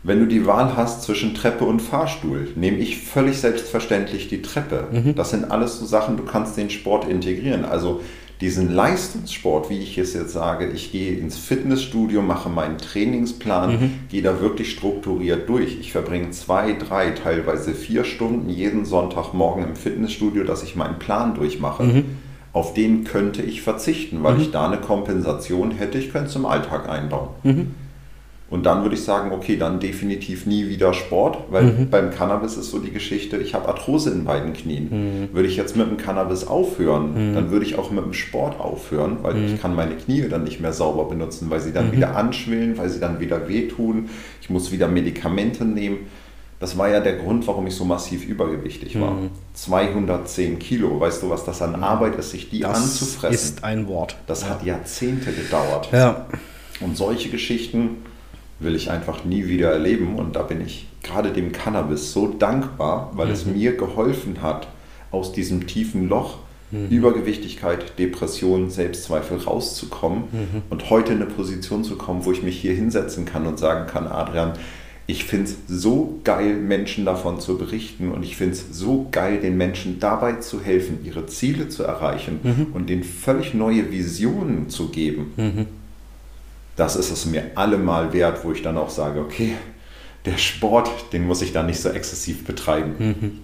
Wenn du die Wahl hast zwischen Treppe und Fahrstuhl, nehme ich völlig selbstverständlich die Treppe. Mhm. Das sind alles so Sachen, du kannst den Sport integrieren. Also diesen Leistungssport, wie ich es jetzt sage, ich gehe ins Fitnessstudio, mache meinen Trainingsplan, mhm. gehe da wirklich strukturiert durch. Ich verbringe zwei, drei, teilweise vier Stunden jeden Sonntagmorgen im Fitnessstudio, dass ich meinen Plan durchmache. Mhm. Auf den könnte ich verzichten, weil mhm. ich da eine Kompensation hätte, ich könnte es im Alltag einbauen. Und dann würde ich sagen, okay, dann definitiv nie wieder Sport, weil mhm. beim Cannabis ist so die Geschichte, ich habe Arthrose in beiden Knien. Mhm. Würde ich jetzt mit dem Cannabis aufhören, mhm. dann würde ich auch mit dem Sport aufhören, weil ich mhm. kann meine Knie dann nicht mehr sauber benutzen, weil sie dann mhm. wieder anschwillen, weil sie dann wieder wehtun. Ich muss wieder Medikamente nehmen. Das war ja der Grund, warum ich so massiv übergewichtig war. 210 mhm. Kilo, weißt du, was das an Arbeit ist, sich die das anzufressen? Das ist ein Wort. Das ja. hat Jahrzehnte gedauert. Ja. Und solche Geschichten will ich einfach nie wieder erleben. Und da bin ich gerade dem Cannabis so dankbar, weil mhm. es mir geholfen hat, aus diesem tiefen Loch mhm. Übergewichtigkeit, Depression, Selbstzweifel rauszukommen mhm. und heute in eine Position zu kommen, wo ich mich hier hinsetzen kann und sagen kann, Adrian, ich finde es so geil, Menschen davon zu berichten und ich finde es so geil, den Menschen dabei zu helfen, ihre Ziele zu erreichen mhm. und denen völlig neue Visionen zu geben. Das ist es mir allemal wert, wo ich dann auch sage, okay, der Sport, den muss ich dann nicht so exzessiv betreiben. Mhm.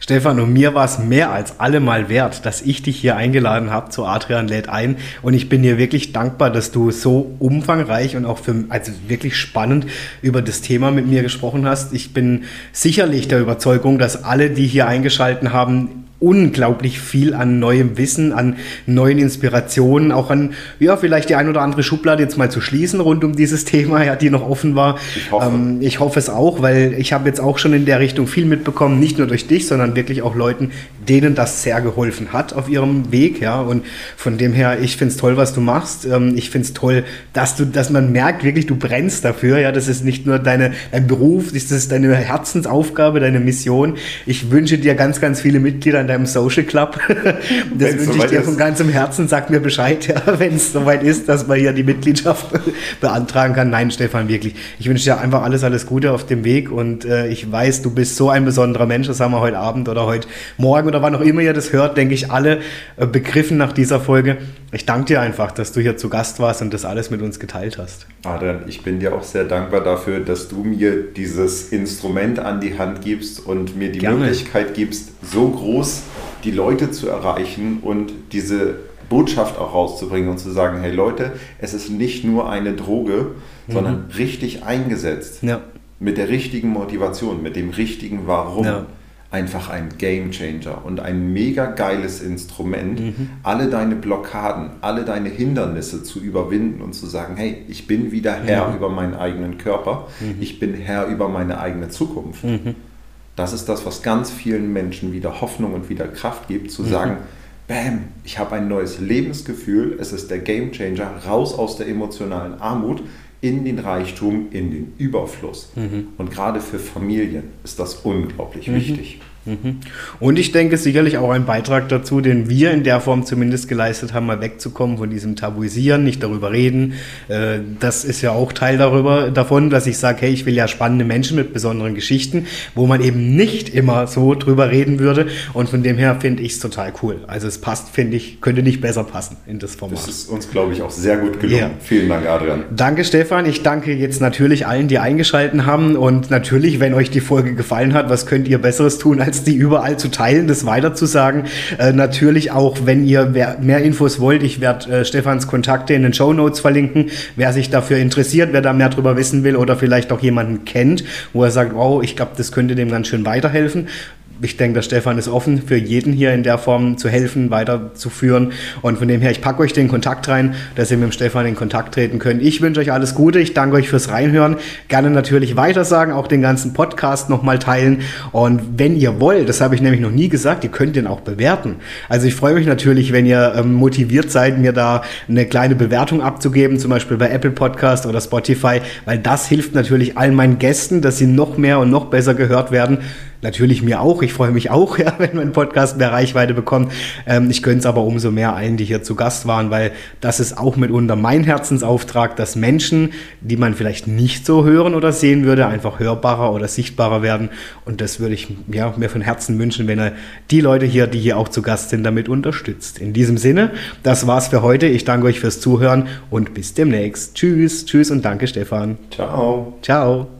Stefan, und mir war es mehr als allemal wert, dass ich dich hier eingeladen habe zu Adrian lädt ein. Und ich bin dir wirklich dankbar, dass du so umfangreich und auch für, also wirklich spannend über das Thema mit mir gesprochen hast. Ich bin sicherlich der Überzeugung, dass alle, die hier eingeschalten haben, unglaublich viel an neuem Wissen, an neuen Inspirationen, auch an, ja, vielleicht die ein oder andere Schublade jetzt mal zu schließen rund um dieses Thema, ja, die noch offen war. Ich hoffe, ähm, ich hoffe es auch, weil ich habe jetzt auch schon in der Richtung viel mitbekommen, nicht nur durch dich, sondern wirklich auch Leuten, denen das sehr geholfen hat auf ihrem Weg, ja, und von dem her, ich finde es toll, was du machst. Ähm, ich finde es toll, dass du, dass man merkt, wirklich, du brennst dafür, ja, das ist nicht nur deine, dein Beruf, das ist deine Herzensaufgabe, deine Mission. Ich wünsche dir ganz, ganz viele Mitglieder in deinem Social Club. das wünsche ich dir ist. von ganzem Herzen. Sag mir Bescheid, ja, wenn es soweit ist, dass man hier die Mitgliedschaft beantragen kann. Nein, Stefan, wirklich. Ich wünsche dir einfach alles, alles Gute auf dem Weg und äh, ich weiß, du bist so ein besonderer Mensch. Das haben wir heute Abend oder heute Morgen oder wann auch immer ihr das hört, denke ich, alle äh, begriffen nach dieser Folge. Ich danke dir einfach, dass du hier zu Gast warst und das alles mit uns geteilt hast. Adrian, ich bin dir auch sehr dankbar dafür, dass du mir dieses Instrument an die Hand gibst und mir die Gerne. Möglichkeit gibst, so groß die Leute zu erreichen und diese Botschaft auch rauszubringen und zu sagen, hey Leute, es ist nicht nur eine Droge, mhm. sondern richtig eingesetzt. Ja. Mit der richtigen Motivation, mit dem richtigen Warum. Ja einfach ein Game Changer und ein mega geiles Instrument, mhm. alle deine Blockaden, alle deine Hindernisse zu überwinden und zu sagen, hey, ich bin wieder Herr mhm. über meinen eigenen Körper, mhm. ich bin Herr über meine eigene Zukunft. Das ist das, was ganz vielen Menschen wieder Hoffnung und wieder Kraft gibt, zu mhm. sagen, bam, ich habe ein neues Lebensgefühl, es ist der Game Changer, raus aus der emotionalen Armut in den Reichtum, in den Überfluss. Mhm. Und gerade für Familien ist das unglaublich mhm. wichtig. Mhm. Und ich denke sicherlich auch ein Beitrag dazu, den wir in der Form zumindest geleistet haben, mal wegzukommen von diesem Tabuisieren, nicht darüber reden. Äh, das ist ja auch Teil darüber, davon, dass ich sage, hey, ich will ja spannende Menschen mit besonderen Geschichten, wo man eben nicht immer so drüber reden würde. Und von dem her finde ich es total cool. Also es passt, finde ich, könnte nicht besser passen in das Format. Das ist uns, glaube ich, auch sehr gut gelungen. Ja. Vielen Dank, Adrian. Danke, Stefan. Ich danke jetzt natürlich allen, die eingeschalten haben. Und natürlich, wenn euch die Folge gefallen hat, was könnt ihr Besseres tun, als als die überall zu teilen, das weiterzusagen. Äh, natürlich auch, wenn ihr mehr Infos wollt, ich werde äh, Stefans Kontakte in den Show Notes verlinken. Wer sich dafür interessiert, wer da mehr drüber wissen will oder vielleicht auch jemanden kennt, wo er sagt, oh, ich glaube, das könnte dem ganz schön weiterhelfen, ich denke, der Stefan ist offen für jeden hier in der Form zu helfen, weiterzuführen. Und von dem her, ich packe euch den Kontakt rein, dass ihr mit dem Stefan in Kontakt treten könnt. Ich wünsche euch alles Gute. Ich danke euch fürs Reinhören. Gerne natürlich weitersagen, auch den ganzen Podcast nochmal teilen. Und wenn ihr wollt, das habe ich nämlich noch nie gesagt, ihr könnt den auch bewerten. Also ich freue mich natürlich, wenn ihr ähm, motiviert seid, mir da eine kleine Bewertung abzugeben, zum Beispiel bei Apple Podcast oder Spotify, weil das hilft natürlich allen meinen Gästen, dass sie noch mehr und noch besser gehört werden natürlich mir auch. Ich freue mich auch, ja, wenn mein Podcast mehr Reichweite bekommt. Ähm, ich gönne es aber umso mehr allen, die hier zu Gast waren, weil das ist auch mitunter mein Herzensauftrag, dass Menschen, die man vielleicht nicht so hören oder sehen würde, einfach hörbarer oder sichtbarer werden. Und das würde ich ja, mir von Herzen wünschen, wenn er die Leute hier, die hier auch zu Gast sind, damit unterstützt. In diesem Sinne, das war's für heute. Ich danke euch fürs Zuhören und bis demnächst. Tschüss, tschüss und danke, Stefan. Ciao. Ciao.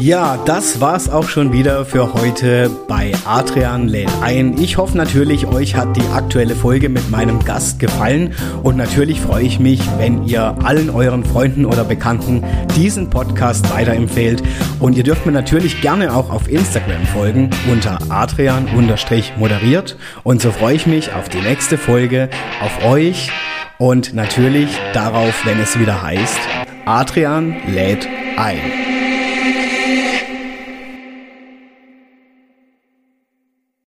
Ja, das war's auch schon wieder für heute bei Adrian lädt ein. Ich hoffe natürlich, euch hat die aktuelle Folge mit meinem Gast gefallen und natürlich freue ich mich, wenn ihr allen euren Freunden oder Bekannten diesen Podcast weiterempfehlt und ihr dürft mir natürlich gerne auch auf Instagram folgen unter Adrian-moderiert und so freue ich mich auf die nächste Folge, auf euch und natürlich darauf, wenn es wieder heißt, Adrian lädt ein.